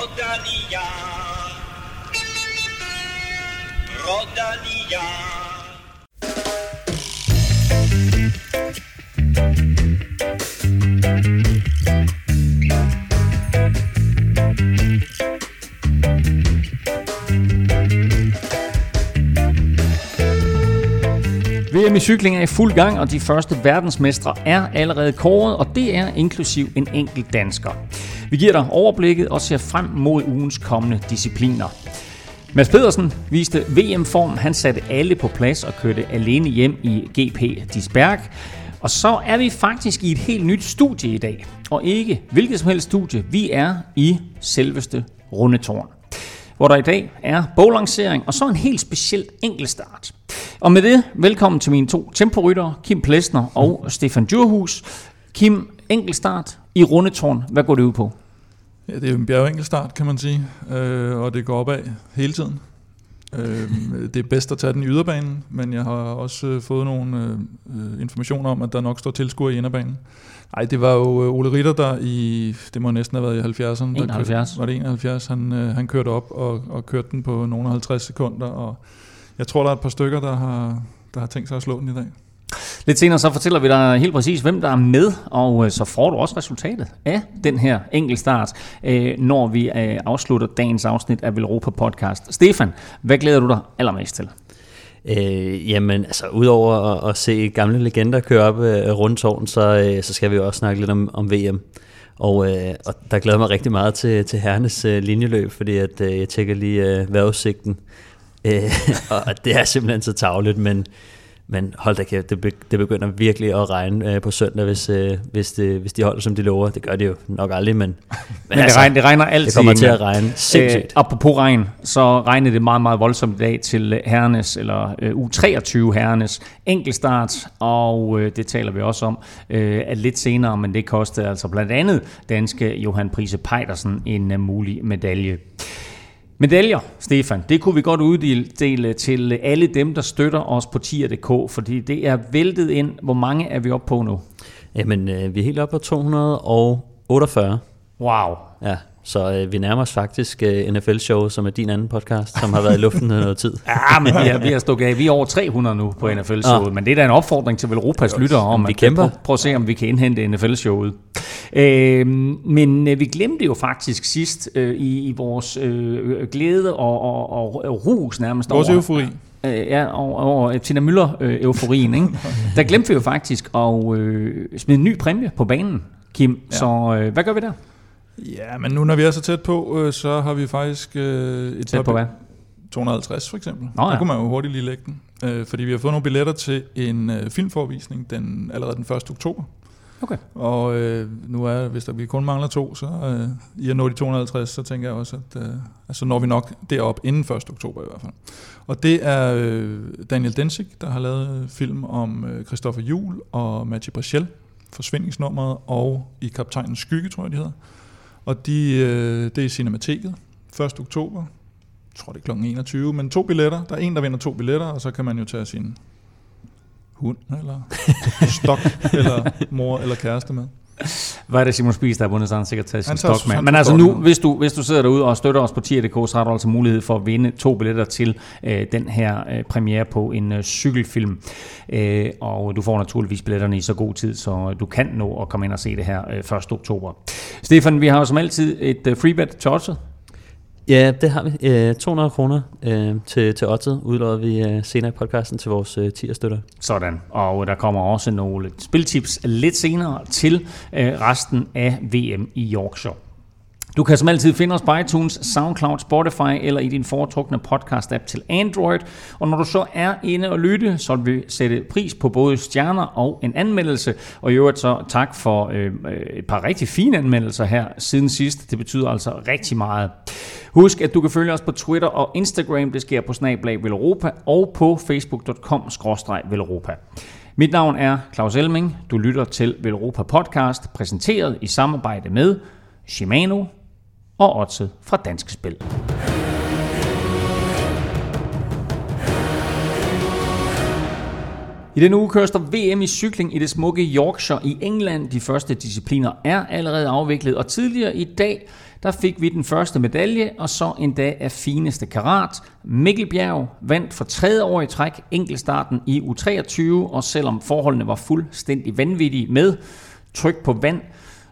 Rodalia. Rodalia. VM i cykling er i fuld gang, og de første verdensmestre er allerede kåret, og det er inklusiv en enkelt dansker. Vi giver dig overblikket og ser frem mod ugens kommende discipliner. Mads Pedersen viste VM-form. Han satte alle på plads og kørte alene hjem i GP Disberg. Og så er vi faktisk i et helt nyt studie i dag. Og ikke hvilket som helst studie. Vi er i selveste Rundetårn hvor der i dag er boglancering og så en helt speciel enkeltstart. Og med det, velkommen til mine to temporyttere, Kim Plesner og Stefan Djurhus. Kim, enkeltstart i Rundetårn. Hvad går det ud på? Ja, det er en bjergenkelstart, kan man sige, øh, og det går opad hele tiden. Øh, det er bedst at tage den i yderbanen, men jeg har også øh, fået nogle øh, informationer om, at der nok står tilskuere i inderbanen. Nej, det var jo øh, Ole Ritter, der i, det må næsten have været i 70'erne. 71. Kørte, var det 71? Han, øh, han kørte op og, og kørte den på nogle 50 sekunder, og jeg tror, der er et par stykker, der har, der har tænkt sig at slå den i dag. Lidt senere så fortæller vi dig helt præcis, hvem der er med, og øh, så får du også resultatet af den her enkeltstart, øh, når vi øh, afslutter dagens afsnit af Velropa Podcast. Stefan, hvad glæder du dig allermest til? Øh, jamen, altså, udover at, at se gamle legender køre op øh, rundt tårn, så, øh, så skal vi jo også snakke lidt om, om VM. Og, øh, og der glæder mig rigtig meget til, til herrenes øh, linjeløb, fordi at, øh, jeg tjekker lige øh, vejrudsigten. Øh, og det er simpelthen så tavligt, men men hold da kæft, det, det begynder virkelig at regne øh, på søndag, hvis, øh, hvis, det, hvis de holder, som de lover. Det gør de jo nok aldrig, men... Men, men altså, det, regner, det regner altid. Det kommer til at regne sindssygt. Øh, apropos regn, så regnede det meget, meget voldsomt i dag til herrenes, eller øh, U23 herrenes enkeltstart, og øh, det taler vi også om øh, at lidt senere, men det kostede altså blandt andet danske Johan Prise Pejdersen en uh, mulig medalje. Medaljer, Stefan, det kunne vi godt uddele til alle dem, der støtter os på tier.dk, fordi det er væltet ind. Hvor mange er vi oppe på nu? Jamen, øh, vi er helt oppe på 248. Wow. Ja, så øh, vi nærmer os faktisk øh, NFL-show, som er din anden podcast, som har været i luften noget tid. ja, men vi har, vi har stukket af. Vi er over 300 nu på NFL-showet, ja. men det er da en opfordring til Velropas lyttere om, vi kæmper. at prøve at se, om vi kan indhente NFL-showet. Øh, men øh, vi glemte jo faktisk sidst øh, i, i vores øh, glæde og, og, og, og rus nærmest Vores over, eufori. Øh, ja, over, over Tina Møller-euforien. Øh, ikke? Der glemte vi jo faktisk at øh, smide en ny præmie på banen, Kim. Ja. Så øh, hvad gør vi der? Ja, men nu når vi er så tæt på, øh, så har vi faktisk øh, et tæt på hvad? 250 for eksempel. Nå, ja. Der kunne man jo hurtigt lige lægge den. Øh, fordi vi har fået nogle billetter til en øh, filmforvisning den, allerede den 1. oktober. Okay. Og øh, nu er, hvis der vi kun mangler to, så øh, i at nå de 250, så tænker jeg også, at øh, altså når vi nok derop inden 1. oktober i hvert fald. Og det er øh, Daniel Densig, der har lavet film om øh, Christopher Juhl og Mathieu Brachel, forsvindingsnummeret, og i Kaptajnens Skygge, tror jeg, de hedder. Og de, øh, det er i Cinemateket 1. oktober. Jeg tror, det er kl. 21. Men to billetter. Der er en, der vinder to billetter, og så kan man jo tage sin hund, eller stok, eller mor, eller kæreste med. Hvad er det Simon Spies, der har vundet, sikkert taget sin stok med. Men altså nu, hvis du, hvis du sidder derude og støtter os på tier.dk, så har du altså mulighed for at vinde to billetter til øh, den her øh, premiere på en øh, cykelfilm. Øh, og du får naturligvis billetterne i så god tid, så du kan nå at komme ind og se det her øh, 1. oktober. Stefan, vi har jo som altid et øh, freebet til. Ja, det har vi. Øh, 200 kroner øh, til, til oddset udløber vi øh, senere i podcasten til vores øh, tier-støtter. Sådan, og øh, der kommer også nogle spiltips lidt senere til øh, resten af VM i Yorkshire. Du kan som altid finde os på iTunes, SoundCloud, Spotify eller i din foretrukne podcast-app til Android. Og når du så er inde og lytte, så vil vi sætte pris på både stjerner og en anmeldelse. Og i øvrigt så tak for øh, øh et par rigtig fine anmeldelser her siden sidst. Det betyder altså rigtig meget. Husk, at du kan følge os på Twitter og Instagram. Det sker på Snablag Europa og på facebook.com-velropa. Mit navn er Claus Elming. Du lytter til Velropa Podcast, præsenteret i samarbejde med Shimano, og oddset fra Danske Spil. I denne uge køres der VM i cykling i det smukke Yorkshire i England. De første discipliner er allerede afviklet, og tidligere i dag der fik vi den første medalje, og så en dag af fineste karat. Mikkel Bjerg vandt for tredje år i træk enkeltstarten i U23, og selvom forholdene var fuldstændig vanvittige med tryk på vand,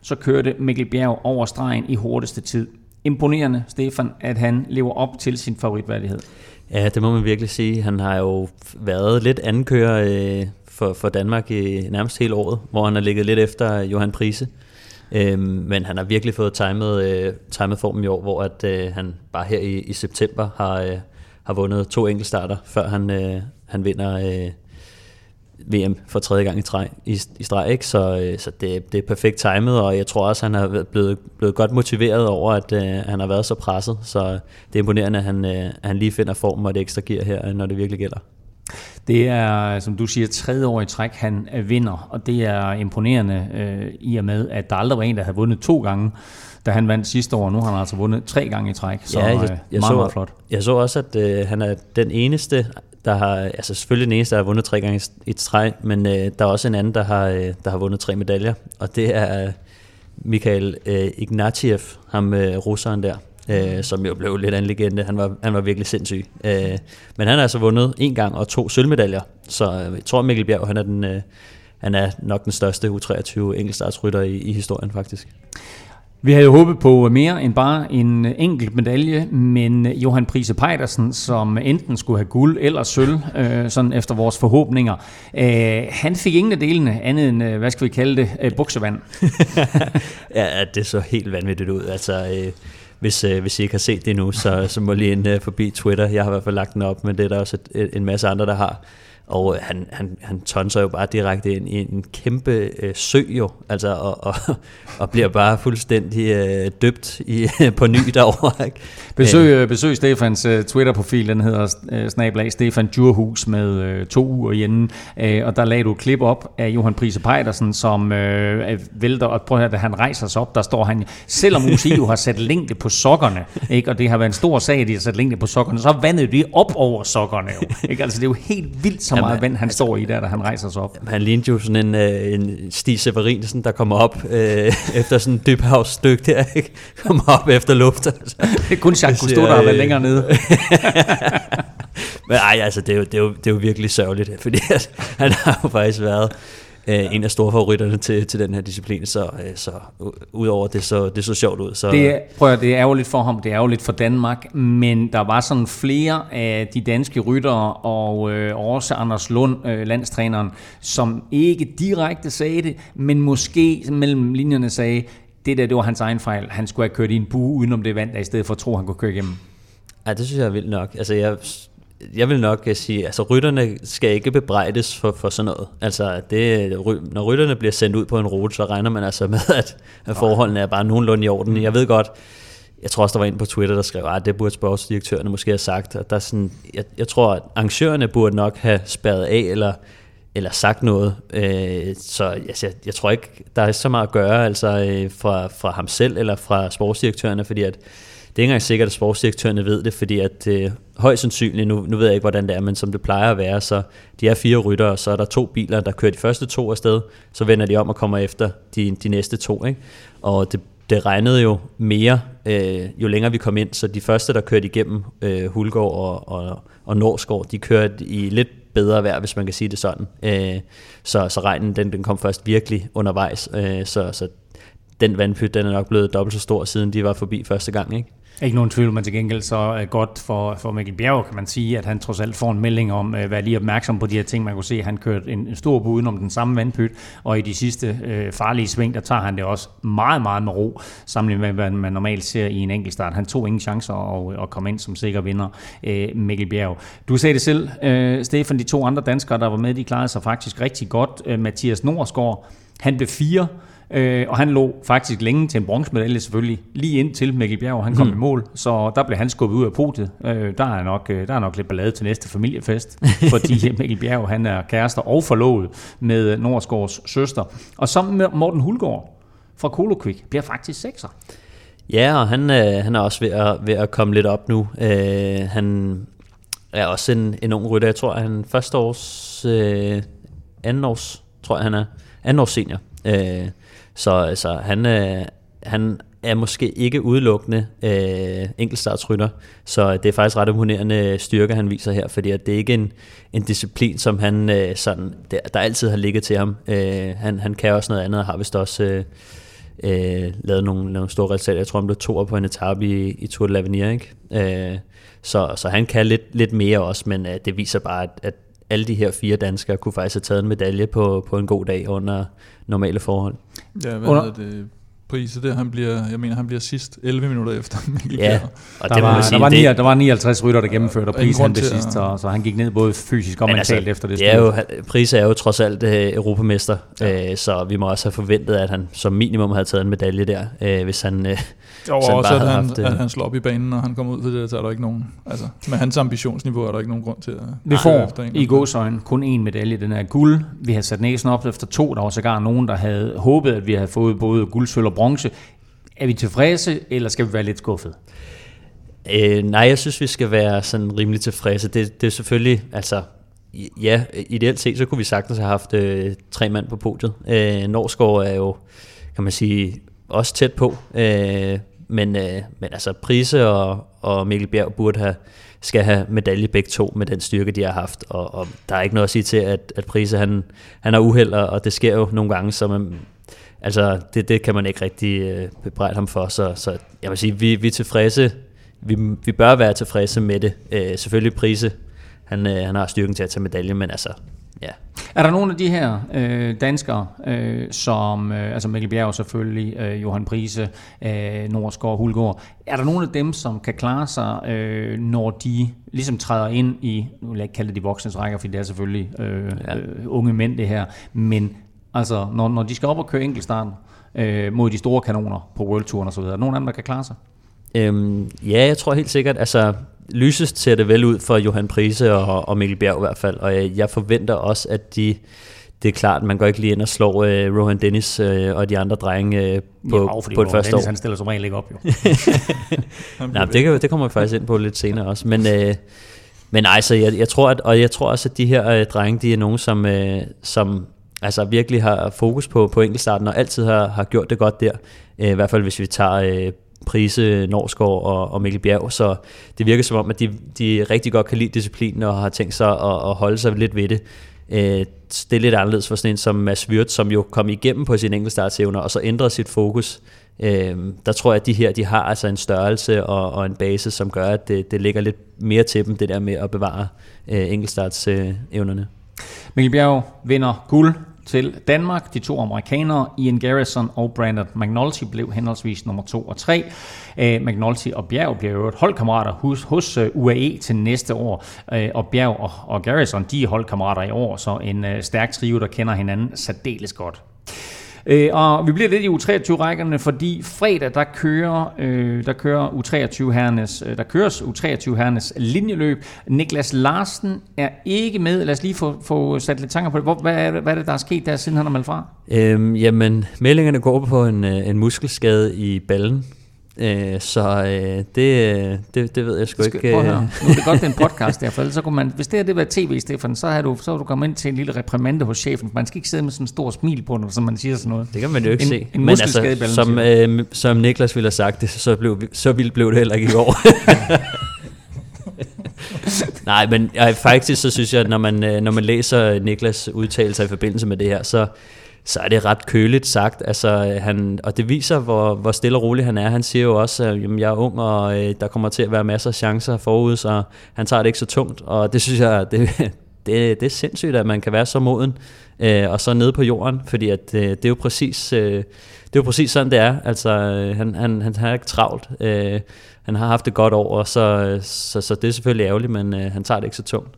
så kørte Mikkel Bjerg over stregen i hurtigste tid. Imponerende, Stefan, at han lever op til sin favoritværdighed. Ja, det må man virkelig sige. Han har jo været lidt ankører øh, for, for Danmark i nærmest hele året, hvor han har ligget lidt efter Johan Prise. Øh, men han har virkelig fået timet, øh, timet formen i år, hvor at, øh, han bare her i, i september har, øh, har vundet to enkeltstarter, før han, øh, han vinder øh, VM for tredje gang i, træ, i, i streg. Ikke? Så, øh, så det, det er perfekt timet, og jeg tror også, han har blevet, blevet godt motiveret over, at øh, han har været så presset. Så det er imponerende, at han, øh, han lige finder form og det ekstra gear her, når det virkelig gælder. Det er, som du siger, tredje år i træk, han vinder, og det er imponerende øh, i og med, at der aldrig var en, der havde vundet to gange, da han vandt sidste år. Nu har han altså vundet tre gange i træk, så ja, jeg, jeg meget, så, meget flot. Jeg så også, at øh, han er den eneste, der har, altså selvfølgelig den eneste, der har vundet tre gange i træk, men øh, der er også en anden, der har, øh, der har vundet tre medaljer, og det er Mikhail øh, Ignatiev, ham øh, russeren der øh, som jo blev lidt af en legende. Han var, han var virkelig sindssyg. Øh, men han har altså vundet en gang og to sølvmedaljer, så øh, jeg tror, Mikkel Bjerg han er, den, øh, han er nok den største U23 enkeltstartsrytter i, i historien faktisk. Vi havde jo håbet på mere end bare en enkelt medalje, men øh, Johan Prise Pejdersen, som enten skulle have guld eller sølv, øh, sådan efter vores forhåbninger, øh, han fik ingen af delene andet end, øh, hvad skal vi kalde det, øh, buksevand. ja, det så helt vanvittigt ud. Altså, øh, hvis, øh, hvis I ikke har set det nu, så, så må lige ind øh, forbi Twitter. Jeg har i hvert fald lagt den op, men det er der også et, en masse andre, der har. Og øh, han, han, han tonser jo bare direkte ind i en kæmpe øh, sø jo, altså, og, og, og bliver bare fuldstændig øh, døbt i, på ny derovre. Ikke? Besøg, øh, besøg Stefans uh, Twitter-profil, den hedder uh, snablag Stefan Djurhus med uh, to uger i enden, uh, og der lagde du et klip op af Johan Prise Pejdersen, som uh, vælter, og prøv at høre, han rejser sig op, der står han, selvom jo har sat længde på sokkerne, ikke? og det har været en stor sag, at de har sat længde på sokkerne, så vandet de op over sokkerne jo. Ikke? Altså det er jo helt vildt, så meget vand han står i der, da han rejser sig op. Han lignede jo sådan en, en Stig Severinsen, der kommer op øh, efter sådan en dybhavsstykke der, ikke? Kommer op efter luft. Altså. Det er kun Jacques Cousteau, der har været længere nede. Men ej, altså, det er, jo, det, er jo, det er jo virkelig sørgeligt, fordi at, han har jo faktisk været øh, en af store favoritterne til, til den her disciplin, så, øh, så udover det så, det så sjovt ud. Så, det, er, prøv at, det er ærgerligt for ham, det er ærgerligt for Danmark, men der var sådan flere af de danske ryttere, og øh, også Anders Lund, øh, landstræneren, som ikke direkte sagde det, men måske mellem linjerne sagde, det der, det var hans egen fejl. Han skulle have kørt i en bue udenom det vand, der i stedet for at tro, han kunne køre igennem. Ja, det synes jeg er vildt nok. Altså, jeg jeg vil nok sige, altså rytterne skal ikke bebrejdes for, for sådan noget. Altså det, når rytterne bliver sendt ud på en rute, så regner man altså med, at, at forholdene er bare nogenlunde i orden. Jeg ved godt, jeg tror også, der var en på Twitter, der skrev, at det burde sportsdirektørerne måske have sagt. At der er sådan, jeg, jeg tror, at arrangørerne burde nok have spærret af, eller, eller sagt noget. Øh, så altså, jeg, jeg tror ikke, der er så meget at gøre altså, øh, fra, fra ham selv, eller fra sportsdirektørerne, fordi at det er ikke engang sikkert, at sportsdirektørerne ved det, fordi at øh, højst sandsynligt, nu, nu ved jeg ikke, hvordan det er, men som det plejer at være, så de er fire ryttere, så er der to biler, der kører de første to afsted, så vender de om og kommer efter de, de næste to. Ikke? Og det, det regnede jo mere, øh, jo længere vi kom ind, så de første, der kørte igennem øh, Hulgaard og, og, og Norsgaard, de kørte i lidt bedre vejr, hvis man kan sige det sådan. Øh, så, så regnen, den, den kom først virkelig undervejs, øh, så, så den vandpyt, den er nok blevet dobbelt så stor, siden de var forbi første gang, ikke? Ikke nogen tvivl, men til gengæld så øh, godt for, for Mikkel Bjerg, kan man sige, at han trods alt får en melding om øh, at være lige opmærksom på de her ting. Man kunne se, at han kørte en, en stor bud om den samme vandpyt, og i de sidste øh, farlige sving, der tager han det også meget, meget med ro, sammenlignet med, hvad man normalt ser i en enkelt start. Han tog ingen chancer og, og kom ind som sikker vinder, øh, Mikkel Bjerg. Du sagde det selv, øh, Stefan, de to andre danskere, der var med, de klarede sig faktisk rigtig godt. Øh, Mathias Norsgaard, han blev fire, Øh, og han lå faktisk længe til en bronzemedalje selvfølgelig, lige ind til Mikkel Bjerg, han kom mm. i mål, så der blev han skubbet ud af potet. Øh, der, er nok, øh, der er nok lidt ballade til næste familiefest, fordi Mikkel Bjerg han er kærester og forlovet med Nordsgaards søster. Og så med Morten Hulgaard fra Kolokvik bliver faktisk sekser. Ja, og han, øh, han er også ved at, ved at komme lidt op nu. Øh, han er også en, en ung rytter. Jeg tror, han første års... Øh, anden års, tror jeg han er, anden års senior. Øh, så altså, han, øh, han er måske ikke udelukkende øh, enkeltstartsrytter, så det er faktisk ret imponerende styrke, han viser her, fordi at det er ikke en, en disciplin, som han øh, sådan, der, der altid har ligget til ham. Øh, han, han kan også noget andet, og har vist også øh, øh, lavet nogle, nogle store resultater. Jeg tror, han blev to på en etape i, i Tour de l'Avenir, ikke? Øh, så, så han kan lidt, lidt mere også, men øh, det viser bare, at, at alle de her fire danskere kunne faktisk have taget en medalje på, på en god dag under normale forhold. Ja, hvad under, det? Prise, det han bliver, jeg mener, han bliver sidst 11 minutter efter Mikkel ja, og der, det var, sige, der, var 9, der var 59 rytter, der gennemførte, og Prise han blev sidst, så, så han gik ned både fysisk og mentalt altså, efter det. det er jo, Prise er jo trods alt uh, europamester, ja. uh, så vi må også have forventet, at han som minimum havde taget en medalje der, uh, hvis han... Uh, jo, og også at han, haft, at han slår op i banen, når han kommer ud for det, så er der ikke nogen... Altså, med hans ambitionsniveau er der ikke nogen grund til at... Vi får i godsøjne kun én medalje, den er guld. Vi har sat næsen op efter to, der var sågar nogen, der havde håbet, at vi havde fået både guld, sølv og bronze. Er vi tilfredse, eller skal vi være lidt skuffet? Øh, nej, jeg synes, vi skal være sådan rimelig tilfredse. Det, det er selvfølgelig, altså, ja, ideelt set, så kunne vi sagtens have haft øh, tre mand på podiet. Øh, Norsgaard er jo, kan man sige, også tæt på. Øh, men, øh, men altså, Prise og, og Mikkel Bjerg burde have, skal have medalje begge to med den styrke, de har haft. Og, og der er ikke noget at sige til, at, at Prise han, han er uheld, og det sker jo nogle gange, så man, altså, det, det kan man ikke rigtig øh, bebrejde ham for. Så, så jeg vil sige, vi, vi er tilfredse. Vi, vi bør være tilfredse med det. Øh, selvfølgelig Prise. Han, øh, han har styrken til at tage medalje, men altså, ja. Er der nogle af de her øh, danskere, øh, som, øh, altså Mikkel Bjerg selvfølgelig, øh, Johan Prise, øh, Norsgaard, Hulgaard, er der nogle af dem, som kan klare sig, øh, når de ligesom træder ind i, nu vil jeg ikke kalde det de voksnes rækker, fordi det er selvfølgelig øh, ja. øh, unge mænd det her, men Altså, når, når de skal op og køre enkeltstarten øh, mod de store kanoner på World Touren og så videre. Nogle af dem, der kan klare sig? Øhm, ja, jeg tror helt sikkert, altså lysest ser det vel ud for Johan Prise og, og Mikkel Bjerg i hvert fald, og jeg, jeg forventer også, at de, det er klart, man går ikke lige ind og slår øh, Rohan Dennis øh, og de andre drenge øh, på, ja, på det første Dennis, år. han stiller som regel ikke op, jo. Nej, det, kan, det kommer vi faktisk ind på lidt senere også, men... Øh, men altså, jeg, jeg tror, at, og jeg tror også, at de her øh, drenge, de er nogen, som, øh, som altså virkelig har fokus på, på enkeltstarten, og altid har, har gjort det godt der. Øh, I hvert fald hvis vi tager øh, Prise, Norsgaard og, og Mikkel Bjerg, så det virker som om, at de, de rigtig godt kan lide disciplinen og har tænkt sig at, at holde sig lidt ved det. Øh, det er lidt anderledes for sådan en som Mads Wirth, som jo kom igennem på sine enkeltstartsevner, og så ændrede sit fokus. Øh, der tror jeg, at de her de har altså en størrelse og, og en base, som gør, at det, det ligger lidt mere til dem, det der med at bevare øh, enkeltstartsevnerne. Mikkel Bjerg vinder guld til Danmark. De to amerikanere, Ian Garrison og Brandon McNulty, blev henholdsvis nummer 2 og 3. Uh, øh, McNulty og Bjerg bliver jo holdkammerater hos, øh, hos UAE til næste år. Uh, og Bjerg og, og Garrison, de er holdkammerater i år, så en uh, stærk trio, der kender hinanden særdeles godt. Øh, og vi bliver lidt i U23-rækkerne, fordi fredag, der kører, øh, der kører U23 hernes, øh, der køres U23 hernes linjeløb. Niklas Larsen er ikke med. Lad os lige få, få sat lidt tanker på det. Hvor, hvad, er det, hvad er det, der er sket der, siden han er meldt fra? Øhm, jamen, meldingerne går på en, øh, en muskelskade i ballen, Øh, så øh, det, det, det ved jeg sgu ikke. Prøv Nu er det godt, det er en podcast der, for så kunne man, hvis det her det var tv, Stefan, så har du, så har du kommet ind til en lille reprimande hos chefen. Man skal ikke sidde med sådan en stor smil på, når man siger sådan noget. Det kan man jo ikke en, se. En Men altså, som, øh, som Niklas ville have sagt det, så, blev, så vildt blev det heller ikke i år. Nej, men jeg, faktisk så synes jeg, at når man, øh, når man læser Niklas udtalelser i forbindelse med det her, så så er det ret køligt sagt. Altså, han, og det viser, hvor, hvor stille og rolig han er. Han siger jo også, at jamen, jeg er ung, og øh, der kommer til at være masser af chancer forud, så han tager det ikke så tungt. Og det synes jeg, det, det, det er sindssygt, at man kan være så moden, øh, og så nede på jorden, fordi at, øh, det er jo præcis... Øh, det er jo præcis sådan, det er. Altså, øh, han, han, han har ikke travlt. Øh, han har haft det godt over, så, øh, så, så det er selvfølgelig ærgerligt, men øh, han tager det ikke så tungt.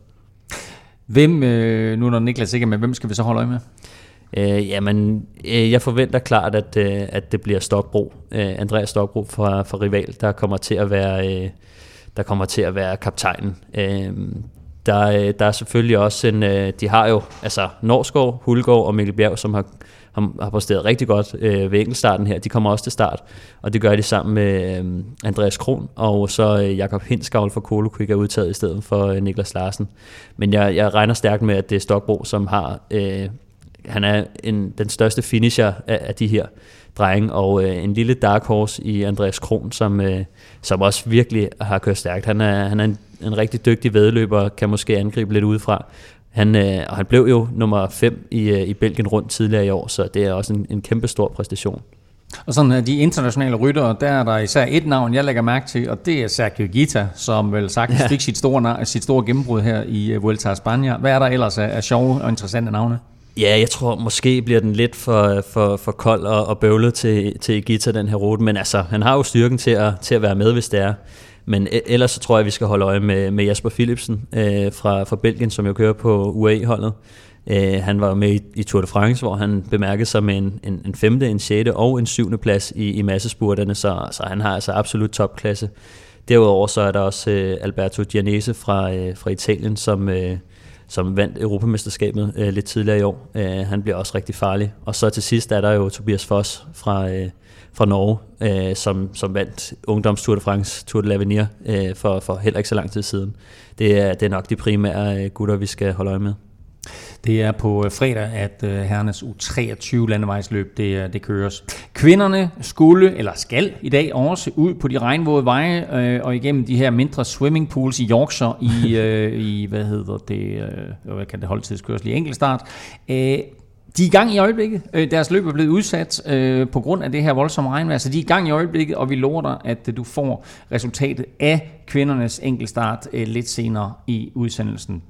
Hvem, øh, nu når Niklas ikke er med, hvem skal vi så holde øje med? Øh, jamen, øh, jeg forventer klart, at, øh, at det bliver Stokbro, øh, Andreas Stokbro fra, fra Rival, der kommer til at være, øh, der kommer til at være kaptajnen. Øh, der, øh, der er selvfølgelig også en, øh, de har jo altså Norskov, Hulgaard og Mikkel Bjerg, som har, har, har præsteret rigtig godt øh, ved enkeltstarten her. De kommer også til start, og det gør de sammen med øh, Andreas Kron, og så øh, Jakob Hinskavl fra Kolo Quick er udtaget i stedet for øh, Niklas Larsen. Men jeg, jeg regner stærkt med, at det er Stokbro, som har, øh, han er en, den største finisher af, af de her drenge, og øh, en lille dark horse i Andreas Kron, som, øh, som også virkelig har kørt stærkt. Han er, han er en, en rigtig dygtig vedløber, kan måske angribe lidt udefra. Han, øh, og han blev jo nummer 5 i, øh, i Belgien rundt tidligere i år, så det er også en, en kæmpe stor præstation. Og sådan øh, de internationale ryttere, der er der især et navn, jeg lægger mærke til, og det er Sergio Gita, som vel sagt ja. fik sit store, sit store gennembrud her i øh, Vuelta a España. Hvad er der ellers af, af sjove og interessante navne? Ja, jeg tror måske bliver den lidt for, for, for kold og, og bøvlet til, til Gita, den her rute, men altså, han har jo styrken til at, til at være med, hvis det er. Men e- ellers så tror jeg, vi skal holde øje med, med Jasper Philipsen øh, fra, fra Belgien, som jo kører på UAE-holdet. Øh, han var med i, i Tour de France, hvor han bemærkede sig med en, en, en femte, en sjette og en syvende plads i, i massespurterne, så, så han har altså absolut topklasse. Derudover så er der også øh, Alberto Gianese fra, øh, fra Italien, som, øh, som vandt Europamesterskabet øh, lidt tidligere i år. Øh, han bliver også rigtig farlig. Og så til sidst er der jo Tobias Foss fra, øh, fra Norge, øh, som, som vandt Ungdoms Tour de France, Tour de l'Avenir, øh, for, for heller ikke så lang tid siden. Det er, det er nok de primære øh, gutter, vi skal holde øje med. Det er på øh, fredag, at øh, herrenes U23 landevejsløb det, øh, det køres. Kvinderne skulle, eller skal i dag også ud på de regnvåde veje øh, og igennem de her mindre swimmingpools i Yorkshire i, øh, i hvad hedder det, øh, hvad kan det holdtidskørsel i enkeltstart. Øh, de er i gang i øjeblikket. Deres løb er blevet udsat øh, på grund af det her voldsomme regnvejr, så de er i gang i øjeblikket, og vi lover dig, at du får resultatet af kvindernes enkeltstart øh, lidt senere i udsendelsen.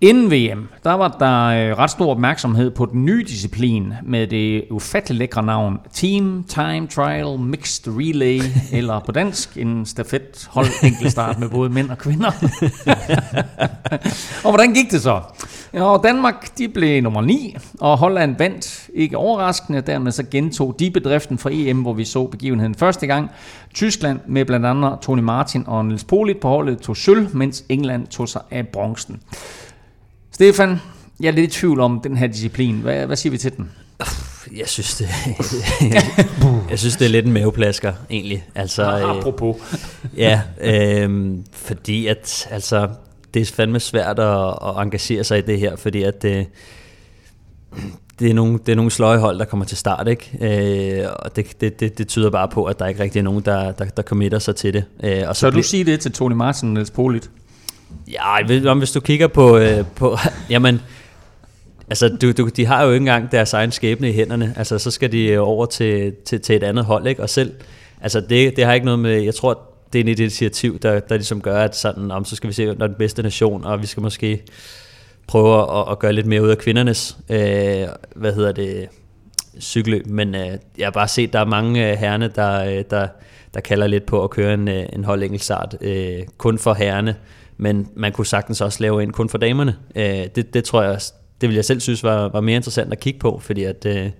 Inden VM, der var der øh, ret stor opmærksomhed på den nye disciplin med det ufattelig lækre navn Team Time Trial Mixed Relay, eller på dansk en stafet hold enkeltstart med både mænd og kvinder. og hvordan gik det så? Ja, Danmark de blev nummer 9, og Holland vandt ikke overraskende. Dermed så gentog de bedriften fra EM, hvor vi så begivenheden første gang. Tyskland med blandt andet Tony Martin og Niels Polit på holdet tog sølv, mens England tog sig af bronzen. Stefan, jeg er lidt i tvivl om den her disciplin. Hvad, hvad siger vi til den? Jeg synes, det, jeg, jeg synes, det er lidt en maveplasker, egentlig. Altså, øh, Apropos. ja, øh, fordi at, altså, det er fandme svært at, at engagere sig i det her, fordi at det, øh, det er nogle, det er nogle sløjehold, der kommer til start, ikke? Øh, og det, det, det, det tyder bare på, at der ikke rigtig er nogen, der, der, der committer sig til det. Øh, og så, så du sige det til Tony Martin og Niels Polit? Ja, hvis du kigger på, øh, på jamen, altså du, du, de har jo ikke engang deres egen skæbne i hænderne, altså så skal de øh, over til, til, til et andet hold, ikke? Og selv, altså det, det har ikke noget med, jeg tror, det er et initiativ, der, der ligesom gør, at sådan, om, så skal vi se, når den bedste nation, og vi skal måske prøve at, at gøre lidt mere ud af kvindernes, øh, hvad hedder det, cykelløb, men øh, jeg har bare set, der er mange øh, herrene, der, øh, der, der kalder lidt på at køre en, øh, en hold enkeltstart, øh, kun for herrene, men man kunne sagtens også lave en kun for damerne. Øh, det, det tror jeg, det vil jeg selv synes var, var mere interessant at kigge på, fordi at, øh,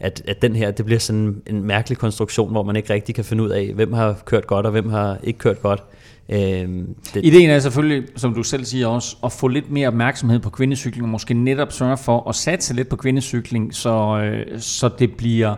at, at den her, det bliver sådan en mærkelig konstruktion, hvor man ikke rigtig kan finde ud af, hvem har kørt godt, og hvem har ikke kørt godt. Øh, det. Ideen er selvfølgelig, som du selv siger også, at få lidt mere opmærksomhed på kvindecykling, og måske netop sørge for at satse lidt på kvindecykling, så, øh, så det bliver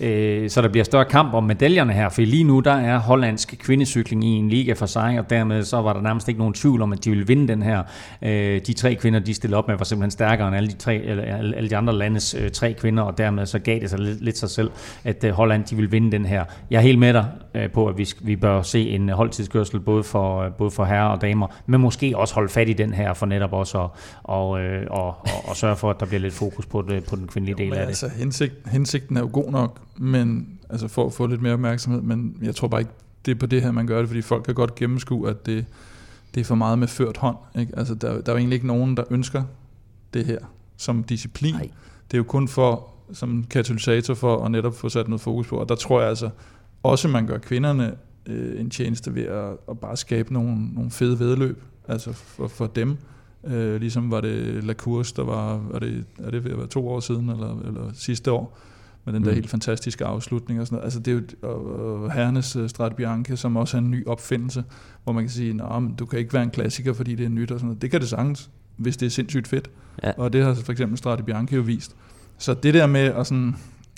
øh, så der bliver større kamp om medaljerne her, for lige nu der er hollandsk kvindecykling i en liga for sig, og dermed så var der nærmest ikke nogen tvivl om, at de ville vinde den her. Øh, de tre kvinder, de stillede op med, var simpelthen stærkere end alle de, tre, eller, alle de andre landes øh, tre kvinder, og dermed så gav det sig lidt, lidt sig selv, at øh, Holland de ville vinde den her. Jeg er helt med dig øh, på, at vi, vi bør se en holdtidskørsel både for, øh, både for herrer og damer, men måske også holde fat i den her, for netop også at og, øh, og, og, og sørge for, at der bliver lidt fokus på, det, på den kvindelige del af det. Altså, hensigt, hensigten er jo god nok, men altså for at få lidt mere opmærksomhed, men jeg tror bare ikke, det er på det her, man gør det, fordi folk kan godt gennemskue, at det, det er for meget med ført hånd. Ikke? Altså, der, der er jo egentlig ikke nogen, der ønsker det her som disciplin. Nej. Det er jo kun for som katalysator for at netop få sat noget fokus på, og der tror jeg altså også, man gør kvinderne øh, en tjeneste ved at, at bare skabe nogle, nogle fede vedløb, altså for, for dem. Øh, ligesom var det La Course, der var, var det, er det ved at være to år siden, eller, eller sidste år, med den der mm. helt fantastiske afslutning og sådan noget. Altså det er jo og, Hernes uh, Strade Bianche, som også er en ny opfindelse, hvor man kan sige, at du kan ikke være en klassiker, fordi det er nyt og sådan noget. Det kan det sagtens, hvis det er sindssygt fedt. Ja. Og det har for eksempel Strade Bianche jo vist. Så det der med at sådan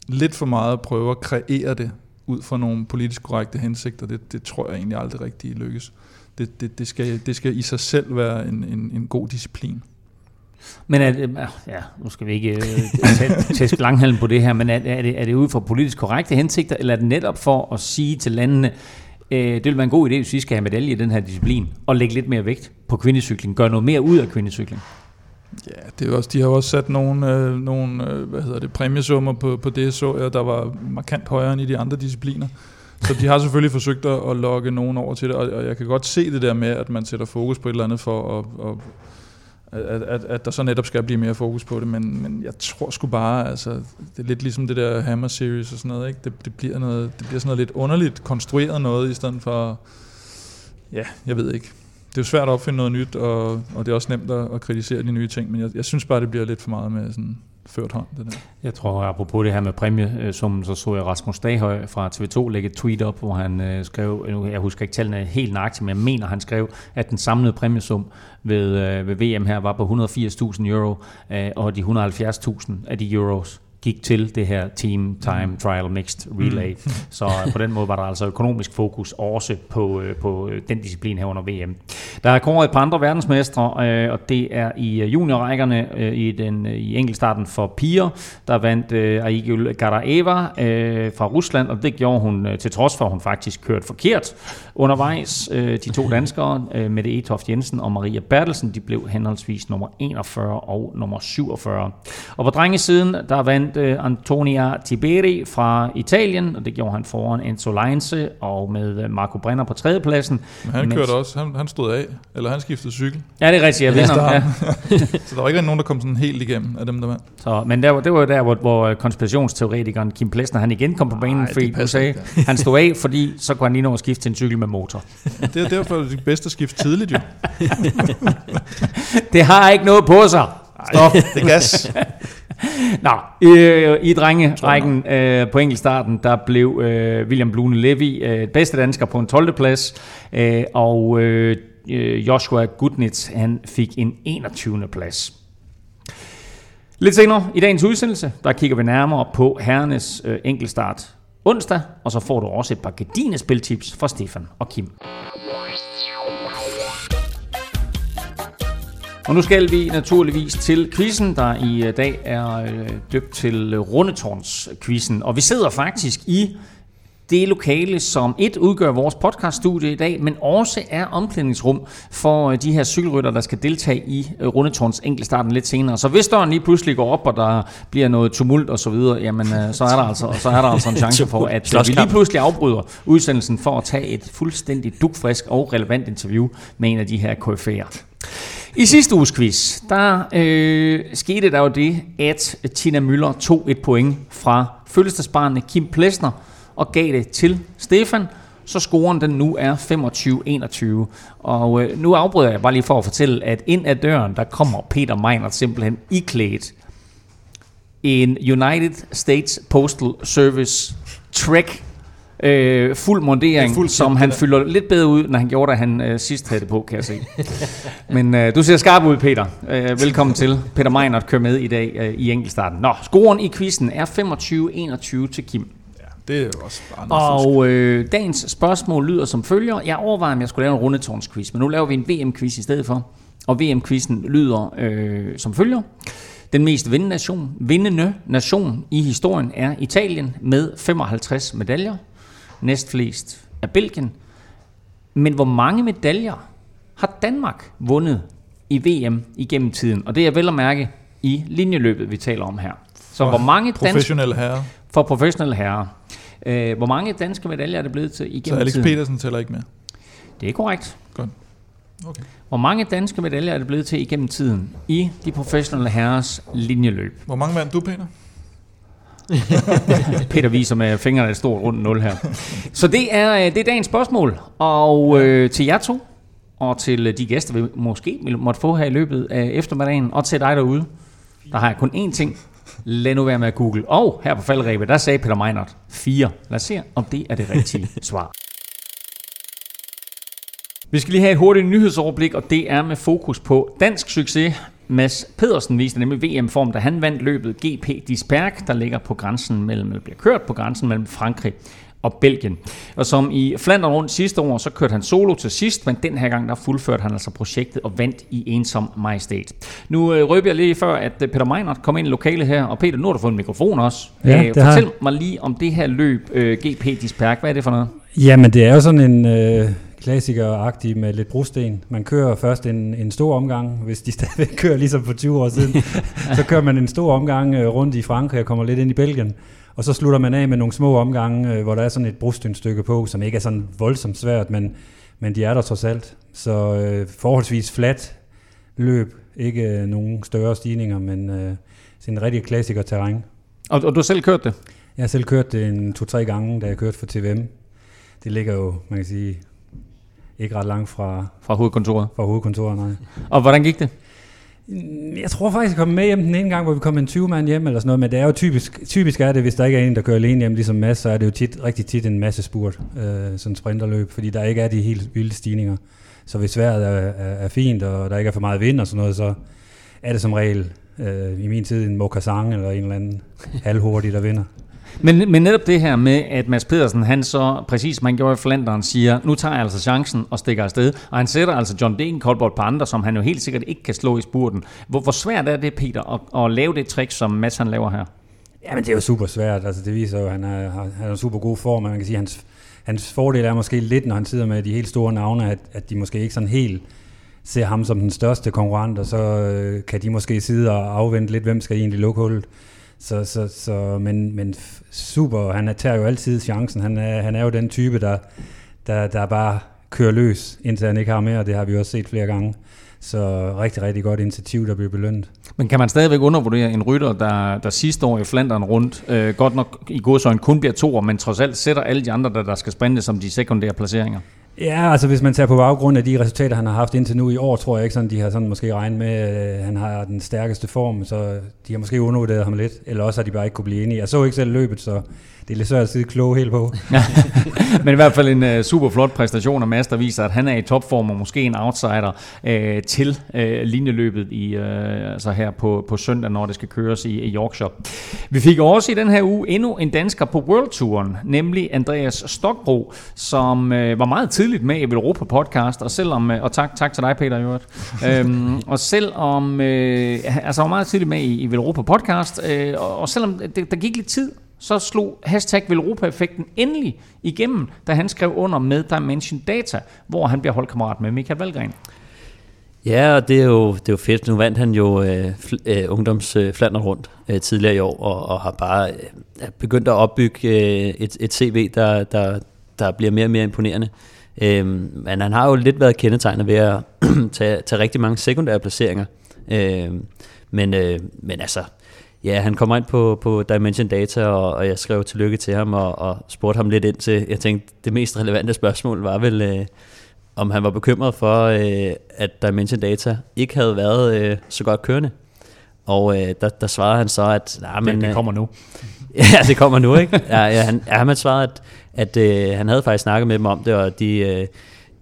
lidt for meget prøve at kreere det ud fra nogle politisk korrekte hensigter, det, det tror jeg egentlig aldrig rigtig lykkes. Det, det, det, skal, det skal i sig selv være en, en, en god disciplin. Men er det, ja, nu skal vi ikke uh, tæske langhalm på det her, men er, er, det, er det ud fra politisk korrekte hensigter, eller er det netop for at sige til landene, øh, det vil være en god idé, hvis vi skal have medalje i den her disciplin, og lægge lidt mere vægt på kvindecykling, gøre noget mere ud af kvindecykling? Ja, det er også, de har også sat nogle, øh, nogle øh, hvad hedder det, præmiesummer på, på det, så jeg, der var markant højere end i de andre discipliner. Så de har selvfølgelig forsøgt at, at lokke nogen over til det, og, og jeg kan godt se det der med, at man sætter fokus på et eller andet for at, at at, at, at der så netop skal blive mere fokus på det, men, men jeg tror sgu bare, altså, det er lidt ligesom det der Hammer Series og sådan noget, ikke? Det, det, bliver noget, det bliver sådan noget lidt underligt konstrueret noget, i stedet for, ja, jeg ved ikke. Det er jo svært at opfinde noget nyt, og, og det er også nemt at, at kritisere de nye ting, men jeg, jeg synes bare, det bliver lidt for meget med sådan ført hånd. Det der. Jeg tror, apropos det her med præmiesummen, øh, så så jeg Rasmus Daghøj fra TV2 lægge et tweet op, hvor han øh, skrev, øh, jeg husker ikke tallene helt nøjagtigt, men jeg mener, han skrev, at den samlede præmiesum ved, øh, ved VM her var på 180.000 euro, øh, og de 170.000 af de euros gik til det her Team Time mm. Trial Mixed Relay. Mm. Så på den måde var der altså økonomisk fokus også på, øh, på øh, den disciplin her under VM. Der er kommet et par andre verdensmestre, øh, og det er i juniorrækkerne i, den, i enkeltstarten for piger. Der vandt Aigul Garaeva fra Rusland, og det gjorde hun til trods for, at hun faktisk kørte forkert undervejs. De to danskere, Mette Etoft Jensen og Maria Bertelsen, de blev henholdsvis nummer 41 og nummer 47. Og på drengesiden, der vandt uh, Antonia Tiberi fra Italien, og det gjorde han foran Enzo Leinze og med uh, Marco Brenner på tredjepladsen. Men han kørte også, han, han stod af, eller han skiftede cykel. Ja, det er rigtigt, jeg ved ja. Så der var ikke nogen, der kom sådan helt igennem af dem, der vandt. Så, men der, det var der, hvor, hvor øh, konspirationsteoretikeren Kim Plesner, han igen kom på banen, Ej, fordi sagde, han stod af, fordi så kunne han lige nå at skifte til en cykel med motor. det er derfor det bedste at skifte tidligt jo. det har ikke noget på sig. Stop, det er gas. Nå, øh, i drengerækken øh, på enkeltstarten, der blev øh, William Blune Levy øh, bedste dansker på en 12. plads, øh, og øh, Joshua Gudnitz, han fik en 21. plads. Lidt senere i dagens udsendelse, der kigger vi nærmere på herrenes øh, enkeltstart onsdag, og så får du også et par gedine spiltips fra Stefan og Kim. Og nu skal vi naturligvis til quizzen, der i dag er øh, døbt til øh, Rundetårns-quizzen. Og vi sidder faktisk i det lokale, som et udgør vores podcaststudie i dag, men også er omklædningsrum for øh, de her cykelrytter, der skal deltage i Rundetårns enkeltstarten lidt senere. Så hvis døren lige pludselig går op, og der bliver noget tumult og så videre, jamen så er der altså, så er der altså en chance for, at vi lige pludselig afbryder udsendelsen for at tage et fuldstændig dukfrisk og relevant interview med en af de her KF'er. I sidste uges quiz, der øh, skete der jo det, at Tina Møller tog et point fra fødselsdagsbarnet Kim Plesner og gav det til Stefan, så scoren den nu er 25-21. Og øh, nu afbryder jeg bare lige for at fortælle, at ind ad døren, der kommer Peter Meinert simpelthen iklædt en United States Postal Service Trek øh, fuld montering, fuld som han fylder lidt bedre ud, når han gjorde, da han øh, sidst havde det på, kan jeg se. Men øh, du ser skarp ud, Peter. Øh, velkommen til. Peter Meinert kører med i dag øh, i enkeltstarten. Nå, scoren i quizzen er 25-21 til Kim. Det er også bare Og øh, dagens spørgsmål lyder som følger. Jeg overvejer, om jeg skulle lave en rundetårnsquiz, men nu laver vi en VM-quiz i stedet for. Og VM-quizzen lyder øh, som følger. Den mest vindende nation, vindende nation i historien er Italien med 55 medaljer næstflest er Belgien. Men hvor mange medaljer har Danmark vundet i VM igennem tiden? Og det er vel at mærke i linjeløbet, vi taler om her. Så hvor mange professionelle herrer. For professionelle herrer. Øh, hvor mange danske medaljer er det blevet til igennem tiden? Så Alex tiden? Petersen tæller ikke med? Det er korrekt. Godt. Okay. Hvor mange danske medaljer er det blevet til igennem tiden i de professionelle herres linjeløb? Hvor mange vandt du, Peter? Peter viser med fingrene et stort rundt nul her. Så det er, øh, det er dagens spørgsmål. Og øh, til jer to, og til øh, de gæster, vi måske måtte få her i løbet af eftermiddagen, og til dig derude, der har jeg kun én ting Lad nu være med at google. Og her på faldrebet, der sagde Peter Meinert 4. Lad os se, om det er det rigtige svar. Vi skal lige have et hurtigt nyhedsoverblik, og det er med fokus på dansk succes. Mads Pedersen viste nemlig VM-form, da han vandt løbet GP Disperg, der ligger på grænsen mellem, eller bliver kørt på grænsen mellem Frankrig og Belgien. Og som i Flandern rundt sidste år, så kørte han solo til sidst, men den her gang der fuldførte han altså projektet og vandt i ensom majestæt. Nu øh, røber jeg lige før, at øh, Peter Meinert kom ind i lokalet her, og Peter, nu har du fået en mikrofon også. Ja, øh, har fortæl jeg. mig lige om det her løb, øh, GP Disperg. Hvad er det for noget? Jamen, det er jo sådan en øh, klassiker-agtig med lidt brosten. Man kører først en, en stor omgang, hvis de stadigvæk kører ligesom for 20 år siden. så kører man en stor omgang øh, rundt i Frankrig og kommer lidt ind i Belgien. Og så slutter man af med nogle små omgange, øh, hvor der er sådan et brostensstykke på, som ikke er sådan voldsomt svært, men, men de er der trods alt. Så øh, forholdsvis flat løb, ikke øh, nogen større stigninger, men øh, sådan en rigtig klassiker-terræn. Og, og du har selv kørt det? Jeg har selv kørt det en to-tre gange, da jeg kørte for TVM. Det ligger jo, man kan sige, ikke ret langt fra, Fra hovedkontoret. fra hovedkontoret, nej. Og hvordan gik det? Jeg tror faktisk, jeg kom med hjem den ene gang, hvor vi kom en 20 mand hjem eller sådan noget, men det er jo typisk, typisk er det, hvis der ikke er en, der kører alene hjem, ligesom Mads, så er det jo tit, rigtig tit en masse spurt, øh, sådan sprinterløb, fordi der ikke er de helt vilde stigninger. Så hvis vejret er, er, er fint, og der ikke er for meget vind og sådan noget, så er det som regel øh, i min tid en Mokasang eller en eller anden halvhurtig, der vinder. Men, men netop det her med, at Mads Pedersen, han så præcis som han gjorde i Flanderen, siger, nu tager jeg altså chancen og stikker afsted. Og han sætter altså John Degenkolb på andre, som han jo helt sikkert ikke kan slå i spurten. Hvor, hvor svært er det, Peter, at, at lave det trick, som Mads han laver her? Jamen, det er jo super svært. Altså, det viser jo, at han er, har- han er en super god form. Man kan sige, at hans, hans fordel er måske lidt, når han sidder med de helt store navne, at, at de måske ikke sådan helt ser ham som den største konkurrent, og så øh, kan de måske sidde og afvente lidt, hvem skal egentlig lukke hullet. Så, så, så, men, men super, han tager jo altid chancen. Han er, han er jo den type, der, der, der bare kører løs, indtil han ikke har mere, og det har vi også set flere gange. Så rigtig, rigtig godt initiativ, der bliver belønnet. Men kan man stadigvæk undervurdere en rytter, der, der sidste år i Flandern rundt, øh, godt nok i godsøjne kun bliver to, men trods alt sætter alle de andre, der, der skal sprinte som de sekundære placeringer? Ja, altså hvis man tager på baggrund af de resultater, han har haft indtil nu i år, tror jeg ikke sådan, de har sådan måske regnet med, at han har den stærkeste form, så de har måske undervurderet ham lidt, eller også har de bare ikke kunne blive enige. Jeg så ikke selv løbet, så det er lidt svært at sidde kloge helt på. Men i hvert fald en uh, super flot præstation af Mads, der viser, at han er i topform og måske en outsider uh, til uh, linjeløbet i, uh, altså her på, på søndag, når det skal køres i, i Yorkshire. Vi fik også i den her uge endnu en dansker på World Touren, nemlig Andreas Stokbro, som uh, var meget tidligt med i Europa podcast, og selvom, uh, og tak, tak til dig Peter i øvrigt, øhm, og selvom, uh, altså var meget tidligt med i, i Europa podcast, uh, og, og selvom det, der gik lidt tid, så slog hashtag Velropa-effekten endelig igennem, da han skrev under med Dimension Data, hvor han bliver holdkammerat med Michael Valgren. Ja, og det er jo, det er jo fedt. Nu vandt han jo øh, øh, ungdomsflander øh, rundt øh, tidligere i år, og, og har bare øh, begyndt at opbygge øh, et, et CV, der, der, der bliver mere og mere imponerende. Øh, men han har jo lidt været kendetegnet ved at tage, tage rigtig mange sekundære placeringer. Øh, men, øh, men altså, ja, han kommer ind på, på Dimension Data, og, og jeg skrev tillykke til ham og, og spurgte ham lidt ind til, jeg tænkte, det mest relevante spørgsmål var vel... Øh, om han var bekymret for, øh, at Dimension Data ikke havde været øh, så godt kørende. Og øh, der, der svarede han så, at... Nah, men, det, det øh, kommer nu. ja, det kommer nu, ikke? Ja, ja, han, ja, han svarede, at, at øh, han havde faktisk snakket med dem om det, og de, øh,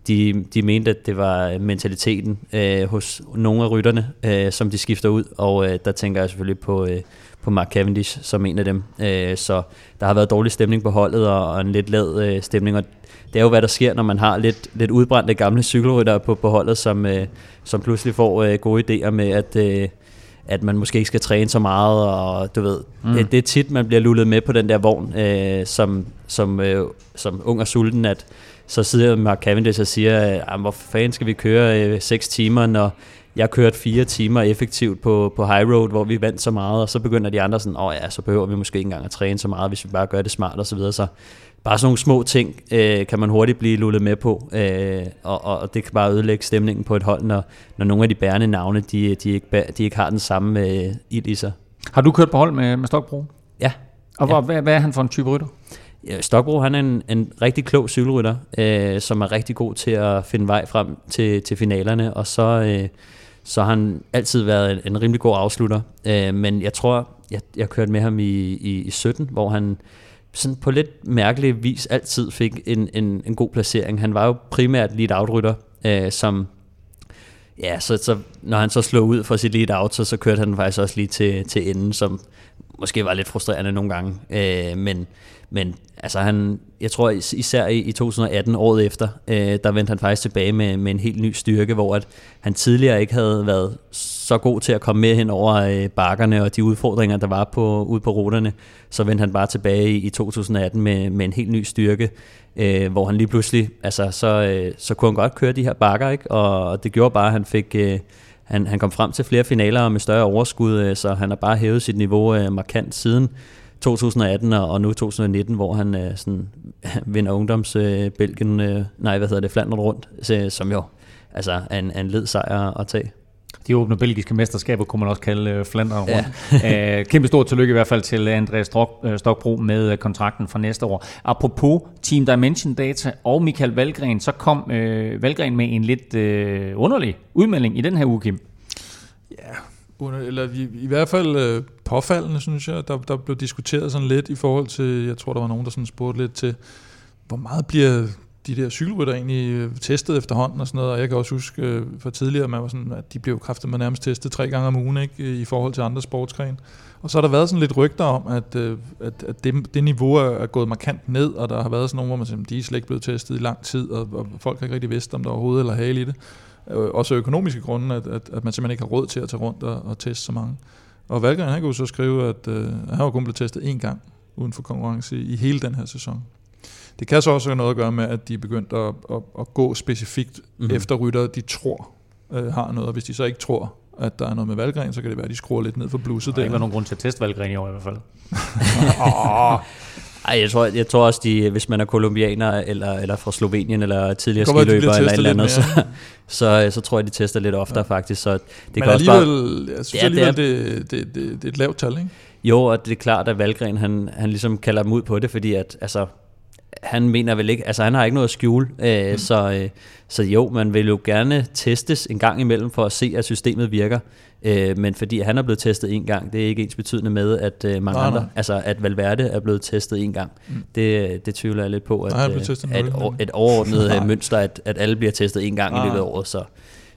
de, de mente, at det var mentaliteten øh, hos nogle af rytterne, øh, som de skifter ud, og øh, der tænker jeg selvfølgelig på, øh, på Mark Cavendish som en af dem. Øh, så der har været dårlig stemning på holdet, og, og en lidt lad øh, stemning, og det er jo, hvad der sker, når man har lidt, lidt udbrændte gamle cykelryttere på, på holdet, som, øh, som pludselig får øh, gode idéer med, at... Øh, at man måske ikke skal træne så meget, og du ved, mm. det, det er tit, man bliver lullet med på den der vogn, øh, som, som, øh, som ung og sulten, at så sidder Mark Cavendish og siger, øh, hvor fanden skal vi køre øh, 6 timer, når jeg kørt fire timer effektivt på, på high road, hvor vi vandt så meget, og så begynder de andre sådan, åh oh ja, så behøver vi måske ikke engang at træne så meget, hvis vi bare gør det smart og så videre. Så bare sådan nogle små ting øh, kan man hurtigt blive lullet med på, øh, og, og det kan bare ødelægge stemningen på et hold, når, når nogle af de bærende navne, de, de, ikke, de ikke har den samme øh, ild i sig. Har du kørt på hold med, med Stokbro? Ja, Og ja. hvad, hvad er han for en type rytter? Stokbro han er en, en rigtig klog cykelrytter, øh, som er rigtig god til at finde vej frem til, til finalerne, og så, øh, så har han altid været en, en rimelig god afslutter. Øh, men jeg tror, jeg, jeg kørte med ham i, i, i 17, hvor han sådan på lidt mærkelig vis altid fik en, en, en god placering. Han var jo primært lead outrytter, øh, som ja, så, så når han så slog ud for sit lead out, så, så kørte han faktisk også lige til, til enden, som måske var lidt frustrerende nogle gange. Øh, men, men altså han, jeg tror især i, i 2018, året efter, øh, der vendte han faktisk tilbage med, med en helt ny styrke, hvor at han tidligere ikke havde været så god til at komme med hen over øh, bakkerne og de udfordringer, der var på, ude på ruterne. Så vendte han bare tilbage i, i 2018 med, med en helt ny styrke, øh, hvor han lige pludselig, altså så, øh, så kunne han godt køre de her bakker, ikke? Og, og det gjorde bare, at han fik... Øh, han, han kom frem til flere finaler med større overskud, øh, så han har bare hævet sit niveau øh, markant siden 2018 og nu 2019, hvor han øh, sådan, vinder ungdomsbælgen, øh, øh, nej, hvad hedder det, Flandern rundt, så, som jo altså er en, en led sejr at tage. De åbne belgiske mesterskaber kunne man også kalde øh, Flandern rundt. Ja. kæmpe stort tillykke i hvert fald til Andreas Stok, Stokbro med kontrakten for næste år. Apropos Team Dimension Data og Michael Valgren, så kom øh, Valgren med en lidt øh, underlig udmelding i den her uge, Kim. Ja, under, eller i, i hvert fald øh, påfaldende, synes jeg. Der, der blev diskuteret sådan lidt i forhold til, jeg tror, der var nogen, der sådan spurgte lidt til, hvor meget bliver de der cykelrytter egentlig øh, testet efterhånden og sådan noget, og jeg kan også huske øh, for tidligere, man var sådan, at de blev kraftigt med nærmest testet tre gange om ugen, ikke, øh, i forhold til andre sportsgrene. Og så har der været sådan lidt rygter om, at, øh, at, at det, det niveau er, gået markant ned, og der har været sådan nogle, hvor man siger, de er slet ikke blevet testet i lang tid, og, og folk har ikke rigtig vidst, om der overhovedet eller hale i det. Øh, også økonomiske grunde, at, at, at man simpelthen ikke har råd til at tage rundt og, og teste så mange. Og Valgren, han kunne så skrive, at øh, han var kun blevet testet én gang uden for konkurrence i, i hele den her sæson. Det kan så også have noget at gøre med, at de er begyndt at, at, at gå specifikt mm-hmm. efter rytter, de tror øh, har noget, og hvis de så ikke tror, at der er noget med Valgren, så kan det være, at de skruer lidt ned for blusset. Der er ikke nogen grund til at teste Valgren i år i hvert fald. Ej, jeg tror, jeg tror også, de, hvis man er kolumbianer, eller, eller fra Slovenien, eller tidligere skiløber, eller et eller andet, så, så, så tror jeg, de tester lidt oftere ja. faktisk. Så det Men kan alligevel, også bare, jeg synes ja, alligevel, det, det, det, det, er et lavt tal, ikke? Jo, og det er klart, at Valgren, han, han ligesom kalder dem ud på det, fordi at, altså, han mener vel ikke, altså han har ikke noget at skjule, øh, mm. så, øh, så jo, man vil jo gerne testes en gang imellem for at se, at systemet virker, øh, men fordi han er blevet testet en gang, det er ikke ens betydende med, at øh, mange nej, andre, nej. altså at Valverde er blevet testet en gang, mm. det, det tvivler jeg lidt på, at, nej, øh, at, at et overordnet øh, mønster, at, at alle bliver testet en gang nej. i løbet af året, så,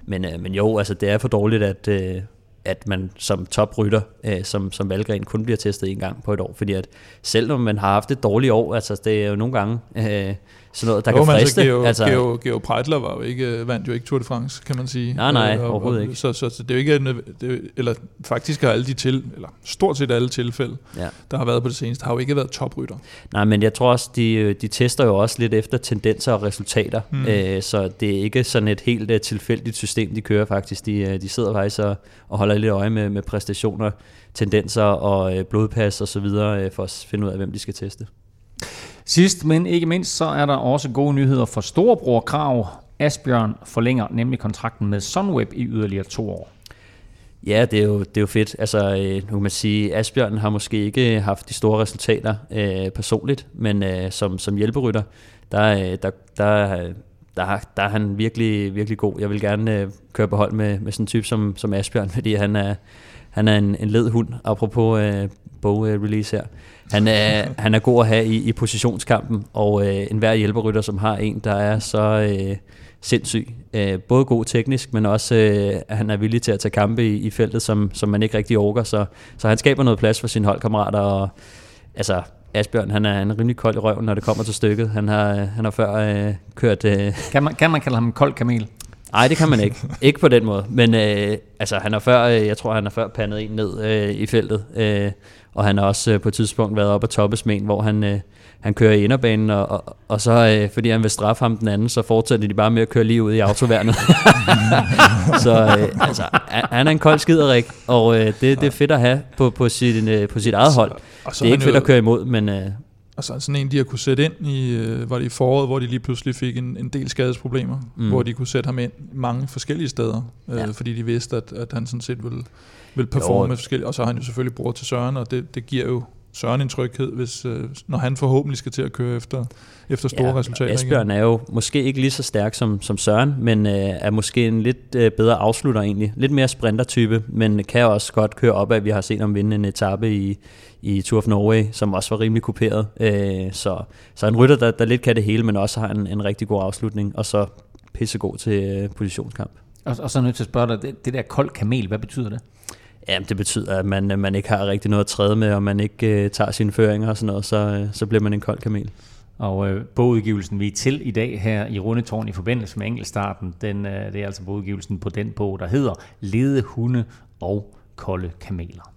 men, øh, men jo, altså det er for dårligt, at, øh, at man som toprytter, øh, som, som Valgren, kun bliver testet en gang på et år. Fordi at selvom man har haft et dårligt år, altså det er jo nogle gange øh, sådan noget, der jo, kan friste. Altså, Geo, altså, Geo, Geo Preitler var jo ikke, øh, vandt jo ikke Tour de France, kan man sige. Nej, nej, og, overhovedet ikke. Så, så, så det er jo ikke, det, eller faktisk har alle de til, eller stort set alle tilfælde, ja. der har været på det seneste, har jo ikke været toprytter. Nej, men jeg tror også, de, de tester jo også lidt efter tendenser og resultater, mm. øh, så det er ikke sådan et helt uh, tilfældigt system, de kører faktisk. De, de sidder faktisk og, og holder lidt øje med, med præstationer, tendenser og uh, blodpas og så videre, uh, for at finde ud af, hvem de skal teste. Sidst, men ikke mindst, så er der også gode nyheder for Storebror Krav. Asbjørn forlænger nemlig kontrakten med Sunweb i yderligere to år. Ja, det er jo, det er jo fedt. Altså, øh, nu kan man sige, Asbjørn har måske ikke haft de store resultater øh, personligt, men øh, som, som hjælperytter, der, øh, der, der, der, der er han virkelig, virkelig god. Jeg vil gerne øh, køre på hold med, med sådan en type som, som Asbjørn, fordi han er, han er en, en led hund, apropos øh, bog-release øh, her. Han er, han er god at have i, i positionskampen, og øh, enhver hjælperytter, som har en, der er så øh, sindssyg. Øh, både god teknisk, men også øh, han er villig til at tage kampe i, i feltet, som, som man ikke rigtig orker. Så, så han skaber noget plads for sine holdkammerater, og altså, Asbjørn, han er, han er rimelig kold i røven, når det kommer til stykket. Han har, han har før øh, kørt... Øh, kan, man, kan man kalde ham en kold kamel? Nej, det kan man ikke. ikke på den måde. Men øh, altså, han har før, øh, jeg tror, han har før pandet en ned øh, i feltet. Øh, og han har også øh, på et tidspunkt været oppe på toppes med en, hvor han, øh, han kører i inderbanen, og, og, og så øh, fordi han vil straffe ham den anden, så fortsætter de bare med at køre lige ud i autoværnet. så øh, altså, han er en kold skiderik, og øh, det, det er fedt at have på, på, sit, øh, på sit eget hold. Og så det er ikke fedt at køre imod, men... Øh, og så sådan en, de har kunne sætte ind i, øh, var det i foråret, hvor de lige pludselig fik en, en del skadesproblemer, mm. hvor de kunne sætte ham ind mange forskellige steder, øh, ja. fordi de vidste, at, at han sådan set ville, vil performe med forskellige, og så har han jo selvfølgelig bror til Søren, og det, det giver jo Søren en tryghed, hvis, øh, når han forhåbentlig skal til at køre efter, efter store ja, resultater. Asbjørn igen. er jo måske ikke lige så stærk som, som Søren, men øh, er måske en lidt øh, bedre afslutter egentlig. Lidt mere sprintertype, men kan også godt køre op af. Vi har set ham vinde en etape i, i Tour of Norway, som også var rimelig kuperet. Øh, så, så en rytter, der, der lidt kan det hele, men også har en, en rigtig god afslutning, og så pissegod til øh, positionskamp. Og, og så er jeg nødt til at spørge dig, det, det der kold kamel, hvad betyder det? Jamen, det betyder, at man, man ikke har rigtig noget at træde med, og man ikke øh, tager sine føringer og sådan noget, så, øh, så bliver man en kold kamel. Og øh, bogudgivelsen, vi er til i dag her i Rundetårn i forbindelse med enkeltstarten, den, øh, det er altså bogudgivelsen på den bog, der hedder Lede hunde og kolde kameler.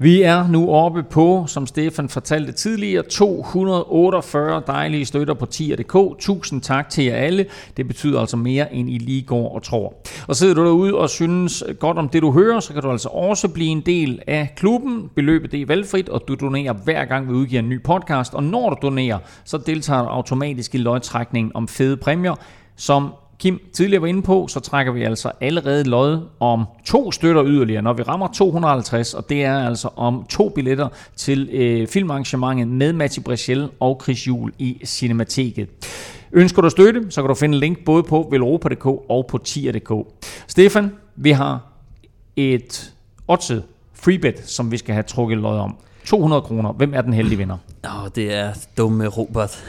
Vi er nu oppe på, som Stefan fortalte tidligere, 248 dejlige støtter på tier.dk. Tusind tak til jer alle. Det betyder altså mere, end I lige går og tror. Og sidder du derude og synes godt om det, du hører, så kan du altså også blive en del af klubben. Beløbet det er valgfrit, og du donerer hver gang, vi udgiver en ny podcast. Og når du donerer, så deltager du automatisk i løgtrækningen om fede præmier, som Kim tidligere var inde på, så trækker vi altså allerede lod om to støtter yderligere, når vi rammer 250, og det er altså om to billetter til øh, filmarrangementet med Mati Brechel og Chris Juhl i Cinemateket. Ønsker du støtte, så kan du finde link både på velropa.dk og på tier.dk. Stefan, vi har et oddset freebet, som vi skal have trukket lod om. 200 kroner. Hvem er den heldige vinder? Åh, oh, det er dumme Robert.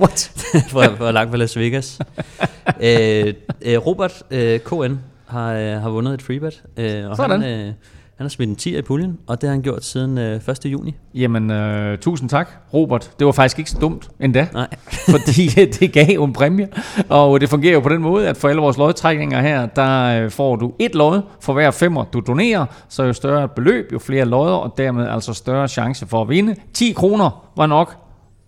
What? for, for langt fra Las Vegas. øh, øh, Robert øh, KN har, øh, har vundet et freebet. Øh, og Sådan. Han, øh, han har smidt en 10 i puljen, og det har han gjort siden øh, 1. juni. Jamen, øh, tusind tak, Robert. Det var faktisk ikke så dumt endda, Nej. fordi det gav jo en præmie. Og det fungerer jo på den måde, at for alle vores lodtrækninger her, der øh, får du et lod for hver femmer, du donerer. Så jo større et beløb, jo flere lodder, og dermed altså større chance for at vinde. 10 kroner var nok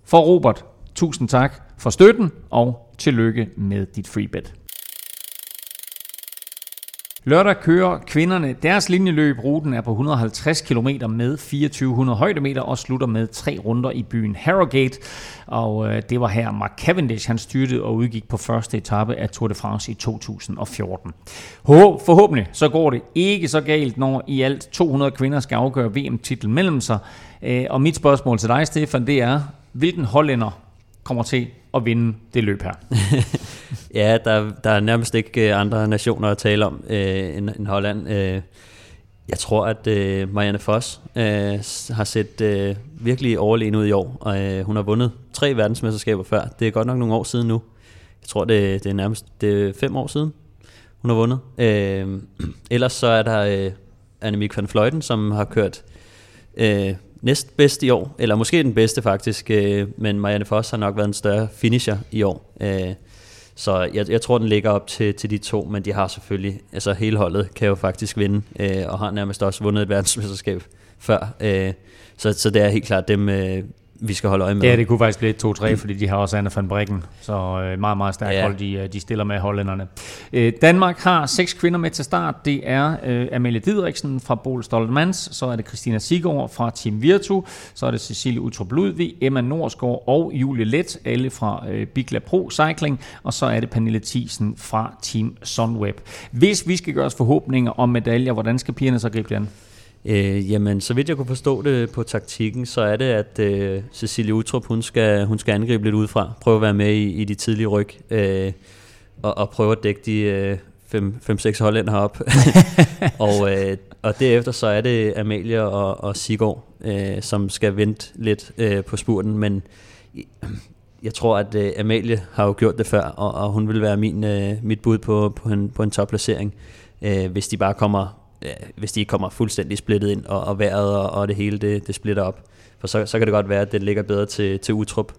for Robert. Tusind tak for støtten, og tillykke med dit freebet. Lørdag kører kvinderne deres linjeløb. Ruten er på 150 km med 2400 højdemeter og slutter med tre runder i byen Harrogate. Og øh, det var her Mark Cavendish, han styrtede og udgik på første etape af Tour de France i 2014. Forhåbentlig så går det ikke så galt, når i alt 200 kvinder skal afgøre VM-titlen mellem sig. Øh, og mit spørgsmål til dig, Stefan, det er, hvilken hollænder kommer til at vinde det løb her? ja, der, der er nærmest ikke øh, andre nationer at tale om øh, end, end Holland. Øh, jeg tror, at øh, Marianne Foss øh, har set øh, virkelig overlegen ud i år, og øh, hun har vundet tre verdensmesterskaber før. Det er godt nok nogle år siden nu. Jeg tror, det, det er nærmest det er fem år siden, hun har vundet. Øh, ellers så er der øh, Annemiek van Fleuten, som har kørt øh, næstbedste i år, eller måske den bedste faktisk, øh, men Marianne Foss har nok været en større finisher i år. Øh, så jeg, jeg tror, den ligger op til, til de to, men de har selvfølgelig, altså hele holdet kan jo faktisk vinde, øh, og har nærmest også vundet et verdensmesterskab før. Øh, så, så det er helt klart dem, øh, vi skal holde øje med. Ja, det kunne faktisk blive 2-3, fordi de har også Anna van Brikken, så øh, meget, meget stærkt ja. hold, de, øh, de stiller med hollænderne. Øh, Danmark har seks kvinder med til start. Det er øh, Amalie Didriksen fra Bol Stoltmans, så er det Christina Sigård fra Team Virtu, så er det Cecilie Utrup Ludvig, Emma Norsgaard og Julie Let, alle fra øh, Bigla Pro Cycling, og så er det Pernille Thiesen fra Team Sunweb. Hvis vi skal gøre os forhåbninger om medaljer, hvordan skal pigerne så gribe det an? Øh, jamen, så vidt jeg kunne forstå det på taktikken, så er det, at øh, Cecilie Utrup, hun skal, hun skal angribe lidt udefra, prøve at være med i, i de tidlige ryg, øh, og, og prøve at dække de øh, 5-6 hollænder herop. og, øh, og derefter så er det Amalie og, og Sigård, øh, som skal vente lidt øh, på spurten, men jeg tror, at øh, Amalie har jo gjort det før, og, og hun vil være min, øh, mit bud på, på en, på en topplacering, øh, hvis de bare kommer hvis de ikke kommer fuldstændig splittet ind, og, og vejret og, og det hele, det, det splitter op. For så, så kan det godt være, at det ligger bedre til, til Utrup.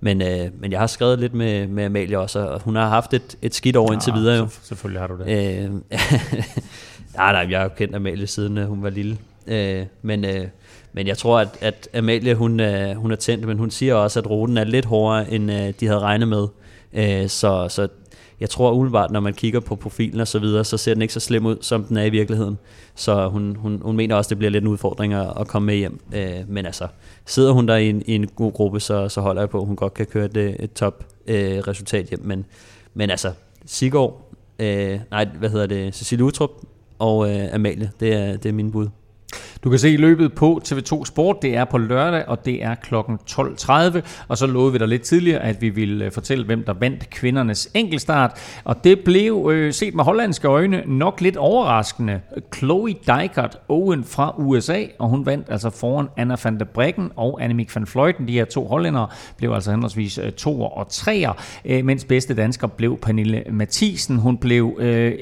Men, øh, men jeg har skrevet lidt med, med Amalie også, og hun har haft et, et skidt år ja, indtil videre. Jo. Selvfølgelig har du det. Øh, nej, nej, jeg har jo kendt Amalie siden øh, hun var lille. Øh, men, øh, men jeg tror, at, at Amalie hun, øh, hun er tændt, men hun siger også, at ruten er lidt hårdere, end øh, de havde regnet med. Øh, så, så jeg tror umiddelbart, når man kigger på profilen og så videre, så ser den ikke så slem ud, som den er i virkeligheden. Så hun, hun, hun mener også, det bliver lidt en udfordring at, at komme med hjem. Øh, men altså, sidder hun der i en, i en god gruppe, så, så holder jeg på, at hun godt kan køre et, et top øh, resultat hjem. Men, men altså, Sigård, øh, nej, hvad hedder det, Cecilie Utrup og øh, Amalie, det er, det er min bud. Du kan se løbet på TV2 Sport. Det er på lørdag, og det er kl. 12.30. Og så lovede vi dig lidt tidligere, at vi ville øh, fortælle, hvem der vandt kvindernes enkeltstart. Og det blev øh, set med hollandske øjne nok lidt overraskende. Chloe Dijkert Owen fra USA, og hun vandt altså foran Anna van der Breggen og Annemiek van Vleuten. De her to hollændere blev altså henholdsvis øh, to og treer, øh, mens bedste dansker blev Pernille Mathisen. Hun blev øh,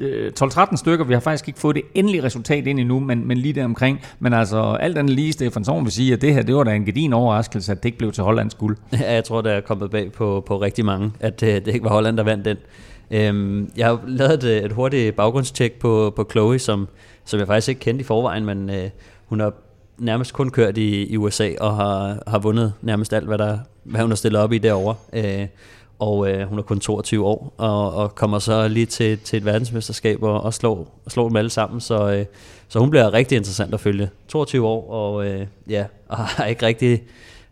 Øh, 12-13 stykker. Vi har faktisk ikke fået det endelige resultat ind endnu, men, men lige der omkring. Men altså, alt andet lige, Stefan Sorn vil sige, at det her, det var da en gedin overraskelse, at det ikke blev til Hollands guld. Ja, jeg tror, det er kommet bag på, på rigtig mange, at det, det ikke var Holland, der vandt den. Øhm, jeg har lavet et, et hurtigt baggrundstjek på, på Chloe, som, som jeg faktisk ikke kendte i forvejen, men øh, hun har nærmest kun kørt i, i USA og har, har vundet nærmest alt, hvad, der, hvad hun har stillet op i derovre. Øh, og øh, hun er kun 22 år, og, og kommer så lige til, til et verdensmesterskab og, og slår, og slår dem alle sammen, så, øh, så hun bliver rigtig interessant at følge. 22 år, og øh, ja, og har ikke rigtig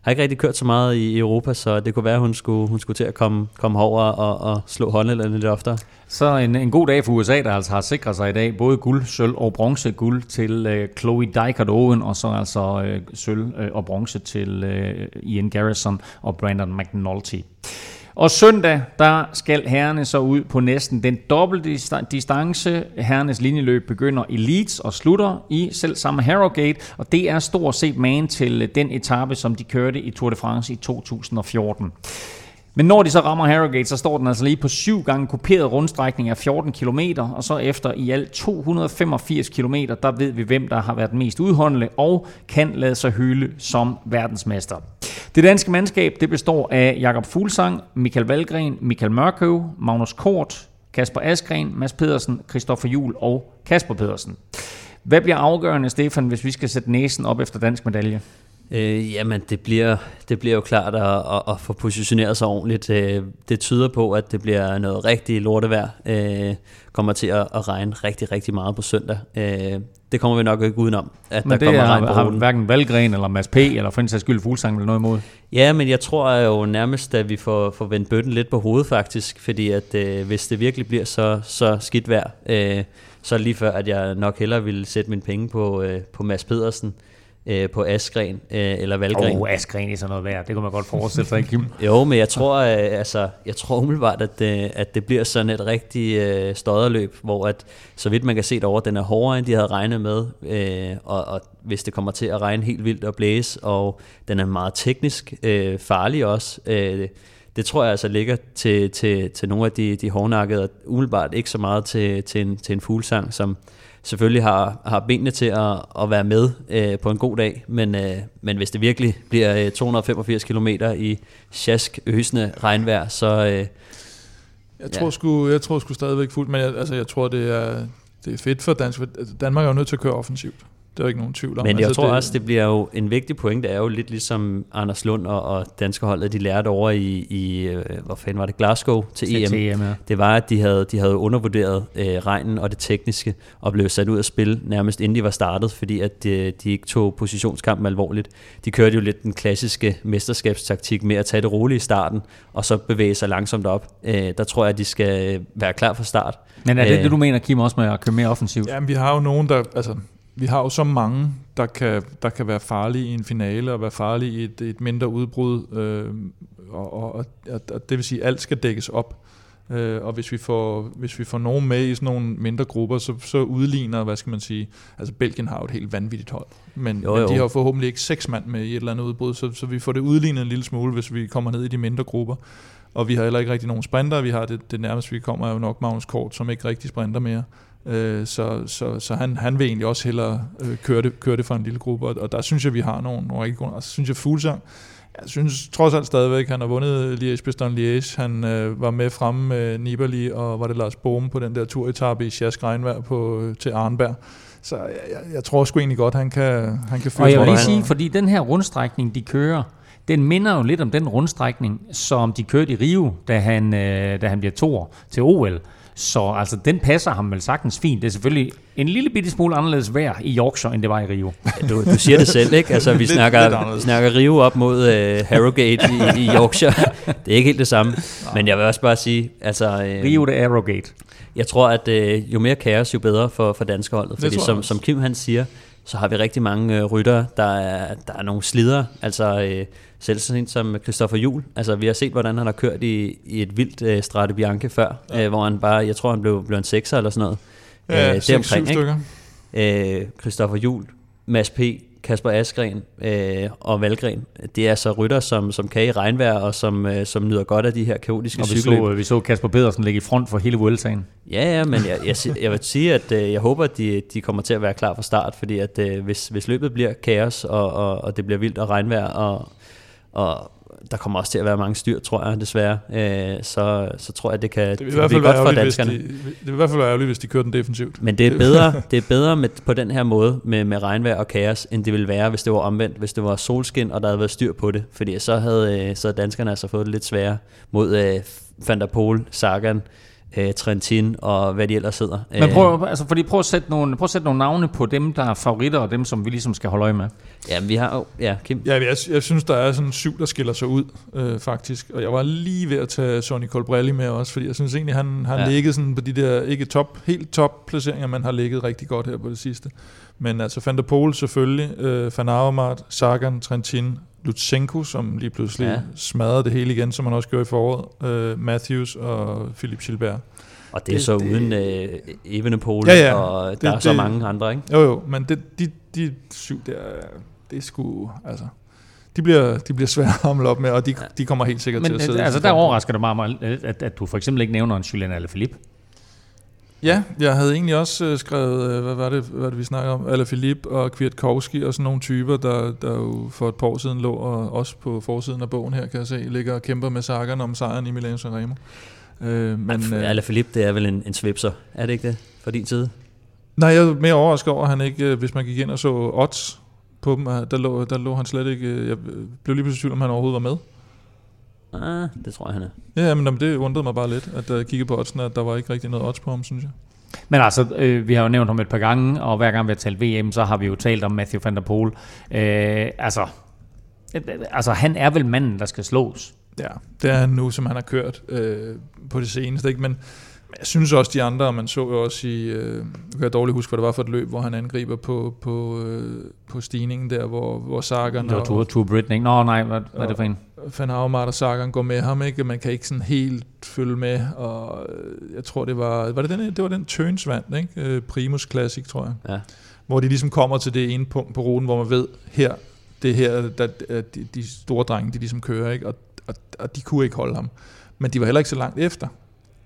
har ikke rigtig kørt så meget i Europa, så det kunne være, at hun skulle, hun skulle til at komme, komme over og, og slå håndlænderne lidt oftere. Så en, en god dag for USA, der altså har sikret sig i dag både guld, sølv og bronze. Guld til øh, Chloe Dykert Owen, og så altså øh, sølv øh, og bronze til øh, Ian Garrison og Brandon McNulty. Og søndag, der skal herrene så ud på næsten den dobbelte distance. Herrenes linjeløb begynder i Leeds og slutter i selv samme Harrogate, og det er stort set man til øh, den etape, som de kørte i Tour de France i 2014. Men når de så rammer Harrogate, så står den altså lige på syv gange kuperet rundstrækning af 14 km, og så efter i alt 285 km, der ved vi, hvem der har været mest udholdende og kan lade sig hylde som verdensmester. Det danske mandskab det består af Jakob Fuglsang, Michael Valgren, Michael Mørkøv, Magnus Kort, Kasper Askren, Mads Pedersen, Christoffer Jul og Kasper Pedersen. Hvad bliver afgørende, Stefan, hvis vi skal sætte næsen op efter dansk medalje? Øh, jamen, det bliver, det bliver jo klart at, at, at få positioneret sig ordentligt. Øh, det tyder på, at det bliver noget rigtig lortevejr. Øh, kommer til at, at regne rigtig, rigtig meget på søndag. Øh, det kommer vi nok ikke udenom, at men der det kommer regn på har hverken Valgren eller Mads P. eller for en sags skyld Fuglsang eller noget imod. Ja, men jeg tror jo nærmest, at vi får, får vendt bøtten lidt på hovedet faktisk, fordi at øh, hvis det virkelig bliver så, så skidt vejr, øh, så lige før, at jeg nok hellere ville sætte mine penge på, øh, på Mads Pedersen, øh, på Askren øh, eller Valgren. Åh, oh, Askren er sådan noget værd. Det kunne man godt forestille sig, Kim? jo, men jeg tror, øh, altså, jeg tror umiddelbart, at det, at det bliver sådan et rigtig øh, støderløb, hvor at, så vidt man kan se over, den er hårdere, end de havde regnet med, øh, og, og hvis det kommer til at regne helt vildt og blæse, og den er meget teknisk øh, farlig også. Øh, det tror jeg altså ligger til, til, til nogle af de, de hårdnakkede, og umiddelbart ikke så meget til, til, en, til en fuglsang, som, selvfølgelig har, har benene til at, at være med øh, på en god dag, men, øh, men hvis det virkelig bliver øh, 285 km i sjask øsende regnvejr, så... Øh, jeg tror, ja. sgu, jeg tror sgu stadigvæk fuldt, men jeg, altså, jeg tror, det er, det er fedt for Danmark. Danmark er jo nødt til at køre offensivt. Det er ikke nogen tvivl om. Men jeg altså, tror det, også, det bliver jo en vigtig point. Det er jo lidt ligesom Anders Lund og, og danske holdet, de lærte over i, i øh, hvor fanden var det, Glasgow til, EM. Til EM ja. Det var, at de havde, de havde undervurderet øh, regnen og det tekniske, og blev sat ud af spil nærmest inden de var startet, fordi at de, de ikke tog positionskampen alvorligt. De kørte jo lidt den klassiske mesterskabstaktik med at tage det roligt i starten, og så bevæge sig langsomt op. Øh, der tror jeg, at de skal være klar fra start. Men er det øh, det, du mener, Kim, også med at køre mere offensivt? Jamen, vi har jo nogen, der... Altså, vi har jo så mange, der kan, der kan være farlige i en finale, og være farlige i et, et mindre udbrud, øh, og, og, og, og det vil sige, at alt skal dækkes op. Øh, og hvis vi, får, hvis vi får nogen med i sådan nogle mindre grupper, så, så udligner, hvad skal man sige, altså Belgien har jo et helt vanvittigt hold, men, jo, jo. men de har forhåbentlig ikke seks mand med i et eller andet udbrud, så, så vi får det udlignet en lille smule, hvis vi kommer ned i de mindre grupper. Og vi har heller ikke rigtig nogen sprinter, vi har det, det nærmeste vi kommer er jo nok Magnus Kort, som ikke rigtig sprinter mere. Øh, så så, så han, han vil egentlig også hellere øh, køre, det, køre det for en lille gruppe, og, og der synes jeg, vi har nogle, nogle rigtig gode. Og så synes jeg, Fuglsang, jeg synes trods alt stadigvæk, han har vundet Liège-Bastogne Liège. Han øh, var med fremme med Nibali, og var det Lars Bohm på den der turetappe i Sjask Regnvær på, til Arnberg. Så jeg, jeg, jeg tror sgu egentlig godt, han kan, han kan føre Og jeg vil lige sige, fordi den her rundstrækning, de kører, den minder jo lidt om den rundstrækning, som de kørte i Rio, da han, øh, da han bliver to til OL. Så altså, den passer ham vel sagtens fint. Det er selvfølgelig en lille bitte smule anderledes vejr i Yorkshire, end det var i Rio. Du, du siger det selv, ikke? Altså, vi lidt, snakker, lidt snakker Rio op mod uh, Harrogate i, i Yorkshire. Det er ikke helt det samme. Men jeg vil også bare sige... Altså, uh, Rio det er Harrogate. Jeg tror, at uh, jo mere kaos, jo bedre for, for holdet. Fordi som, som Kim han siger, så har vi rigtig mange øh, ryttere, der er, der er nogle slidere. Altså øh, selv sådan en som Christoffer Jul. Altså vi har set, hvordan han har kørt i, i et vildt øh, Strade Bianche før, ja. øh, hvor han bare, jeg tror han blev, blev en sekser eller sådan noget. Ja, øh, 6-7 stykker. Øh, Christoffer Jul, Mads P., Kasper Askren øh, og Valgren. Det er så rytter, som, som kan i regnvejr, og som, øh, som nyder godt af de her kaotiske og vi. Så, vi så Kasper Pedersen ligge i front for hele Vueltaen. Ja, ja, men jeg, jeg, jeg vil sige, at øh, jeg håber, at de, de kommer til at være klar fra start, fordi at øh, hvis, hvis løbet bliver kaos, og, og, og det bliver vildt og regnvejr, og, og der kommer også til at være mange styr, tror jeg, desværre. Øh, så, så tror jeg, det kan, det vil i hvert fald blive godt for danskerne. De, det vil i hvert fald være ærgerligt, hvis de kører den defensivt. Men det er bedre, det er bedre med, på den her måde med, med regnvejr og kaos, end det ville være, hvis det var omvendt, hvis det var solskin, og der havde været styr på det. Fordi så havde, øh, så havde danskerne altså fået det lidt sværere mod øh, Van der Pol, Sagan, øh, Trentin og hvad de ellers hedder. Men prøv, altså, fordi prøv, at sætte nogle, prøv at sætte nogle navne på dem, der er favoritter, og dem, som vi ligesom skal holde øje med. Ja, vi har oh, ja, Kim. Ja, jeg, jeg synes, der er sådan syv, der skiller sig ud, øh, faktisk. Og jeg var lige ved at tage Sonny Colbrelli med også, fordi jeg synes egentlig, han har ja. ligget sådan på de der, ikke top, helt top placeringer, men har ligget rigtig godt her på det sidste. Men altså Van der Pol selvfølgelig, øh, Van Avermaet, Sagan, Trentin, Lutsenko, som lige pludselig ja. smadrede det hele igen, som han også gjorde i foråret, øh, Matthews og Philip Gilbert. Og det er det, så det, uden øh, Evenepoel, ja, ja, og det, der er det, så mange andre, ikke? Jo, jo, men det, de, de syv der, det sgu, altså... De bliver, de bliver svære at hamle op med, og de, de kommer helt sikkert men, til at sidde. Altså, der overrasker det mig, at, at du for eksempel ikke nævner en Julian Alaphilippe. Ja, jeg havde egentlig også øh, skrevet, øh, hvad var det, hvad var det vi snakker om, Alaphilippe og Kwiatkowski og sådan nogle typer, der, der jo for et par år siden lå, og også på forsiden af bogen her, kan jeg se, ligger og kæmper med Sagan om sejren i Milano Sanremo. Øh, men, øh, Alaphilippe, det er vel en, en svipser, er det ikke det, fra din side? Nej, jeg er mere overrasket over, at han ikke, øh, hvis man gik ind og så odds på dem, der lå, der lå han slet ikke, øh, jeg blev lige pludselig tvivl, om han overhovedet var med. Ah, det tror jeg, han er. Ja, men det undrede mig bare lidt, at jeg kiggede på oddsene, at der var ikke rigtig noget odds på ham, synes jeg. Men altså, øh, vi har jo nævnt ham et par gange, og hver gang vi har talt VM, så har vi jo talt om Matthew van der Poel. Øh, altså, øh, altså, han er vel manden, der skal slås. Ja, det er han nu, som han har kørt øh, på det seneste. Ikke? Men, jeg synes også, de andre, man så jo også i, øh, jeg kan dårligt huske, hvad det var for et løb, hvor han angriber på, på, øh, på stigningen der, hvor, hvor Sagan... Det var Tour, Tour Britain, ikke? Nå, nej, hvad, hvad er det for en? Van Avermaet og Sagan går med ham, ikke? Man kan ikke sådan helt følge med, og øh, jeg tror, det var, var det den, det var den Tøns ikke? Øh, Primus Classic, tror jeg. Ja. Hvor de ligesom kommer til det ene punkt på ruten, hvor man ved, her, det her, der, de, de store drenge, de ligesom kører, ikke? Og, og, og de kunne ikke holde ham. Men de var heller ikke så langt efter.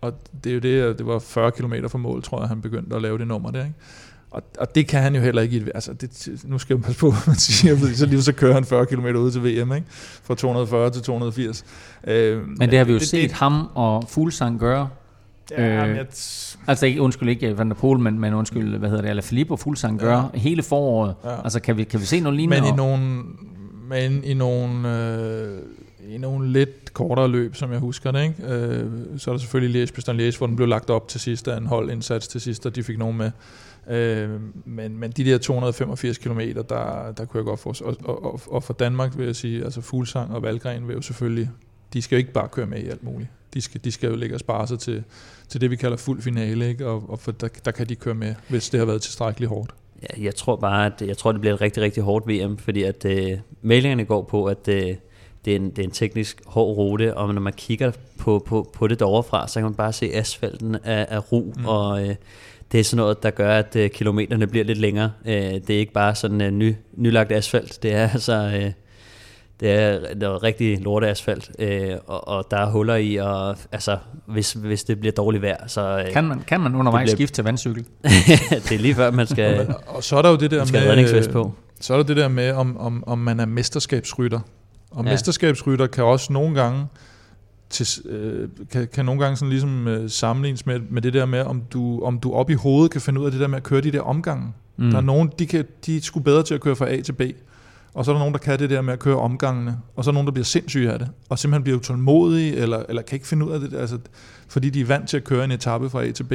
Og det er jo det, det var 40 km fra mål, tror jeg, han begyndte at lave det nummer der, ikke? Og, og det kan han jo heller ikke. Altså, det, nu skal jeg passe på, hvad man siger, fordi så lige så kører han 40 km ud til VM, ikke? fra 240 til 280. Øh, men det har vi jo det, set det, ham og Fuglsang gøre. Ja, øh, jeg... Altså ikke, undskyld ikke Van der Pol, men, men undskyld, hvad hedder det, eller Filippo og Fuglsang gøre ja. hele foråret. Ja. Altså kan vi, kan vi se noget lignende? Men i nogle, men i nogle, øh, i nogle lidt kortere løb, som jeg husker det, ikke? Øh, så er der selvfølgelig Liège, Piston Liège, hvor den blev lagt op til sidst af en holdindsats til sidst, og de fik nogen med. Øh, men, men de der 285 km, der, der kunne jeg godt få. Og, og, og, og for Danmark vil jeg sige, altså Fuglsang og Valgren vil jo selvfølgelig, de skal jo ikke bare køre med i alt muligt. De skal, de skal jo ligge og spare sig til, til det, vi kalder fuld finale, ikke? og, og for der, der kan de køre med, hvis det har været tilstrækkeligt hårdt. Ja, jeg tror bare, at jeg tror, det bliver et rigtig, rigtig hårdt VM, fordi at øh, mailingerne går på, at øh, det, er en, det er en teknisk hård rute, og når man kigger på, på, på det derovre fra, så kan man bare se asfalten af, af ru, mm. og uh, det er sådan noget, der gør, at uh, kilometerne bliver lidt længere. Uh, det er ikke bare sådan uh, ny, nylagt asfalt, det er altså... Uh, det er, det er rigtig lorte asfalt, øh, og, og der er huller i, og altså, hvis, hvis det bliver dårligt vejr, så... Øh, kan, man, kan man undervejs bliver... skifte til vandcykel? det er lige før, man skal... og så er der jo det der med... på. Så er der det der med, om, om, om man er mesterskabsrytter. Og ja. mesterskabsrytter kan også nogle gange til, øh, kan, kan nogle gange sådan ligesom øh, sammenlignes med, med det der med, om du, om du op i hovedet kan finde ud af det der med at køre de der omgange. Mm. Der er nogen, de, kan, de er sgu bedre til at køre fra A til B. Og så er der nogen, der kan det der med at køre omgangene. Og så er der nogen, der bliver sindssyge af det. Og simpelthen bliver utålmodige, eller, eller kan ikke finde ud af det. Altså, fordi de er vant til at køre en etape fra A til B.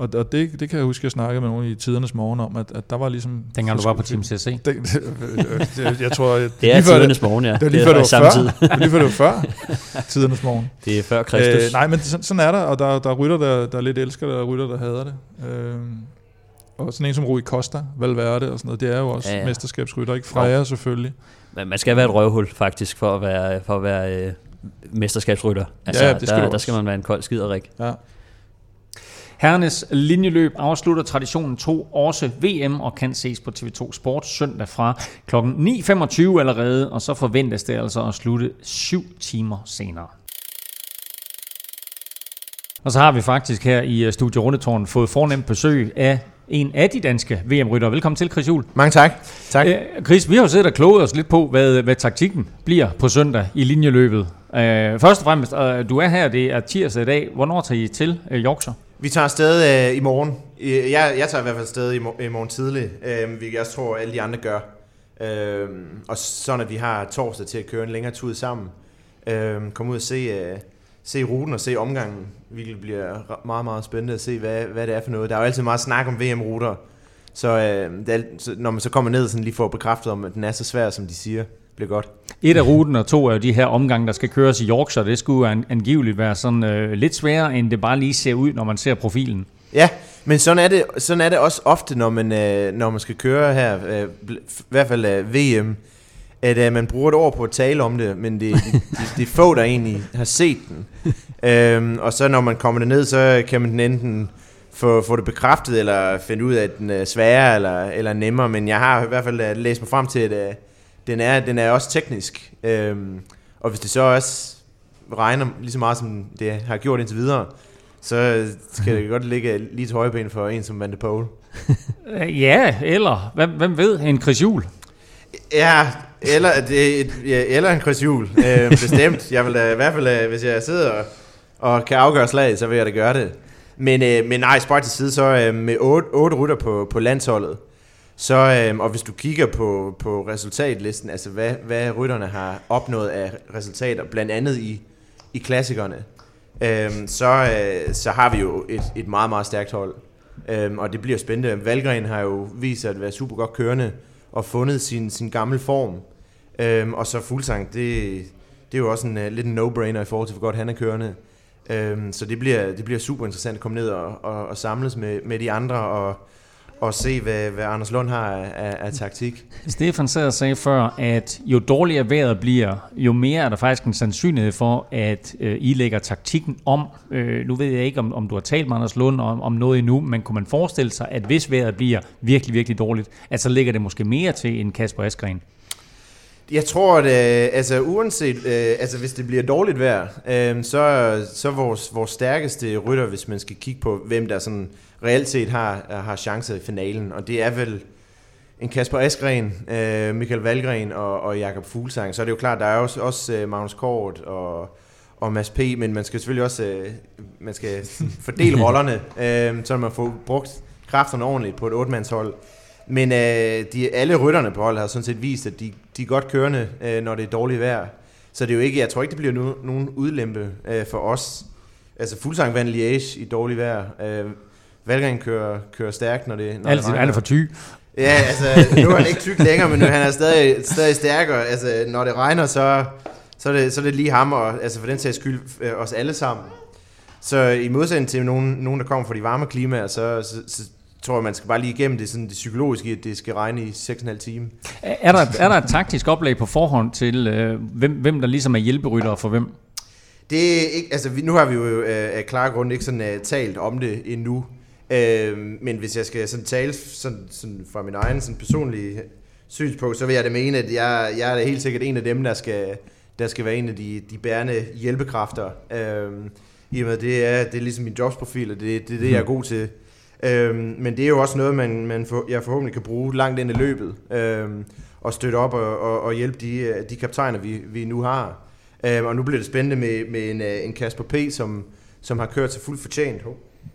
Og, og det, det kan jeg huske, at jeg snakkede med nogle i tidernes morgen om, at, at der var ligesom... Dengang du var på Team CC? Det, det, det, jeg tror... Det, det er tidernes morgen, ja. Det var lige før, det var før. Det var lige før, det var før tidernes morgen. Det er før Kristus. Øh, nej, men sådan, sådan er der, og der, der er rytter, der, der lidt elsker det, og rytter, der hader det. Øh, og sådan en som Rui Costa, Valverde og sådan noget, det er jo også Ja, ja, mesterskabsrytter, ikke? Freja selvfølgelig. Men man skal være et røvhul, faktisk, for at være, for at være øh, mesterskabsrytter. Altså, Ja, det skal der, der skal man være en kold skiderik. Ja. Herrenes linjeløb afslutter traditionen 2 også VM og kan ses på TV2 Sport søndag fra kl. 9.25 allerede, og så forventes det altså at slutte 7 timer senere. Og så har vi faktisk her i øh, Studio Rundetårn fået fornemt besøg af en af de danske VM-ryttere. Velkommen til, Chris Juhl. Mange tak. tak. Øh, Chris, vi har jo siddet og kloget os lidt på, hvad, hvad taktikken bliver på søndag i linjeløbet. Øh, først og fremmest, øh, du er her, det er tirsdag i dag. Hvornår tager I til øh, Yorkshire? Vi tager afsted øh, i morgen. Øh, jeg, jeg tager i hvert fald afsted i, mor- i morgen tidlig, øh, hvilket jeg også tror, alle de andre gør. Øh, og sådan, at vi har torsdag til at køre en længere tur sammen. Øh, komme ud og se, øh, se ruten og se omgangen, hvilket bliver meget, meget spændende at se, hvad, hvad det er for noget. Der er jo altid meget snak om VM-ruter, så, øh, det er, så når man så kommer ned sådan lige får bekræftet om, at den er så svær, som de siger, bliver godt. Et af ruten, og to er jo de her omgange, der skal køres i Yorkshire. Det skulle an- angiveligt være sådan øh, lidt sværere, end det bare lige ser ud, når man ser profilen. Ja, men sådan er det, sådan er det også ofte, når man, øh, når man skal køre her, øh, i hvert fald øh, VM, at øh, man bruger et år på at tale om det, men det, det, det, det er få, der egentlig har set den. øhm, og så når man kommer ned, så kan man den enten få, få det bekræftet, eller finde ud af, at den er sværere eller, eller nemmere, men jeg har i hvert fald øh, læst mig frem til, at øh, den, er, den er også teknisk. Øhm, og hvis det så også regner lige så meget, som det har gjort indtil videre, så skal det godt ligge lige til højben for en som Van de Pol. Øh, ja, eller hvem, hvem ved, en Chris Juhl. Ja, eller, det, et, ja, eller en Chris Juhl, øh, bestemt. Jeg vil da, i hvert fald, øh, hvis jeg sidder og, og kan afgøre slaget, så vil jeg da gøre det. Men, øh, men nej, spøjt til side, så øh, med otte, otte rytter på, på landsholdet, så, øh, og hvis du kigger på, på resultatlisten, altså hvad, hvad rytterne har opnået af resultater, blandt andet i, i klassikerne, øh, så, øh, så har vi jo et, et meget, meget stærkt hold. Øh, og det bliver spændende. Valgren har jo vist sig at være super godt kørende, og fundet sin, sin gamle form. Øhm, og så Fuglsang, det, det er jo også en uh, lidt en no-brainer i forhold til, hvor godt han er kørende. Øhm, så det bliver, det bliver super interessant at komme ned og, og, og samles med, med de andre og, og se, hvad, hvad Anders Lund har af, af, taktik. Stefan sad og sagde før, at jo dårligere vejret bliver, jo mere er der faktisk en sandsynlighed for, at øh, I lægger taktikken om. Øh, nu ved jeg ikke, om, om du har talt med Anders Lund om, om noget endnu, men kunne man forestille sig, at hvis vejret bliver virkelig, virkelig dårligt, at så ligger det måske mere til en Kasper Askren? Jeg tror, at øh, altså, uanset, øh, altså, hvis det bliver dårligt vejr, øh, så, så vores, vores stærkeste rytter, hvis man skal kigge på, hvem der sådan reelt set har, har chancer i finalen, og det er vel en Kasper Askren, øh, Michael Valgren og, og Jakob Fuglsang, så er det jo klart, der er også, også øh, Magnus Kort og, og Mads P., men man skal selvfølgelig også øh, man skal fordele rollerne, øh, så man får brugt kræfterne ordentligt på et otte-mandshold. Men øh, de, alle rytterne på holdet har sådan set vist, at de, de er godt kørende, øh, når det er dårligt vejr. Så det er jo ikke, jeg tror ikke, det bliver no, nogen udlempe øh, for os. Altså Fuglsang vandt Liège i dårligt vejr. Øh, Valgren kører, kører stærkt, når det, når Altid, det regner. han er for ty. Ja, altså, nu er han ikke tyk længere, men nu, han er stadig, stadig stærkere. Altså, når det regner, så, så, er det, så er det lige ham, og altså for den sags skyld øh, os alle sammen. Så i modsætning til nogen, nogen der kommer fra de varme klimaer, så, så, så tror jeg, man skal bare lige igennem det, sådan det psykologiske, at det skal regne i 6,5 timer. Er der, er der et taktisk oplæg på forhånd til, øh, hvem, hvem der ligesom er hjælperytter for hvem? Det er ikke, altså nu har vi jo øh, af klare grunde ikke sådan uh, talt om det endnu, øh, men hvis jeg skal sådan tale sådan, sådan fra min egen sådan personlige synspunkt, så vil jeg da mene, at jeg, jeg er da helt sikkert en af dem, der skal, der skal være en af de, de bærende hjælpekræfter. Øh, I og med, det er, det er ligesom min jobsprofil, og det, det er det, jeg er god til. Øhm, men det er jo også noget, man, man for, jeg forhåbentlig kan bruge langt ind i løbet, øhm, og støtte op og, og, og hjælpe de, øh, de kaptajner, vi, vi nu har. Øhm, og nu bliver det spændende med, med en, øh, en Kasper P., som, som har kørt sig fuldt fortjent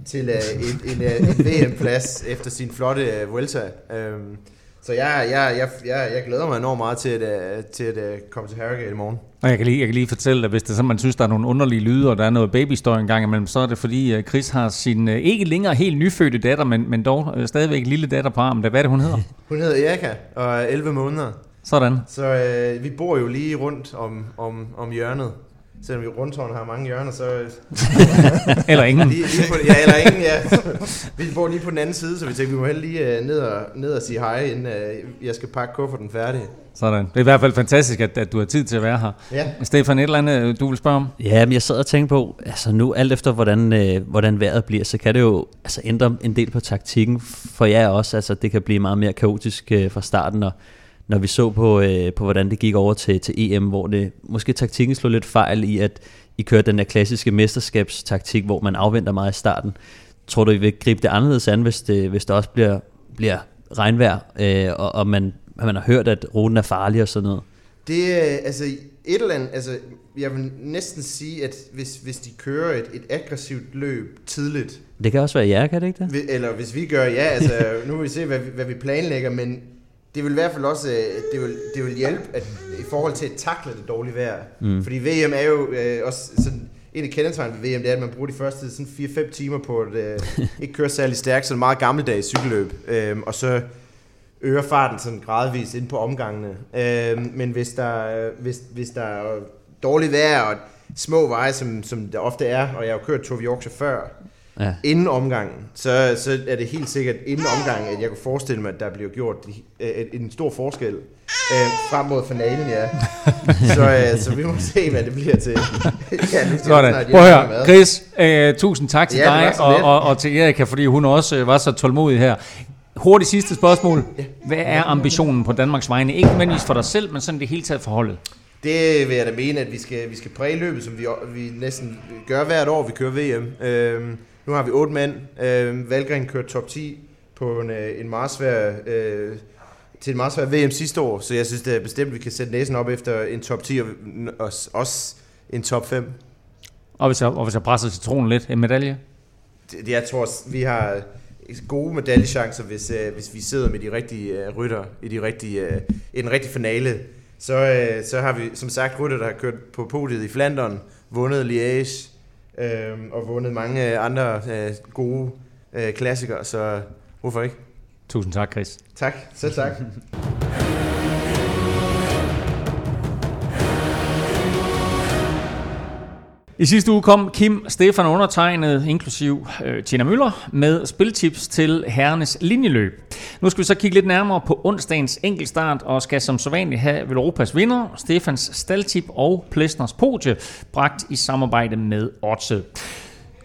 til uh, en, en, en VM-plads efter sin flotte uh, Vuelta. Øhm, så jeg, jeg, jeg, jeg, jeg glæder mig enormt meget til at, uh, til at uh, komme til Harrogate i morgen. Og jeg kan lige, jeg kan lige fortælle dig, hvis det er sådan, man synes, der er nogle underlige lyde, og der er noget babystøj en gang imellem, så er det fordi, at Chris har sin øh, ikke længere helt nyfødte datter, men, men dog øh, stadigvæk lille datter på armen. Hvad er det, hun hedder? Hun hedder Erika og er 11 måneder. Sådan. Så øh, vi bor jo lige rundt om, om, om hjørnet. Selvom vi rundtårn har mange hjørner, så... eller ingen. Lige, lige på, ja, eller ingen, ja. Vi bor lige på den anden side, så vi tænkte, vi må hellere lige uh, ned, og, ned og sige hej, inden uh, jeg skal pakke kufferten færdig. Sådan. Det er i hvert fald fantastisk, at, at du har tid til at være her. Ja. Stefan, et eller andet, du vil spørge om? Ja, men jeg sad og tænkte på, altså nu alt efter hvordan, øh, hvordan vejret bliver, så kan det jo altså ændre en del på taktikken for jer også. Altså det kan blive meget mere kaotisk øh, fra starten, og når vi så på, øh, på hvordan det gik over til, til EM, hvor det måske taktikken slog lidt fejl i, at I kørte den der klassiske mesterskabstaktik, hvor man afventer meget i starten. Tror du, I vil gribe det anderledes an, hvis det, hvis det også bliver, bliver regnvejr, øh, og, og man, man har hørt, at ruten er farlig og sådan noget? Det er, altså, et eller andet, altså, jeg vil næsten sige, at hvis, hvis de kører et, et aggressivt løb tidligt, Det kan også være jer, kan det ikke det? eller hvis vi gør, ja, altså, nu vil vi se, hvad vi, hvad vi planlægger, men det vil i hvert fald også, øh, det vil, det vil hjælpe at, i forhold til at takle det dårlige vejr. Mm. Fordi VM er jo øh, også sådan, en af kendetegnene ved VM, det er, at man bruger de første sådan 4-5 timer på at øh, ikke køre særlig stærkt, så er meget gammeldags cykelløb, øh, og så øger farten sådan gradvist ind på omgangene. Øh, men hvis der, hvis, hvis der er dårligt vejr og små veje, som, som der ofte er, og jeg har jo kørt Tour Yorkshire før, Ja. inden omgangen, så, så er det helt sikkert inden omgangen, at jeg kunne forestille mig, at der bliver gjort øh, en stor forskel øh, frem mod finalen, ja. så, øh, så vi må se, hvad det bliver til. ja, nu Sådan. snart Prøv at høre. Chris, øh, tusind tak til Ja, dig og, og, og til Erika, fordi hun også øh, var så tålmodig her. Hurtigt sidste spørgsmål. Hvad er ambitionen på Danmarks vegne? Ikke nødvendigvis for dig selv, men sådan det hele taget for holdet. Det vil jeg da mene, at vi skal, vi skal præge løbet, som vi, vi næsten gør hvert år, vi kører VM. Øhm, nu har vi otte mand. Øhm, Valgren kørte top 10 på en, øh, en meget svær, øh, til en meget svær VM sidste år, så jeg synes det er bestemt, at vi kan sætte næsen op efter en top 10 og også, også en top 5. Og hvis jeg, og hvis jeg presser citronen lidt, en medalje? Det- Jeg tror, vi har gode medaljechancer, hvis, øh, hvis vi sidder med de rigtige øh, rytter i, de rigtige, øh, i den rigtige finale. Så, øh, så har vi som sagt rytter, der har kørt på podiet i Flandern, vundet Liège øh, og vundet mange øh, andre øh, gode øh, klassikere, så hvorfor ikke? Tusind tak, Chris. Tak, selv tak. I sidste uge kom Kim, Stefan undertegnet, inklusiv øh, Tina Møller, med spiltips til herrenes linjeløb. Nu skal vi så kigge lidt nærmere på onsdagens enkeltstart, og skal som sædvanligt have Europas vinder, Stefans staldtip og Plesners podie, bragt i samarbejde med Otse.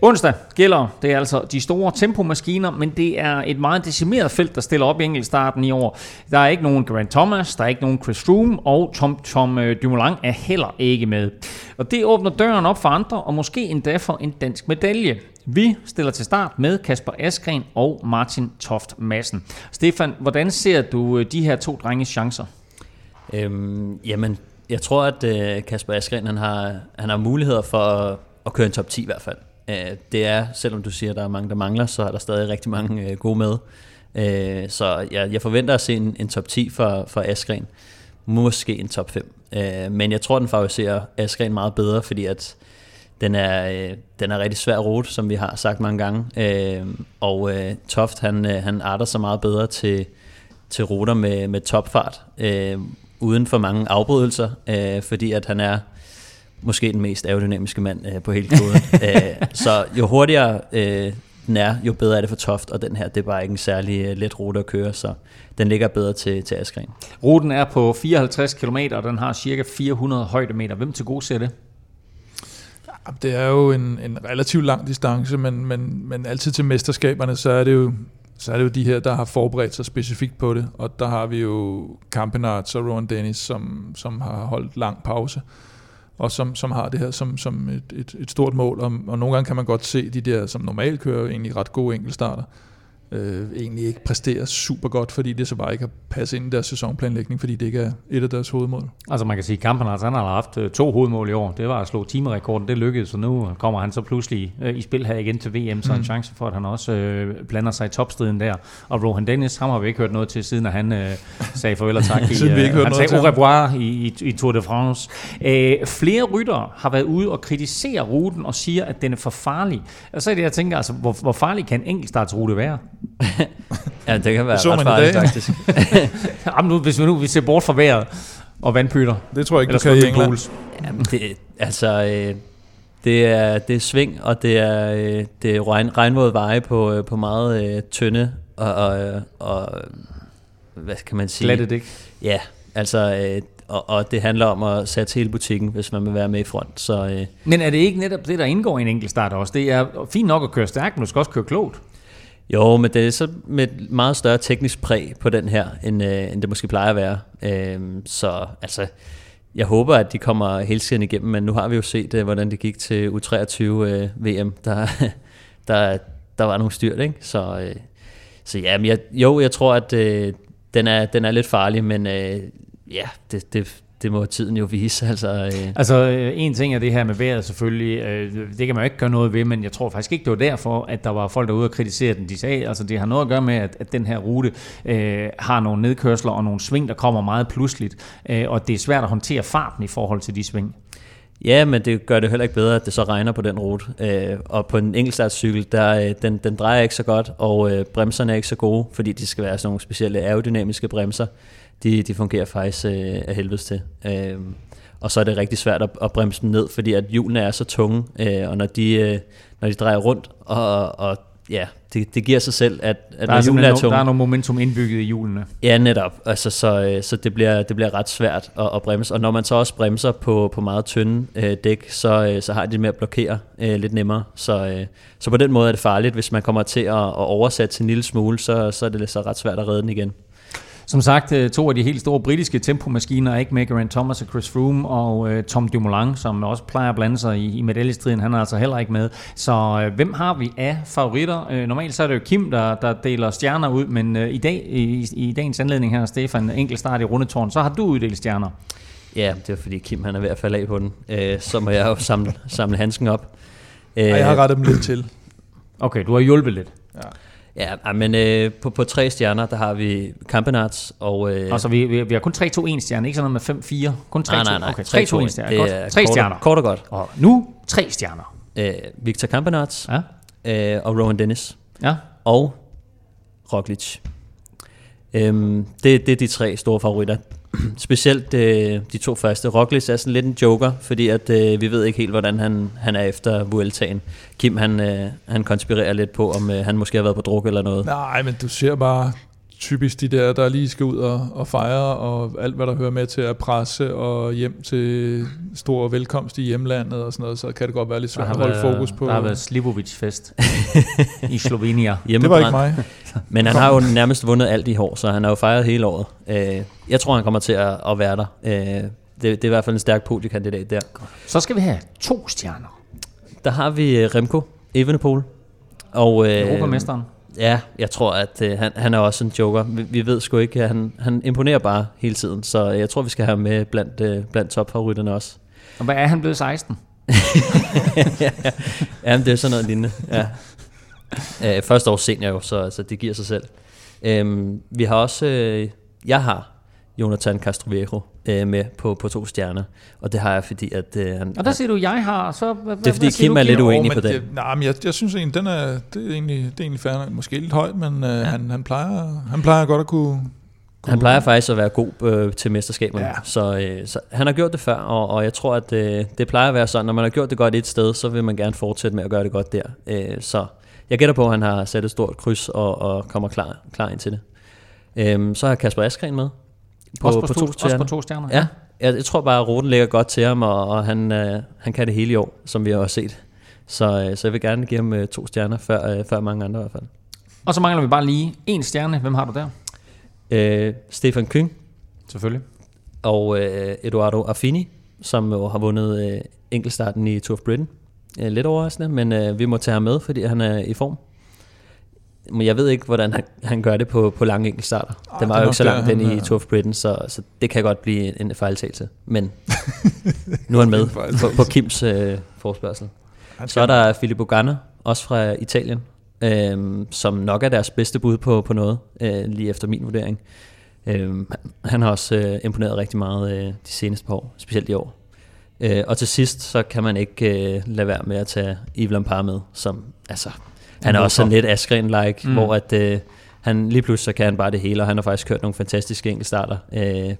Onsdag gælder det er altså de store tempomaskiner, men det er et meget decimeret felt, der stiller op i enkeltstarten i år. Der er ikke nogen Grant Thomas, der er ikke nogen Chris Froome, og Tom, Tom øh, Dumoulin er heller ikke med. Og det åbner døren op for andre, og måske endda for en dansk medalje. Vi stiller til start med Kasper Askren og Martin Toft Madsen. Stefan, hvordan ser du øh, de her to drenges chancer? Øhm, jamen, jeg tror, at øh, Kasper Askren, han har, han har muligheder for at køre en top 10 i hvert fald. Øh, det er, selvom du siger, at der er mange, der mangler, så er der stadig rigtig mange øh, gode med. Øh, så jeg, jeg forventer at se en, en top 10 for, for Askren. Måske en top 5. Men jeg tror, den favoriserer Askren meget bedre, fordi at den er, den er rigtig svær rute, som vi har sagt mange gange. Og Toft, han, han arter sig meget bedre til, til ruter med, med topfart, øh, uden for mange afbrydelser, øh, fordi at han er måske den mest aerodynamiske mand øh, på hele kloden. øh, så jo hurtigere øh, den er, jo bedre er det for Toft, og den her, det er bare ikke en særlig øh, let rute at køre, så den ligger bedre til, til Askren. Ruten er på 54 km, og den har cirka 400 højdemeter. Hvem til gode ser det? Det er jo en, en relativt lang distance, men, men, men altid til mesterskaberne, så er det jo så er det jo de her, der har forberedt sig specifikt på det, og der har vi jo Campenarts og Rowan Dennis, som, som har holdt lang pause, og som, som har det her som, som et, et, et stort mål, og, og nogle gange kan man godt se de der, som normalt kører, egentlig ret gode enkeltstarter, øh, egentlig ikke præsterer super godt, fordi det så bare ikke har passet ind i deres sæsonplanlægning, fordi det ikke er et af deres hovedmål. Altså man kan sige, at Kampenarts han har haft øh, to hovedmål i år. Det var at slå timerekorden, det lykkedes, så nu kommer han så pludselig øh, i spil her igen til VM, så mm. en chance for, at han også øh, blander sig i topstriden der. Og Rohan Dennis, ham har vi ikke hørt noget til, siden at han øh, sagde farvel og tak. i, Siden vi ikke hørte han noget sagde au revoir i, i, i Tour de France. Øh, flere ryttere har været ude og kritisere ruten og siger, at den er for farlig. Og så er det, jeg tænker, altså, hvor, hvor farlig kan en enkeltstartsrute være? Ja, det kan være Det så ret farligt faktisk. Jamen nu, hvis vi nu vi ser bort fra vejret, og vandpytter. Det tror jeg ikke, Eller du kan i England. Jamen, det, altså, øh, det, er, det er sving, og det er, øh, det er regn, regnvåde veje på, øh, på meget øh, tynde og, og, og, hvad kan man sige? Glattet ikke. Ja, altså, øh, og, og det handler om at sætte hele butikken, hvis man vil være med i front. Så øh, Men er det ikke netop det, der indgår i en enkelt start også? Det er fint nok at køre stærkt, men du skal også køre klogt jo, men det er så med et meget større teknisk præg på den her, end, øh, end det måske plejer at være. Øh, så altså, jeg håber, at de kommer hele tiden igennem, men nu har vi jo set, øh, hvordan det gik til U23 øh, VM. Der, der, der var nogle styrt, ikke? Så, øh, så ja, men jeg, jo, jeg tror, at øh, den, er, den er lidt farlig, men øh, ja, det, det, det må tiden jo vise. Altså, øh, Altså, øh, en ting er det her med vejret selvfølgelig. øh, Det kan man jo ikke gøre noget ved, men jeg tror faktisk ikke, det var derfor, at der var folk derude og kritisere den. De sagde, altså det har noget at gøre med, at, at den her rute øh, har nogle nedkørsler og nogle sving, der kommer meget pludseligt. Øh, og det er svært at håndtere farten i forhold til de sving. Ja, men det gør det heller ikke bedre, at det så regner på den rute. Øh, og på en enkeltstartscykel, der, øh, den, den drejer ikke så godt, og øh, bremserne er ikke så gode, fordi de skal være sådan nogle specielle aerodynamiske bremser. De, de fungerer faktisk øh, af helvedes til. Øh, og så er det rigtig svært at, at bremse dem ned, fordi at hjulene er så tunge, øh, og når de, øh, når de drejer rundt, og, og ja, det, det giver sig selv, at, at Der er, når hjulene er no, tunge, der er noget momentum indbygget i hjulene. Ja, netop. Altså, så øh, så det, bliver, det bliver ret svært at, at bremse. Og når man så også bremser på, på meget tynde øh, dæk, så, øh, så har de det med at blokere øh, lidt nemmere. Så, øh, så på den måde er det farligt. Hvis man kommer til at, at oversætte til en lille smule, så, så er det så ret svært at redde den igen. Som sagt, øh, to af de helt store britiske tempomaskiner er ikke med Geraint Thomas og Chris Froome, og øh, Tom Dumoulin, som også plejer at blande sig i, i medaljestriden, han er altså heller ikke med. Så øh, hvem har vi af favoritter? Øh, normalt så er det jo Kim, der, der deler stjerner ud, men øh, i, dag, i, i dagens anledning her, Stefan, enkelt start i rundetårn, så har du uddelt stjerner. Ja, det er fordi Kim han er ved at falde af på den. Øh, så må jeg jo samle, samle handsken op. Øh, Og jeg har rettet dem lidt til. Okay, du har hjulpet lidt. Ja, ej, men øh, på, på tre stjerner, der har vi Campenarts og... Øh, Og så vi, vi, vi har kun 3-2-1 stjerner, ikke sådan noget med 5-4. Kun 3-2. nej, nej, nej. Okay, 3-2-1 3-2-1. stjerner. Godt. er Tre kort og- stjerner. Kort og godt. Og nu tre stjerner. Øh, Victor Campenarts Ja, øh, og Rowan Dennis. ja. og Roglic. Øhm, det, det er de tre store favoritter. Specielt øh, de to første. Roglic er sådan lidt en joker, fordi at, øh, vi ved ikke helt, hvordan han, han er efter Vueltaen. Kim han, øh, han konspirerer lidt på, om øh, han måske har været på druk eller noget. Nej, men du ser bare typisk de der, der lige skal ud og, og fejre, og alt hvad der hører med til at presse og hjem til stor velkomst i hjemlandet og sådan noget, så kan det godt være lidt svært har, at holde været, fokus på. der har været Slivovic-fest i Slovenia. det var ikke mig. Men han har jo nærmest vundet alt i år, så han har jo fejret hele året. Øh, jeg tror, han kommer til at, at være der. Øh, det, det er i hvert fald en stærk podiekandidat der. Så skal vi have to stjerner. Der har vi øh, Remco Evenepoel. Og, øh, Europamesteren. Ja, jeg tror, at øh, han, han er også en joker. Vi, vi ved sgu ikke, at han, han imponerer bare hele tiden, så jeg tror, vi skal have ham med blandt, øh, blandt topfavoritterne også. Og hvad er han blevet 16? ja, men det er sådan noget lignende. Ja. Øh, første år senior jo, så, så det giver sig selv. Øhm, vi har også, øh, jeg har Jonathan Castroviejo øh, med på, på to stjerner, og det har jeg, fordi at øh, han, Og der siger du, jeg har. Så, hvad, det er fordi Kim du, er lidt uenig på. Jeg, nej, men jeg, jeg synes egentlig, den er, det er egentlig, det er egentlig fair. nok. Måske lidt højt, men øh, ja. han, han, plejer, han plejer godt at kunne... kunne Han plejer faktisk at være god øh, til mesterskaberne. Ja. så, øh, så han har gjort det før, og, og jeg tror, at øh, det plejer at være sådan, når man har gjort det godt et sted, så vil man gerne fortsætte med at gøre det godt der. Øh, så jeg gætter på, at han har sat et stort kryds og, og kommer klar, klar ind til det. Øh, så har Kasper Askren med på, også, på, på to, to også stjerner. på to stjerner. Ja, jeg, jeg tror bare, at ruten ligger godt til ham, og, og han, øh, han kan det hele i år, som vi har også set. Så, øh, så jeg vil gerne give ham øh, to stjerner, før, øh, før mange andre i hvert fald. Og så mangler vi bare lige en stjerne. Hvem har du der? Øh, Stefan Kyng, Selvfølgelig. og øh, Eduardo Affini, som jo har vundet øh, enkeltstarten i Tour of Britain. Øh, lidt overraskende, men øh, vi må tage ham med, fordi han er i form. Men jeg ved ikke, hvordan han, han gør det på, på lange enkeltstarter. Ej, Den var jo ikke så langt den i er- Tour of Britain, så, så det kan godt blive en, fejltagelse. Men nu er han med på, på Kims øh, forspørgsel. Så er der Filippo Ganna, også fra Italien, øh, som nok er deres bedste bud på, på noget, øh, lige efter min vurdering. Øh, han har også øh, imponeret rigtig meget øh, de seneste par år, specielt i år. Øh, og til sidst, så kan man ikke øh, lade være med at tage Yves Lampard med, som altså, han er også sådan lidt Askren-like, Mm. hvor at, øh, han lige pludselig så kan han bare det hele, og han har faktisk kørt nogle fantastiske enkeltstarter. Øh,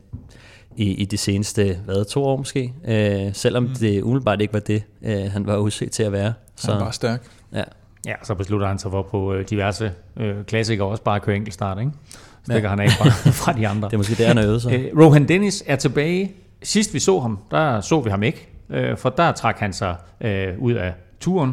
i, i de seneste, hvad, to år måske. Øh, selvom mm. det umiddelbart ikke var det, øh, han var udset til at være. Så. Han var stærk. Ja. Ja, så beslutter han sig for på øh, diverse øh, klassikere også bare at køre enkeltstart, ikke? Stikker ja. han af fra, fra de andre. Det er måske det, han har øvet sig. Øh, Rohan Dennis er tilbage. Sidst vi så ham, der så vi ham ikke. Øh, for der trak han sig øh, ud af turen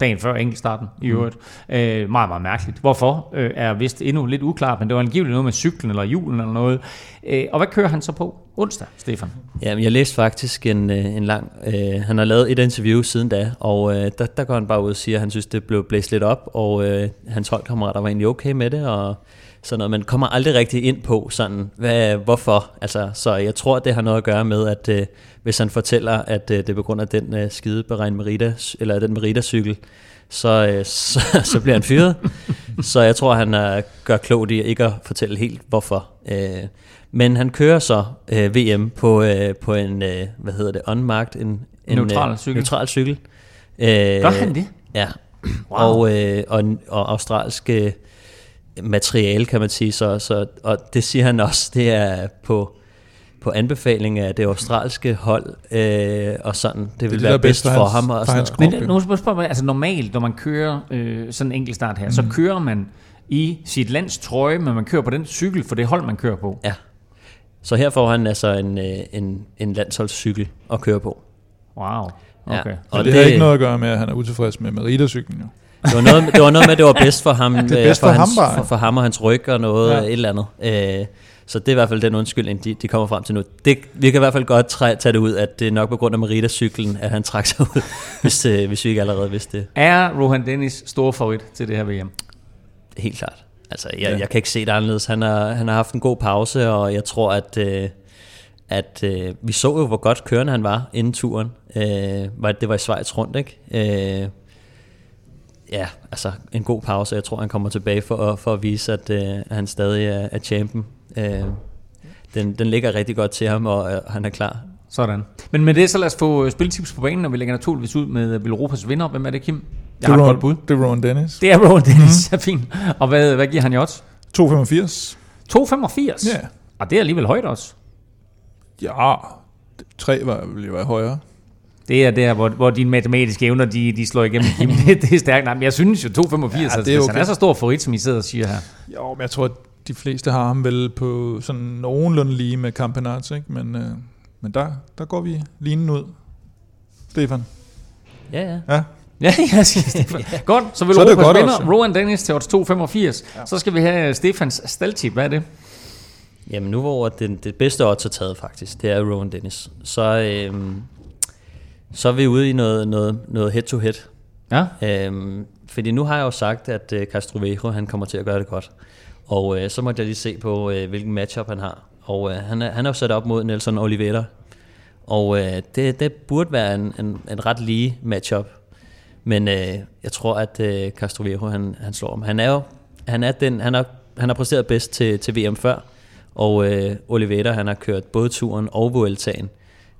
dagen før enkeltstarten i mm. øvrigt. Mm. Øh, meget, meget mærkeligt. Hvorfor øh, er vist endnu lidt uklart, men det var angiveligt noget med cyklen eller julen eller noget. Øh, og hvad kører han så på onsdag, Stefan? Jamen, jeg læste faktisk en, øh, en lang... Øh, han har lavet et interview siden da, og øh, der, der går han bare ud og siger, at han synes, det blev blæst lidt op, og øh, hans holdkammerater var egentlig okay med det, og sådan noget, men kommer aldrig rigtig ind på sådan, hvad, hvorfor. Altså, så jeg tror, det har noget at gøre med, at øh, hvis han fortæller, at øh, det er på grund af den øh, skide beregn Merida, eller den Merida-cykel, så, øh, så, så bliver han fyret. så jeg tror, han øh, gør klogt i ikke at fortælle helt, hvorfor. Øh, men han kører så øh, VM på, øh, på en, øh, hvad hedder det, unmarked, en, en neutral cykel. Neutral cykel. Øh, gør han det? Ja. Wow. Og, øh, og, og australske materiale, kan man sige. Så, så, og det siger han også, det er på, på anbefaling af det australske hold, øh, og sådan, det, det vil det være bedst for, for hans, ham. Og for hans Men nu skal spørge, altså normalt, når man kører øh, sådan en enkelt start her, mm. så kører man i sit lands trøje, men man kører på den cykel for det hold, man kører på. Ja. Så her får han altså en, øh, en, en landsholdscykel at køre på. Wow. Okay. Ja. Og det, det har ikke noget at gøre med, at han er utilfreds med Merida-cyklen jo. Det var, noget, det var noget med, at det var bedst for ham, det er bedst for, for, hans, ham for, for ham og hans ryg og noget, ja. et eller andet. Øh, så det er i hvert fald den undskyldning, de, de kommer frem til nu. Det, vi kan i hvert fald godt træ, tage det ud, at det er nok på grund af Merida-cyklen, at han trak sig ud, hvis, øh, hvis vi ikke allerede vidste det. Er Rohan Dennis stor favorit til det her VM? Helt klart. Altså, jeg, ja. jeg kan ikke se det anderledes. Han har, han har haft en god pause, og jeg tror, at, øh, at øh, vi så jo, hvor godt kørende han var inden turen. Øh, det var i Schweiz rundt, ikke? Øh, ja, altså en god pause. Jeg tror, han kommer tilbage for, for at vise, at, øh, han stadig er, er champion. Øh, den, den ligger rigtig godt til ham, og øh, han er klar. Sådan. Men med det, så lad os få øh, spiltips på banen, og vi lægger naturligvis ud med Europas vinder. Hvem er det, Kim? Jeg det, er Ron, bud. det er Ron Dennis. Det er Ron Dennis, mm. ja, fint. Og hvad, hvad giver han i odds? 2,85. 2,85? Ja. Og det er alligevel højt også. Ja, 3 var, ville jo være højere. Det er der, hvor, hvor dine matematiske evner, de, de slår igennem. Kim. det, det er stærkt. Nej, men jeg synes jo 2,85, ja, altså, det er okay. han er så stor favorit, som I sidder og siger her. Jo, men jeg tror, at de fleste har ham vel på sådan nogenlunde lige med Campenarts, ikke? Men, øh, men der, der går vi linen ud. Stefan? Ja, ja. Ja, Ja, ja, Stefan. ja. Godt, så vil Europas vinder, Rowan Dennis til odds 2,85. Ja. Så skal vi have Stefans staldtip. Hvad er det? Jamen nu hvor det, det bedste odds er taget faktisk, det er Rowan Dennis. Så, øhm, så er vi ude i noget, noget, noget head-to-head. Ja. Øhm, fordi nu har jeg jo sagt, at øh, Castroviejo han kommer til at gøre det godt. Og øh, så måtte jeg lige se på, øh, hvilken matchup han har. Og øh, han, er, han er jo sat op mod Nelson Oliveira. Og øh, det, det burde være en, en, en ret lige matchup. Men øh, jeg tror, at øh, Castroviejo han, han slår ham. Han er jo han er den, han har, han har præsteret bedst til, til VM før. Og øh, Oliveira han har kørt både turen og Vueltaen.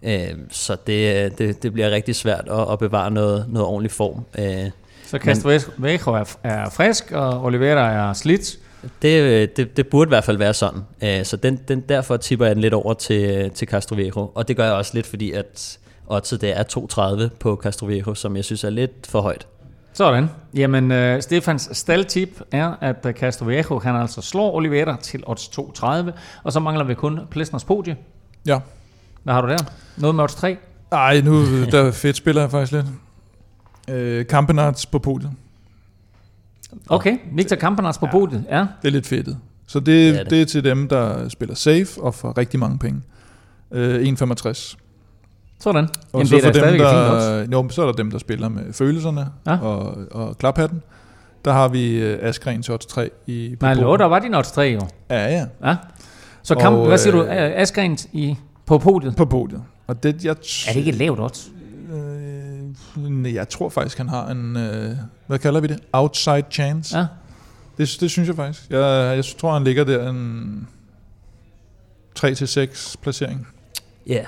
Øh, så det, det, det bliver rigtig svært at, at bevare noget, noget ordentlig form. Øh, så Castroviejo er, er frisk, og Oliveira er slidt. Det, det, det burde i hvert fald være sådan. Øh, så den, den, derfor tipper jeg den lidt over til, til Castroviejo. Og det gør jeg også lidt, fordi at oddset det er 2,30 på Castroviejo, som jeg synes er lidt for højt. Sådan. Jamen, uh, Stefans staldtip er, at uh, Castroviejo han altså slår Oliveira til odds 2,30, og så mangler vi kun Plesners podie. Ja. Hvad har du der? Noget med odds 3? Nej, nu der fedt spiller jeg faktisk lidt. Uh, Campenarts på podiet. Okay, Victor Campenarts på ja, podiet, ja. Det er lidt fedt. Så det, det, er det. det er til dem, der spiller safe og får rigtig mange penge. Uh, 1,65. Sådan. Og Jamen, så, det er for dem, der, jo, så er der dem, der spiller med følelserne ja. og, og klaphatten. Der har vi uh, Askren til odds 3 i Nej, lå, der var din odds 3 jo. Ja, ja. ja. Så kamp, og, hvad siger du, Askren i, på podiet? På podiet. Og det, jeg er det ikke et lavt odds? Øh, jeg tror faktisk, han har en, øh, hvad kalder vi det? Outside chance. Ja. Det, det synes jeg faktisk. Jeg, jeg tror, han ligger der en 3-6 placering. Ja. Yeah.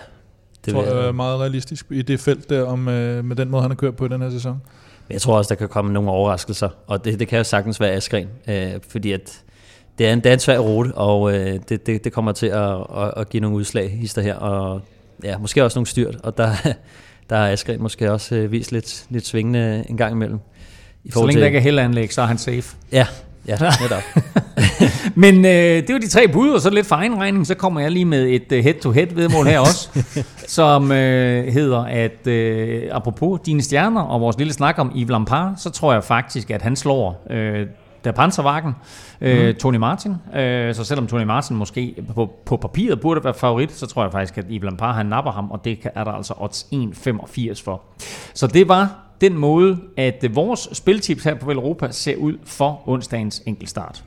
Det tror jeg er meget realistisk i det felt der, om, øh, med den måde, han har kørt på i den her sæson. Jeg tror også, der kan komme nogle overraskelser, og det, det kan jo sagtens være Askren, øh, fordi at det, er en, det er en svær rute, og øh, det, det, det kommer til at, at, at give nogle udslag, hister her, og ja, måske også nogle styrt, og der, der er Askren måske også øh, vist lidt, lidt svingende en gang imellem. I så længe til, der ikke er heldanlæg, så er han safe. Ja, ja, netop. Men øh, det var de tre bud, og så lidt for egen regning, så kommer jeg lige med et uh, head-to-head vedmål her også, som øh, hedder, at øh, apropos dine stjerner og vores lille snak om Yves Lampard, så tror jeg faktisk, at han slår øh, der Panzerwagen, øh, mm. Tony Martin. Øh, så selvom Tony Martin måske på, på papiret burde være favorit, så tror jeg faktisk, at Yves Lampard han napper ham, og det er der altså odds 1,85 for. Så det var den måde, at vores spiltips her på Europa ser ud for onsdagens enkeltstart.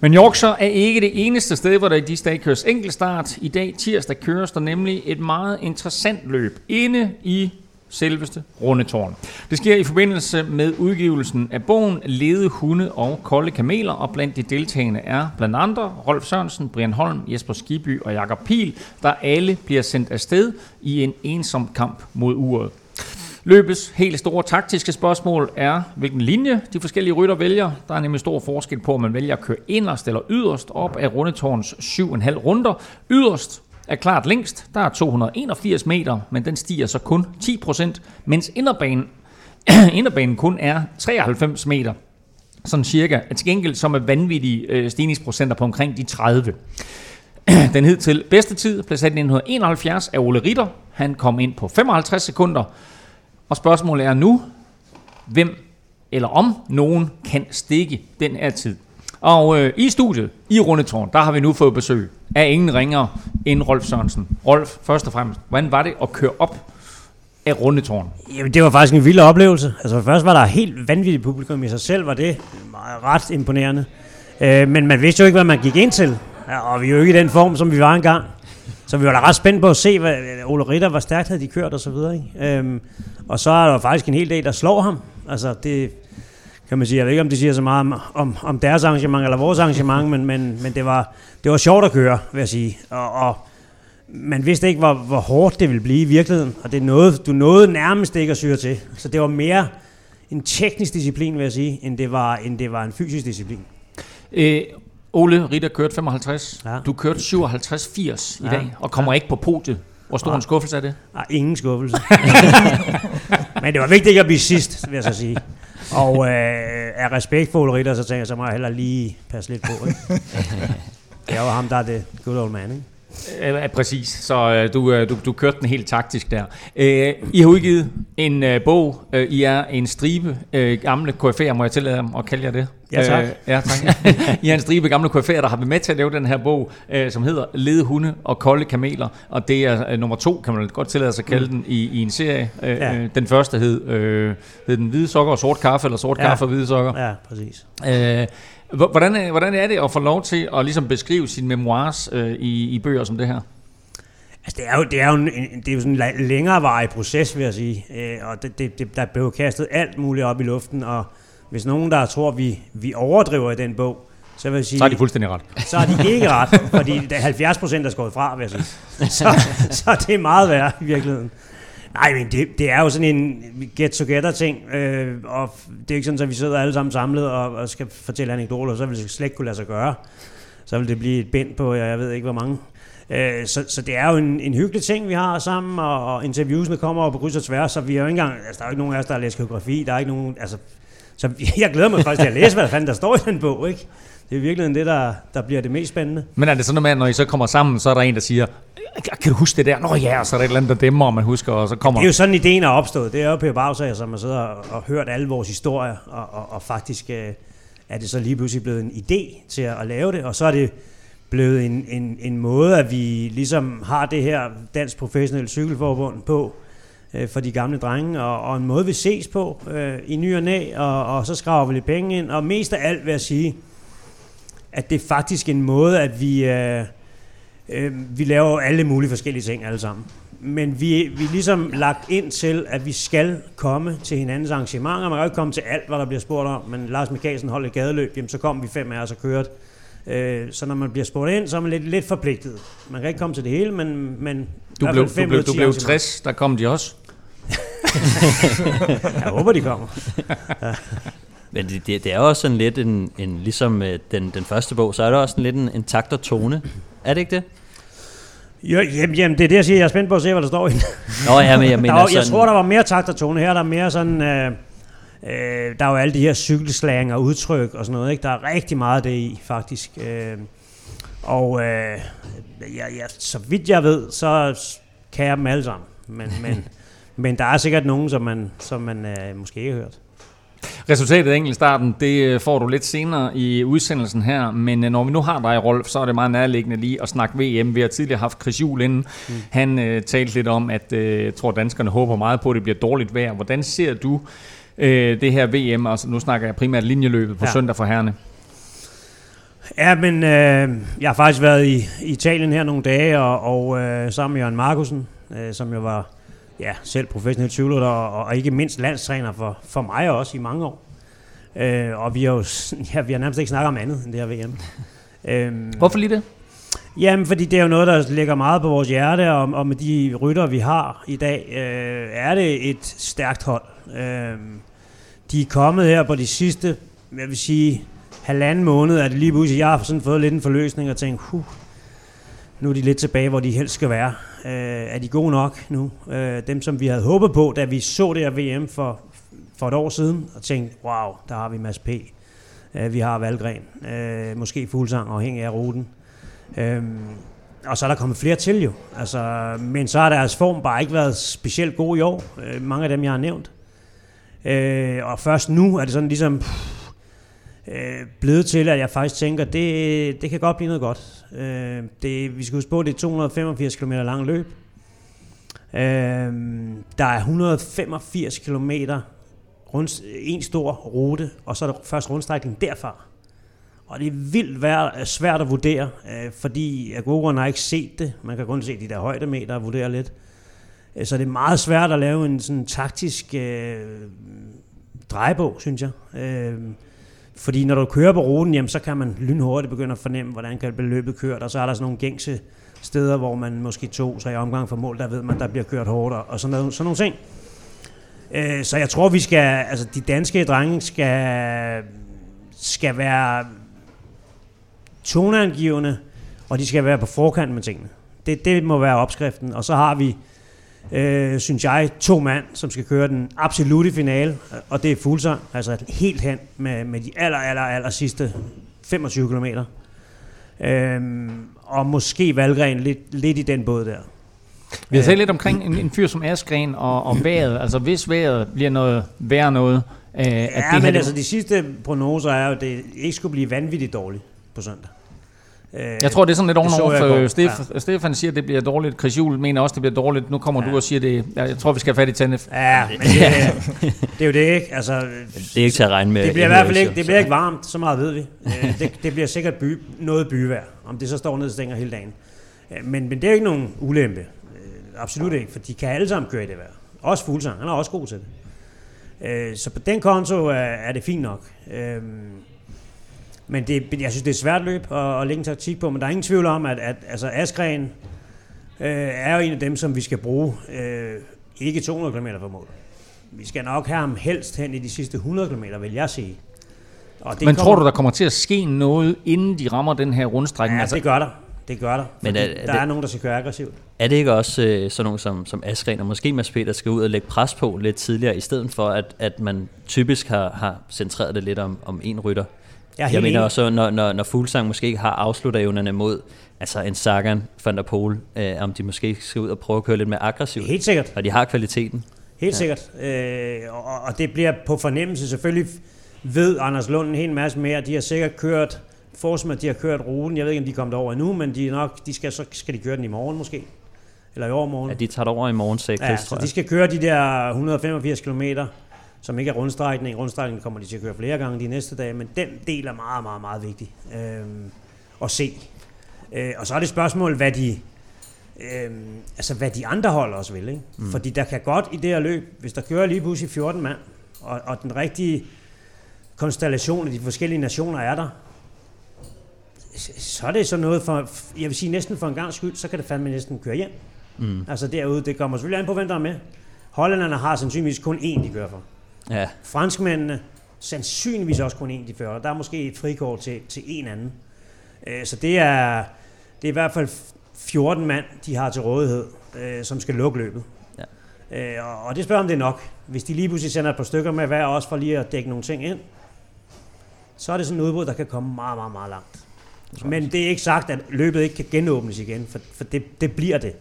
Men Yorkshire er ikke det eneste sted, hvor der i de dage køres enkeltstart. I dag, tirsdag, køres der nemlig et meget interessant løb inde i selveste Rundetårn. Det sker i forbindelse med udgivelsen af bogen Lede hunde og kolde kameler, og blandt de deltagende er blandt andre Rolf Sørensen, Brian Holm, Jesper Skiby og Jakob Pil, der alle bliver sendt afsted i en ensom kamp mod uret. Løbets helt store taktiske spørgsmål er, hvilken linje de forskellige rytter vælger. Der er nemlig stor forskel på, om man vælger at køre inderst eller yderst op af Rundetårns 7,5 runder. Yderst er klart længst. Der er 281 meter, men den stiger så kun 10%, mens inderbanen, inderbanen kun er 93 meter. Sådan cirka. Til gengæld som er vanvittige øh, stigningsprocenter på omkring de 30. Den hed til bedste tid, blev sat i 1971 af Ole Ritter. Han kom ind på 55 sekunder. Og spørgsmålet er nu, hvem eller om nogen kan stikke den her tid. Og øh, i studiet, i Rundetårn, der har vi nu fået besøg af ingen ringer end Rolf Sørensen. Rolf, først og fremmest, hvordan var det at køre op af Rundetårn? Jamen, det var faktisk en vild oplevelse. Altså, først var der helt vanvittigt publikum i sig selv, var det ret imponerende. Øh, men man vidste jo ikke, hvad man gik ind til. Ja, og vi er jo ikke i den form, som vi var engang. Så vi var da ret spændt på at se, hvad øh, Ole Ritter, hvor stærkt havde de kørt og så videre. Ikke? Øhm, og så er der faktisk en hel del, der slår ham. Altså, det, kan man sige. Jeg ved ikke, om det siger så meget om, om, om deres arrangement eller vores arrangement, men, men, men det, var, det var sjovt at køre, vil jeg sige. Og, og man vidste ikke, hvor, hvor hårdt det ville blive i virkeligheden, og det nåede, du nåede nærmest ikke at syre til. Så det var mere en teknisk disciplin, vil jeg sige, end det var, end det var en fysisk disciplin. Øh, Ole Ritter kørte 55. Ja. Du kørte 57-80 i ja. dag, og kommer ja. ikke på podiet. Hvor stor ja. en skuffelse er det? Nej, ingen skuffelse. Men det var vigtigt ikke at blive sidst, vil jeg så sige. Og øh, af respekt for Ulrich, så tænker jeg, så må jeg heller lige passe lidt på. Ikke? det er jo ham, der er det good old man, ikke? Ja, præcis. Så øh, du, øh, du, du kørte den helt taktisk der. Øh, I har udgivet en bog. I er en stribe gamle KF'er, må jeg tillade at kalde jer det? Ja, tak. Øh, ja, tak. I er en stribe gamle KF'er, der har været med til at lave den her bog, øh, som hedder Lede hunde og kolde kameler. Og det er øh, nummer to, kan man godt tillade sig at kalde mm. den, i, i en serie. Øh, ja. Øh, den første hed, øh, hed den hvide sokker og sort kaffe, eller sort ja. kaffe og hvide sokker. Ja, præcis. Øh, Hvordan, hvordan er det at få lov til at ligesom beskrive sine memoirs øh, i, i bøger som det her? Altså, det er jo, det er jo, en, det er jo sådan en længerevarig proces, vil jeg sige. Øh, og det, det, det, der blev kastet alt muligt op i luften, og hvis nogen, der tror, vi, vi overdriver i den bog, så vil jeg sige... Så er de fuldstændig ret. Så er de ikke ret, fordi 70 procent er skåret fra, vil jeg sige. Så, så det er meget værd i virkeligheden. Nej, men det, det er jo sådan en get-together ting, øh, og det er ikke sådan, at vi sidder alle sammen samlet og, og skal fortælle anekdoter, så vil det slet ikke kunne lade sig gøre. Så vil det blive et bind på, jeg ved ikke hvor mange. Øh, så, så det er jo en, en hyggelig ting, vi har sammen, og, og interviewsene kommer op på kryds og tværs, så vi har jo ikke engang, altså der er jo ikke nogen af os, der har læst geografi, der er ikke nogen, altså, så jeg glæder mig faktisk til at læse, hvad fanden der står i den bog, ikke? Det er virkelig det, der, der bliver det mest spændende. Men er det sådan noget med, når I så kommer sammen, så er der en, der siger, kan du huske det der? Nå ja, og så er der et eller andet, der dæmmer, og man husker, og så kommer... Det er jo sådan, ideen er opstået. Det er jo Per Bagsager, som har siddet og, og hørt alle vores historier, og, og, og faktisk øh, er det så lige pludselig blevet en idé til at, at lave det, og så er det blevet en, en, en måde, at vi ligesom har det her Dansk Professionelle Cykelforbund på, øh, for de gamle drenge, og, og en måde, vi ses på øh, i ny og næ, og, og så skraver vi lidt penge ind, og mest af alt vil jeg sige, at det er faktisk en måde, at vi... Øh, Øh, vi laver alle mulige forskellige ting alle sammen. Men vi, vi er ligesom lagt ind til, at vi skal komme til hinandens arrangementer. Man kan jo ikke komme til alt, hvad der bliver spurgt om, men Lars Mikkelsen holdt et gadeløb, jamen så kom vi fem af os og kørte. Øh, så når man bliver spurgt ind, så er man lidt, lidt forpligtet. Man kan ikke komme til det hele, men, men du blev, du blev, du blev 60, der kom de også. jeg håber, de kommer. Men det, det, det er også sådan lidt en, en ligesom øh, den, den første bog, så er der også en lidt en, en takt og tone. Er det ikke det? Jo, jamen, jamen, det er det, jeg siger. Jeg er spændt på at se, hvad der står i den. Nå ja, men jeg mener der var, sådan... Jeg tror, der var mere takt og tone. Her der er mere sådan... Øh, øh, der er jo alle de her cykelslang og udtryk og sådan noget. Ikke? Der er rigtig meget af det i, faktisk. Øh, og øh, ja, ja, så vidt jeg ved, så kan jeg dem alle sammen. Men, men, men der er sikkert nogen, som man, som man øh, måske ikke har hørt. Resultatet af enkeltstarten, det øh, får du lidt senere i udsendelsen her, men øh, når vi nu har dig, Rolf, så er det meget nærliggende lige at snakke VM. Vi har tidligere haft Chris Juhl inden. Mm. Han øh, talte lidt om, at øh, jeg tror, danskerne håber meget på, at det bliver dårligt vejr. Hvordan ser du øh, det her VM? Altså, nu snakker jeg primært linjeløbet på ja. søndag for herrene. Ja, men øh, jeg har faktisk været i, i Italien her nogle dage, og, og øh, sammen med Jørgen Markusen, øh, som jo var ja, selv professionel cykelrytter, og, og ikke mindst landstræner for, for mig også i mange år. Øh, og vi har jo ja, vi har nærmest ikke snakket om andet end det her VM. øhm, Hvorfor lige det? Jamen, fordi det er jo noget, der ligger meget på vores hjerte, og, og med de rytter, vi har i dag, øh, er det et stærkt hold. Øh, de er kommet her på de sidste, jeg vil sige, halvanden måned, er det lige pludselig, jeg har sådan fået lidt en forløsning og tænkt, huh, nu er de lidt tilbage, hvor de helst skal være. Øh, er de gode nok nu? Øh, dem, som vi havde håbet på, da vi så det her VM for, for et år siden, og tænkte, wow, der har vi Mads P. Øh, vi har Valgren. Øh, måske Fuglsang, afhængig af ruten. Øh, og så er der kommet flere til jo. Altså, men så har deres form bare ikke været specielt god i år. Øh, mange af dem, jeg har nævnt. Øh, og først nu er det sådan ligesom... Pff, øh, blevet til, at jeg faktisk tænker, det, det kan godt blive noget godt. Øh, det, vi skal huske på, at det er 285 km lang løb. Øh, der er 185 km rundt, en stor rute, og så er der først rundstrækning derfra. Og det er vildt svært at vurdere, øh, fordi Agogeren har ikke set det. Man kan kun se de der højdemeter og vurdere lidt. Øh, så det er meget svært at lave en sådan taktisk øh, drejebog, synes jeg. Øh, fordi når du kører på ruten, jamen, så kan man lynhurtigt begynde at fornemme, hvordan kan løbet kørt, og så er der sådan nogle gængse steder, hvor man måske to, så i omgang for mål, der ved man, der bliver kørt hårdere, og sådan, noget, sådan nogle ting. Øh, så jeg tror, vi skal, altså de danske drenge skal, skal være toneangivende, og de skal være på forkant med tingene. Det, det må være opskriften, og så har vi øh, synes jeg, to mand, som skal køre den absolute finale, og det er Fuglsang, altså helt hen med, med de aller, aller, aller sidste 25 km. Øhm, og måske Valgren lidt, lidt i den båd der. Vi har talt lidt omkring en, en fyr som Askren og, og vejret. Altså hvis vejret bliver noget værre noget. Øh, at ja, det men altså de sidste prognoser er jo, at det ikke skulle blive vanvittigt dårligt på søndag. Øh, jeg tror, det er sådan lidt ovenover, for Stef, ja. Stefan siger, at det bliver dårligt. Chris Juhl mener også, at det bliver dårligt. Nu kommer ja. du og siger det. Jeg tror, vi skal have fat i Tandef. Ja, men det, det er jo det ikke. Altså, det er ikke til at regne med. Det bliver i hvert fald ikke, det bliver ikke varmt, så meget ved vi. Øh, det, det bliver sikkert by, noget byvær, om det så står ned og stænger hele dagen. Øh, men, men det er ikke nogen ulempe. Absolut ikke, for de kan alle sammen køre i det vejr. Også Fuglsang, han er også god til det. Så på den konto er, er det fint nok. Men det, jeg synes, det er svært løb at, at lægge en taktik på, men der er ingen tvivl om, at, at altså Askren øh, er jo en af dem, som vi skal bruge øh, ikke 200 km for mål. Vi skal nok have ham helst hen i de sidste 100 km, vil jeg sige. Og det Men kommer, tror du, der kommer til at ske noget, inden de rammer den her rundstrækning? Ja, altså, det gør der. Det gør der. Men er, er der det, er nogen, der skal køre aggressivt. Er det ikke også øh, sådan nogen som, som Askren og måske Mads Peter skal ud og lægge pres på lidt tidligere, i stedet for at, at man typisk har, har centreret det lidt om, om en rytter? Jeg, jeg mener også, når, når, når Fuglsang måske ikke har afslutterevnerne mod altså en Sagan van der Pol, øh, om de måske skal ud og prøve at køre lidt mere aggressivt. Helt sikkert. Og de har kvaliteten. Helt ja. sikkert. Øh, og, og det bliver på fornemmelse. Selvfølgelig ved Anders Lund en hel masse mere. De har sikkert kørt Forsman, de har kørt ruten. Jeg ved ikke, om de er kommet over endnu, men de nok, de skal, så skal de køre den i morgen måske. Eller i overmorgen. Ja, de tager det over i morgen, sagde Chris, ja, så de skal køre de der 185 kilometer som ikke er rundstrækning. Rundstrækning kommer de til at køre flere gange de næste dage, men den del er meget, meget, meget vigtig øh, at se. Øh, og så er det spørgsmål, hvad de, øh, altså hvad de andre hold også vil. Ikke? Mm. Fordi der kan godt i det her løb, hvis der kører lige pludselig 14 mand, og, og den rigtige konstellation af de forskellige nationer er der, så er det så noget for, jeg vil sige næsten for en gang skyld, så kan det fandme næsten køre hjem. Mm. Altså derude, det kommer selvfølgelig an på, hvem der er med. Hollænderne har sandsynligvis kun én, de kører for. Ja. Franskmændene sandsynligvis også kun en, de fører. Der er måske et frikort til, til en anden. Øh, så det er, det er i hvert fald 14 mand, de har til rådighed, øh, som skal lukke løbet. Ja. Øh, og, og det spørger om det er nok. Hvis de lige pludselig sender et par stykker med hver også for lige at dække nogle ting ind, så er det sådan en udbrud, der kan komme meget, meget, meget langt. Men det er ikke sagt, at løbet ikke kan genåbnes igen, for, for det, det bliver det.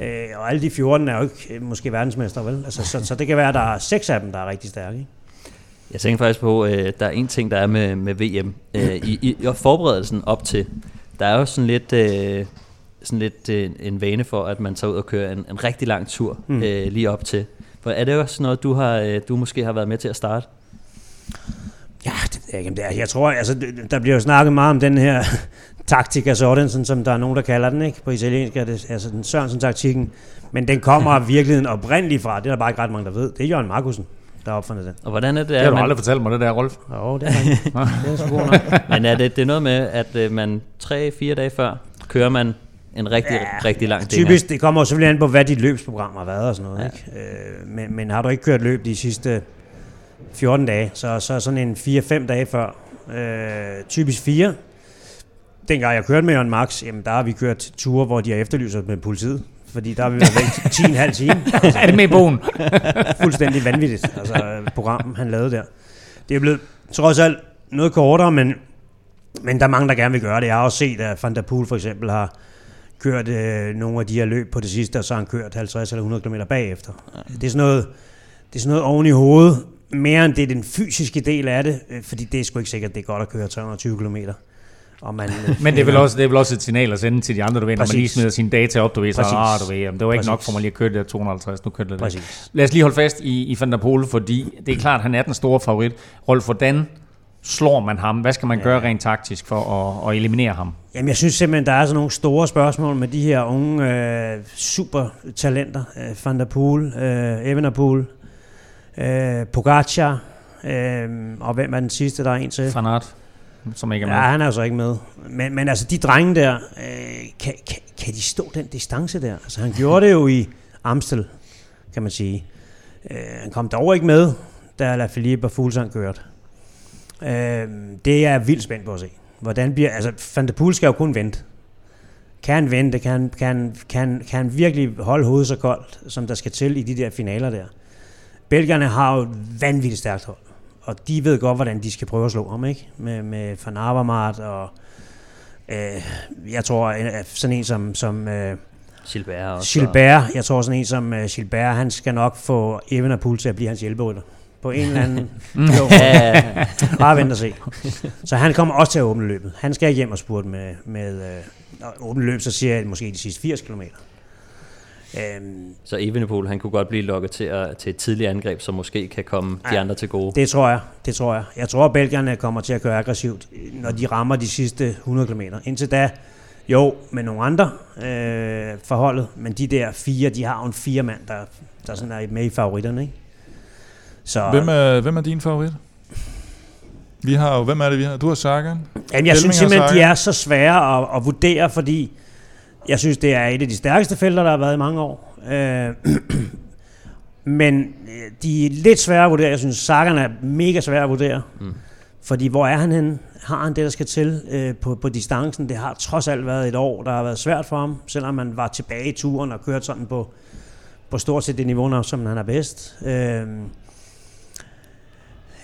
Øh, og alle de 14 er jo ikke øh, måske verdensmester, vel? Altså, så, så det kan være, at der er seks af dem, der er rigtig stærke. Ikke? Jeg tænker faktisk på, øh, der er en ting, der er med, med VM. Øh, i, i, I forberedelsen op til, der er jo sådan lidt, øh, sådan lidt øh, en vane for, at man tager ud og kører en, en rigtig lang tur mm. øh, lige op til. For er det også noget, du, har, øh, du måske har været med til at starte? Ja, det, jeg, det er, jeg tror, altså, der bliver jo snakket meget om den her taktika sådan, som der er nogen, der kalder den, ikke? På italiensk er det altså den Sørensen-taktikken. Men den kommer virkelig oprindeligt fra, det er der bare ikke ret mange, der ved. Det er Jørgen Markusen, der opfandt den. Og hvordan er det? Det har du aldrig fortalt mig, det der, Rolf. Jo, det er, det er nok. Men er det, det er noget med, at øh, man tre-fire dage før kører man en rigtig, ja, rigtig lang ting. Typisk, det kommer selvfølgelig an på, hvad dit løbsprogram har været og sådan noget. Ja. Ikke? Øh, men, men har du ikke kørt løb de sidste 14 dage, så, så sådan en 4-5 dage før. Øh, typisk 4. Dengang jeg kørte med Jørgen Max, jamen der har vi kørt ture, hvor de har efterlyst os med politiet. Fordi der har vi været væk 10,5 time. Altså, er det med i bogen? fuldstændig vanvittigt, altså program, han lavede der. Det er blevet trods alt noget kortere, men, men der er mange, der gerne vil gøre det. Jeg har også set, at Van der Poel for eksempel har kørt øh, nogle af de her løb på det sidste, og så har han kørt 50 eller 100 km bagefter. Det er sådan noget, det er sådan noget oven i hovedet, mere end det er den fysiske del af det, øh, fordi det er sgu ikke sikkert, det er godt at køre 320 km. Og man, men det er, vel også, det er vel også et signal at sende til de andre, du ved, når man lige smider sine data op, du ved, så ah, du ved, jamen, det var ikke Præcis. nok for mig lige at køre det der 250, nu kørte det der. Lad os lige holde fast i, i Van der Pol, fordi det er klart, han er den store favorit. Rolf, hvordan slår man ham? Hvad skal man ja. gøre rent taktisk for at, at eliminere ham? Jamen, jeg synes simpelthen, der er sådan nogle store spørgsmål med de her unge øh, supertalenter. Øh, Van der Poel, øh, Evenepoel, øh, Pogacar, øh, og hvem er den sidste, der er en til? Fanart, som ikke er med. Ja, han er så ikke med. Men, men altså, de drenge der, øh, kan, kan, kan de stå den distance der? Altså, han gjorde det jo i Amstel, kan man sige. Øh, han kom dog ikke med, da La Philippe og Fuglsang kørte. Øh, det er jeg vildt spændt på at se. Hvordan bliver, altså, Van der Poel skal jo kun vente. Kan han vente? Kan, kan, kan, kan han virkelig holde hovedet så koldt, som der skal til i de der finaler der? Belgierne har jo et vanvittigt stærkt hold, og de ved godt, hvordan de skal prøve at slå ham, ikke? Med, med Van Avermaet og øh, jeg tror, sådan en som, som øh, Gilbert også. Gilbert, jeg tror sådan en som uh, Gilbert, han skal nok få Evan og Poul til at blive hans hjælperytter. På en eller anden... jo, bare vent og se. Så han kommer også til at åbne løbet. Han skal hjem og spurte med, med uh, åbne løb, så siger jeg måske de sidste 80 km. Øhm, så Evenepoel, han kunne godt blive lukket til, at, til et tidligt angreb, som måske kan komme ja, de andre til gode. Det tror jeg, det tror jeg. Jeg tror, at belgierne kommer til at køre aggressivt, når de rammer de sidste 100 km. Indtil da, jo, med nogle andre øh, forholdet, men de der fire, de har jo en fire mand, der, der sådan er med i favoritterne. Ikke? Så, hvem, er, hvem er din favorit? Vi har jo, hvem er det vi har? Du har Sagan. Jamen, jeg synes simpelthen, de er så svære at, at vurdere, fordi jeg synes, det er et af de stærkeste felter, der har været i mange år. Øh, men øh, de er lidt svære at vurdere. Jeg synes, Sagan er mega svær at vurdere. Mm. Fordi hvor er han henne? Har han det, der skal til øh, på, på distancen? Det har trods alt været et år, der har været svært for ham, selvom man var tilbage i turen og kørt sådan på, på stort set det niveau, som han er bedst. Øh,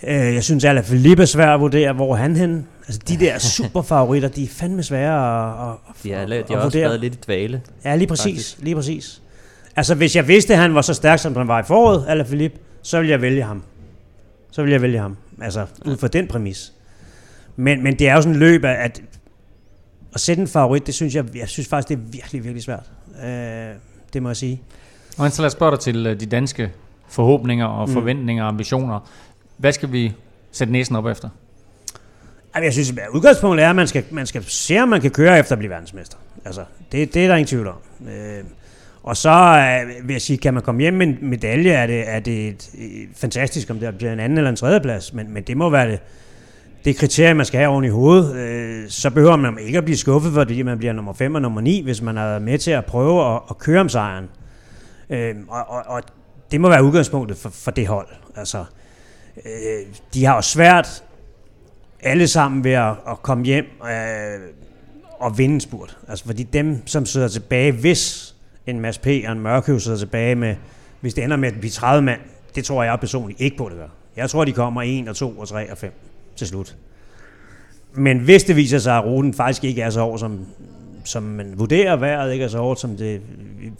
Øh, jeg synes, at Filippe er svært at vurdere, hvor han hen. Altså, de der superfavoritter, de er fandme svære at, at, de er, de har også været lidt i dvale. Ja, lige præcis. Faktisk. Lige præcis. Altså, hvis jeg vidste, at han var så stærk, som han var i foråret, eller Philippe, så ville jeg vælge ham. Så ville jeg vælge ham. Altså, ud fra den præmis. Men, men det er jo sådan en løb, at, at at sætte en favorit, det synes jeg, jeg synes faktisk, det er virkelig, virkelig svært. Øh, det må jeg sige. Og så lad os spørge dig til øh, de danske forhåbninger og mm. forventninger og ambitioner. Hvad skal vi sætte næsen op efter? Jeg synes, at udgangspunktet er, at man skal, man skal se, om man kan køre efter at blive verdensmester. Altså, det, det er der ingen tvivl om. Øh, og så øh, vil jeg sige, kan man komme hjem med en medalje, er det, er det et, et, fantastisk, om det bliver en anden eller en tredje plads, men, men det må være det, det kriterie, man skal have oven i hovedet. Øh, så behøver man ikke at blive skuffet, fordi man bliver nummer 5 og nummer 9, hvis man er med til at prøve at, at køre om sejren. Øh, og, og, og det må være udgangspunktet for, for det hold. Altså, øh, Øh, de har jo svært alle sammen ved at, at komme hjem øh, og vinde en spurt. Altså fordi dem, som sidder tilbage, hvis en Mads P. og en Mørkøv sidder tilbage med, hvis det ender med at blive 30 mand, det tror jeg personligt ikke på, det gør. Jeg tror, de kommer 1 og 2 og 3 og 5 til slut. Men hvis det viser sig, at ruten faktisk ikke er så hård, som, som man vurderer, vejret ikke er så hårdt, som det,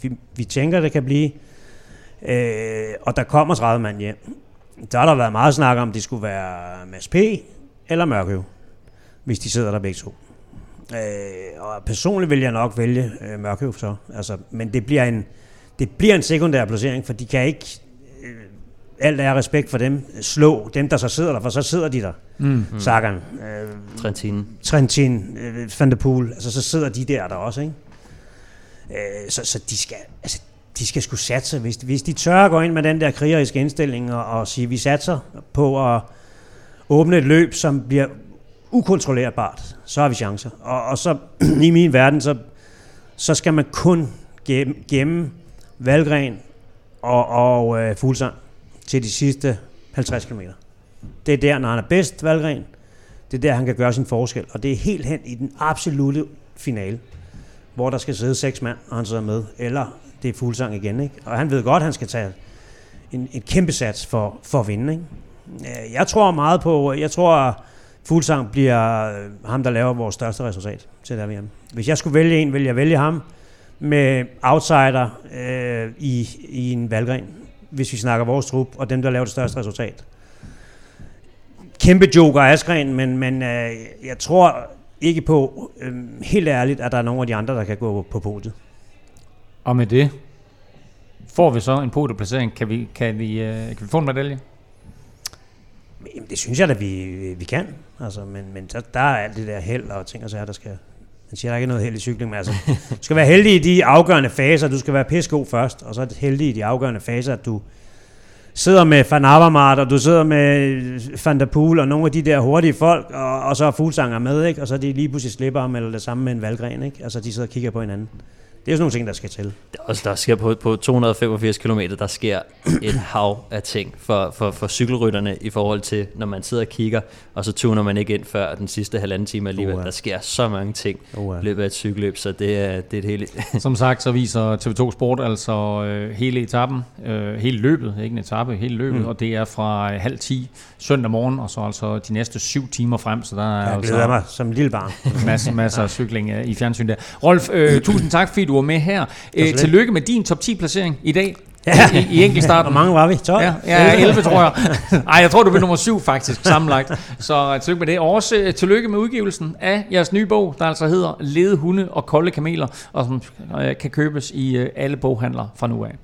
vi, vi tænker, det kan blive, øh, og der kommer 30 mand hjem, der har der været meget snak om, det skulle være Mads P. eller Mørkøv, hvis de sidder der begge to. Øh, og personligt vil jeg nok vælge øh, Mørkøv så. Altså, men det bliver, en, det bliver en sekundær placering, for de kan ikke, øh, alt er respekt for dem, slå dem, der så sidder der, for så sidder de der. Mm. Sagan, øh, Trentinen. Trentin, øh, Van der Poel, altså så sidder de der der også, ikke? Øh, så, så de skal, altså, de skal skulle satse. Hvis, hvis de tør at gå ind med den der krigeriske indstilling og, og sige, vi satser på at åbne et løb, som bliver ukontrollerbart, så har vi chancer. Og, og så i min verden, så, så skal man kun gemme, gemme Valgren og, og øh, Fuglsang til de sidste 50 km. Det er der, når han er bedst, Valgren. Det er der, han kan gøre sin forskel. Og det er helt hen i den absolute finale, hvor der skal sidde seks mand, og han sidder med. Eller det er fuldsang igen. Ikke? Og han ved godt, at han skal tage en, en kæmpe sats for, for at vinde. Ikke? Øh, jeg tror meget på, jeg tror, at bliver øh, ham, der laver vores største resultat til der VM. Hvis jeg skulle vælge en, ville jeg vælge ham med outsider øh, i, i en valgren, hvis vi snakker vores trup, og dem, der laver det største resultat. Kæmpe joker Askren, men, men øh, jeg tror ikke på, øh, helt ærligt, at der er nogen af de andre, der kan gå på podiet. Og med det får vi så en podieplacering. Kan vi, kan vi, øh, kan vi få en medalje? Jamen, det synes jeg da, vi, vi kan. Altså, men, men der, der er alt det der held og ting og sager, der skal... Man siger, der er ikke noget held i cykling, men altså, du skal være heldig i de afgørende faser. Du skal være pissegod først, og så er det heldig i de afgørende faser, at du sidder med Van Avermaet, og du sidder med Van der Poel, og nogle af de der hurtige folk, og, og så er Fuglsanger med, ikke? og så er de lige pludselig slipper ham, eller det samme med en valgren. Ikke? Altså, de sidder og kigger på hinanden. Det er jo sådan nogle ting, der skal til. Der, også, der sker på, på 285 km, der sker et hav af ting for, for, for cykelrytterne i forhold til, når man sidder og kigger, og så tuner man ikke ind før den sidste halvanden time alligevel. Uha. Der sker så mange ting i løbet af et cykelløb, så det er, det er et helt... Som sagt, så viser TV2 Sport altså øh, hele etappen, øh, hele løbet, ikke en etape, hele løbet, mm. og det er fra halv 10 søndag morgen, og så altså de næste syv timer frem, så der er Jeg altså glæder mig som en lille barn. masser, masser af cykling øh, i fjernsyn der. Rolf, øh, tusind tak, fordi du var med her. Øh, tillykke med din top 10 placering i dag. Ja. I, i enkeltstarten. Hvor mange var vi? 12? Ja, ja 11 tror jeg. Ej, jeg tror, du blev nummer 7 faktisk sammenlagt. Så øh, tillykke med det. Og også øh, tillykke med udgivelsen af jeres nye bog, der altså hedder Lede hunde og kolde kameler, og som øh, kan købes i øh, alle boghandler fra nu af.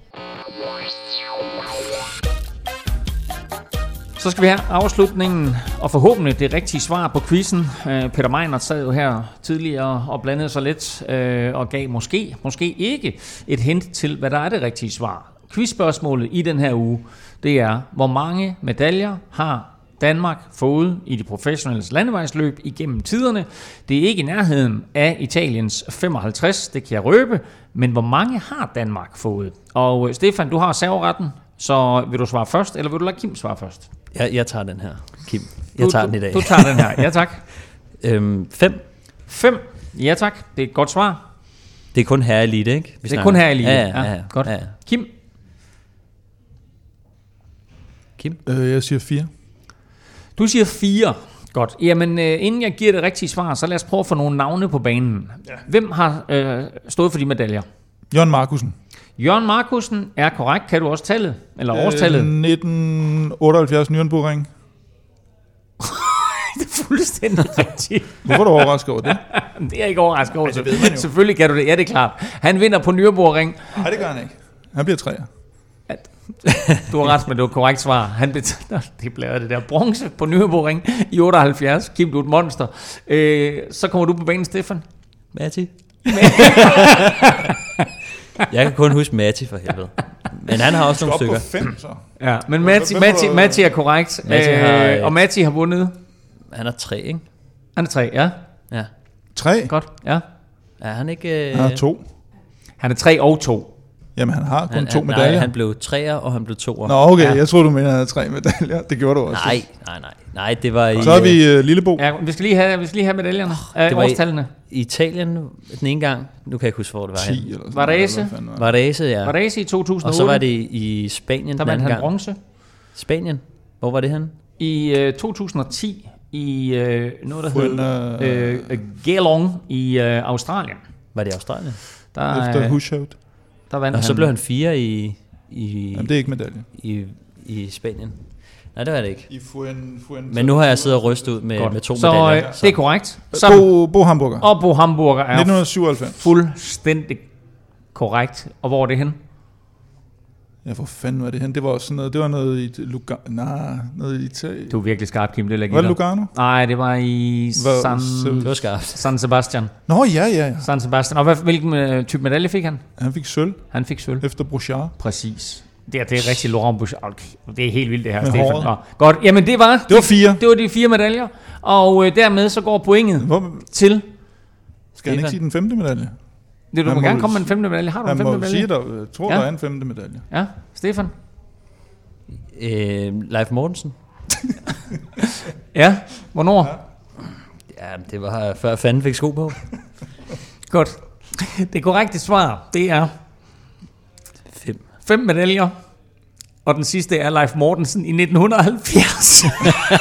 Så skal vi have afslutningen, og forhåbentlig det rigtige svar på quizzen. Øh, Peter Meiner sad jo her tidligere og blandede sig lidt, øh, og gav måske, måske ikke et hint til, hvad der er det rigtige svar. Quizspørgsmålet i den her uge, det er, hvor mange medaljer har Danmark fået i de professionelle landevejsløb igennem tiderne. Det er ikke i nærheden af Italiens 55, det kan jeg røbe, men hvor mange har Danmark fået? Og øh, Stefan, du har serveretten, så vil du svare først, eller vil du lade Kim svare først? Jeg, jeg tager den her, Kim. Jeg tager du, den i dag. Du tager den her. Ja, tak. Øhm, fem. 5. Ja, tak. Det er et godt svar. Det er kun her elite, ikke? Vi Det er kun her i livet. Ja, ja, ja, ja. Godt. Ja, ja. Kim, Kim? Øh, jeg siger 4. du siger 4. Godt. Jamen, øh, inden jeg giver det rigtige svar, så lad os prøve at få nogle navne på banen. Ja. Hvem har øh, stået for de medaljer? Jørgen Markusen. Jørgen Markusen er korrekt. Kan du også tallet? Eller årstallet? Øh, 1978 Nürnbergring. det er fuldstændig rigtigt. Hvorfor er du overrasket over det? Det er jeg ikke overrasket over. det ved man jo. Selvfølgelig kan du det. Ja, det er klart. Han vinder på Nürburgring. Nej, det gør han ikke. Han bliver træer. Du har ret, men det var korrekt svar. Han betaler, det bliver det der bronze på Nürburgring i 78. Kim, du et monster. Øh, så kommer du på banen, Stefan. Matti? Jeg kan kun huske Matti for helvede. Men han har også nogle er stykker. på 5, så. Ja, men Matti, Matti, Matti er korrekt. Matti har, øh, øh, og Matti har vundet. Han er tre, ikke? Han er tre, ja. Ja. 3. Godt, ja. Er han ikke... Øh... Han er 2. Han er tre og to. Jamen, han har kun Han, to han, medaljer. nej, han blev treer, og han blev toer. Nå, okay, Ja. jeg tror du mener, han havde tre medaljer. Det gjorde du også. Nej, nej, nej. Nej, det var i, Så er vi uh, Lillebo. Ja, vi skal lige have, vi skal lige have medaljerne. Oh, det var i- årstallene. i Italien den ene gang. Nu kan jeg ikke huske, hvor det var 10 henne. eller sådan Varese. noget, eller hvad fanden Var det Ace, ja. Var det i 2008? Og så var det i Spanien Der den vandt anden han gang. bronze. Spanien? Hvor var det henne? I øh, 2010 i øh, noget, der hedder øh, Geelong i øh, Australien. Var det i Australien? Der, Efter øh, Hushout. Der vandt Og så blev han fire i, i, Jamen, det er ikke medalje. i, i Spanien. Nej, det var det ikke. I Fuen, Fuen, Men nu har jeg siddet og rystet ud med, Godt. med to så, medaljer. Øh, det er korrekt. Så, Bo, Bo Hamburger. og Bo Hamburger er 1997. fuldstændig korrekt. Og hvor er det hen? Ja, hvor fanden var det hen? Det var også sådan noget, det var noget i Lugano. Nej, noget i Italien. Du er virkelig skarp, Kim. Det jeg Var det. Lugano? Nej, det var i Hvad- San, så- Det var skarpt. San Sebastian. Nå, ja, ja, ja. San Sebastian. Og hvad, hvilken øh, type medalje fik han? Han fik sølv Han fik sølv. efter Bouchard. Præcis. Det er, det er rigtig Laurent Bouchard. Det er helt vildt det her, Med Stefan. Nå, godt. Jamen det var, Det var fire. det var de fire medaljer. Og øh, dermed så går pointet Hvor, til... skal han ikke Stefan. sige den femte medalje? Det, du Han må må gerne komme med en femte medalje. Har du en femte må medalje? sige, der jeg tror, Ja. der er en femte medalje. Ja, Stefan. Øh, Leif Mortensen. Ja, hvornår? Ja. Ja, det var før fanden fik sko på. Godt. Det korrekte svar, det er Fem. fem medaljer. Og den sidste er Leif Mortensen i 1970.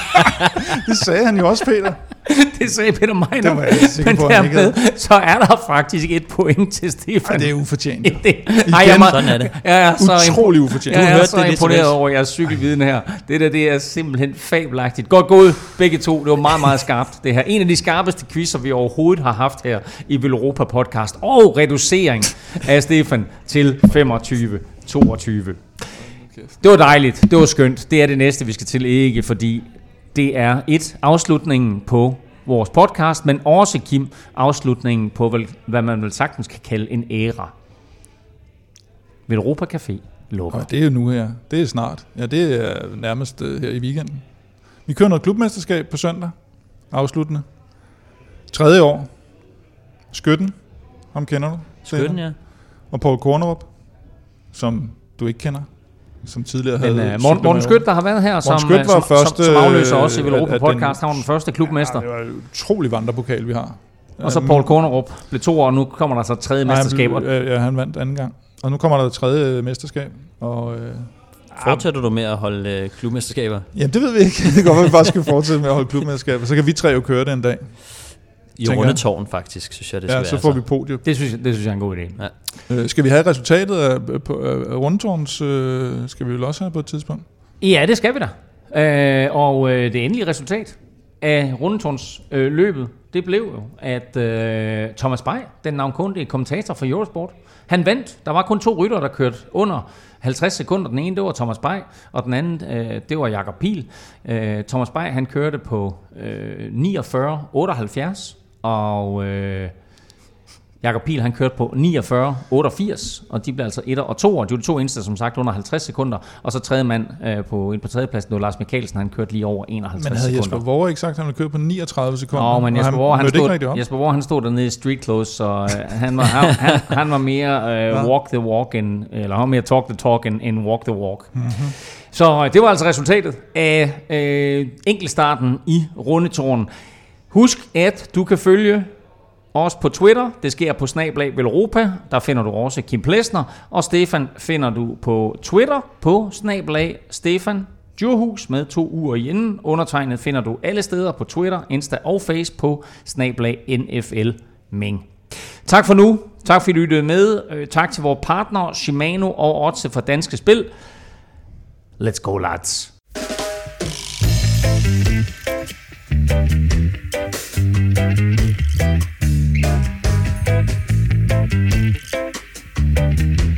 Det sagde han jo også, Peter. det sagde Peter Meiner. Det var jeg ikke sikker på, dermed, så er der faktisk et point til Stefan. Ej, det er ufortjent. det, ej, jeg, er Sådan er det. jeg er så Utrolig ufortjent. jeg er hørte så det imponeret over jeres cykelviden her. Det der, det er simpelthen fabelagtigt. Godt gået, begge to. Det var meget, meget skarpt, det her. En af de skarpeste quizzer, vi overhovedet har haft her i Velropa podcast. Og reducering af Stefan til 25-22. Det var dejligt. Det var skønt. Det er det næste, vi skal til ikke, fordi det er et afslutningen på vores podcast, men også, Kim, afslutningen på, hvad man vel sagtens kan kalde en æra. Velropa Café lukker. Og det er jo nu her. Det er snart. Ja, det er nærmest uh, her i weekenden. Vi kører noget klubmesterskab på søndag. Afsluttende. Tredje år. Skytten. Ham kender du? Skytten, ja. Og Paul Kornerup, som du ikke kender. Som tidligere Men havde... uh, Morten, Morten Skødt, der har været her som, Skødt var som, første, som, som afløser også i øh, Velropa den- podcast. Han var den første klubmester. Ja, det var en utrolig vandrepokal, vi har. Og så Paul Kornerup blev to år, og nu kommer der så tredje nej, mesterskab. Ja, ja, han vandt anden gang. Og nu kommer der et tredje øh, mesterskab. Og, øh, Fortsætter du med at holde øh, klubmesterskaber ja, det ved vi ikke. Det være, at vi bare skal fortsætte med at holde klubmesterskab. Så kan vi tre jo køre det en dag. I. Rundetårn, faktisk, synes jeg, det skal Ja, være. så får vi podium. det synes, jeg, det synes jeg er en god idé. Øh, skal vi have resultatet af, på, af rundtårns, øh, skal vi vel også have på et tidspunkt? Ja, det skal vi da. Øh, og øh, det endelige resultat af Rundetårns øh, løbet, det blev jo, at øh, Thomas Bay, den navnkundige kommentator for Eurosport, han vandt. Der var kun to ryttere, der kørte under 50 sekunder. Den ene, det var Thomas Bay, og den anden, øh, det var Jakob Pil. Øh, Thomas Bay, han kørte på øh, 49-78, og... Øh, Jakob Pil, han kørte på 49-88, og de blev altså 1 og 2, og de var de to eneste, som sagt, under 50 sekunder. Og så tredje mand øh, på, på tredjepladsen, det var Lars Mikkelsen, han kørte lige over 51 Men havde Jesper sekunder. Vore ikke sagt, at han ville køre på 39 sekunder? Nå, men Jesper Vore, han, rigtig stod. Jesper Vore, han stod dernede i street clothes, så øh, han, var, han, han, han var mere øh, walk the walk, end, eller han var mere talk the talk, end, end walk the walk. Mm-hmm. Så øh, det var altså resultatet af øh, enkeltstarten i Rundetårn. Husk, at du kan følge os på Twitter. Det sker på Snablag Velropa. Der finder du også Kim Plesner. Og Stefan finder du på Twitter på Snablag Stefan Djurhus med to uger i enden. Undertegnet finder du alle steder på Twitter, Insta og Face på Snablag NFL Ming. Tak for nu. Tak fordi du lyttede med. Øh, tak til vores partner Shimano og Otse for Danske Spil. Let's go lads. thank you.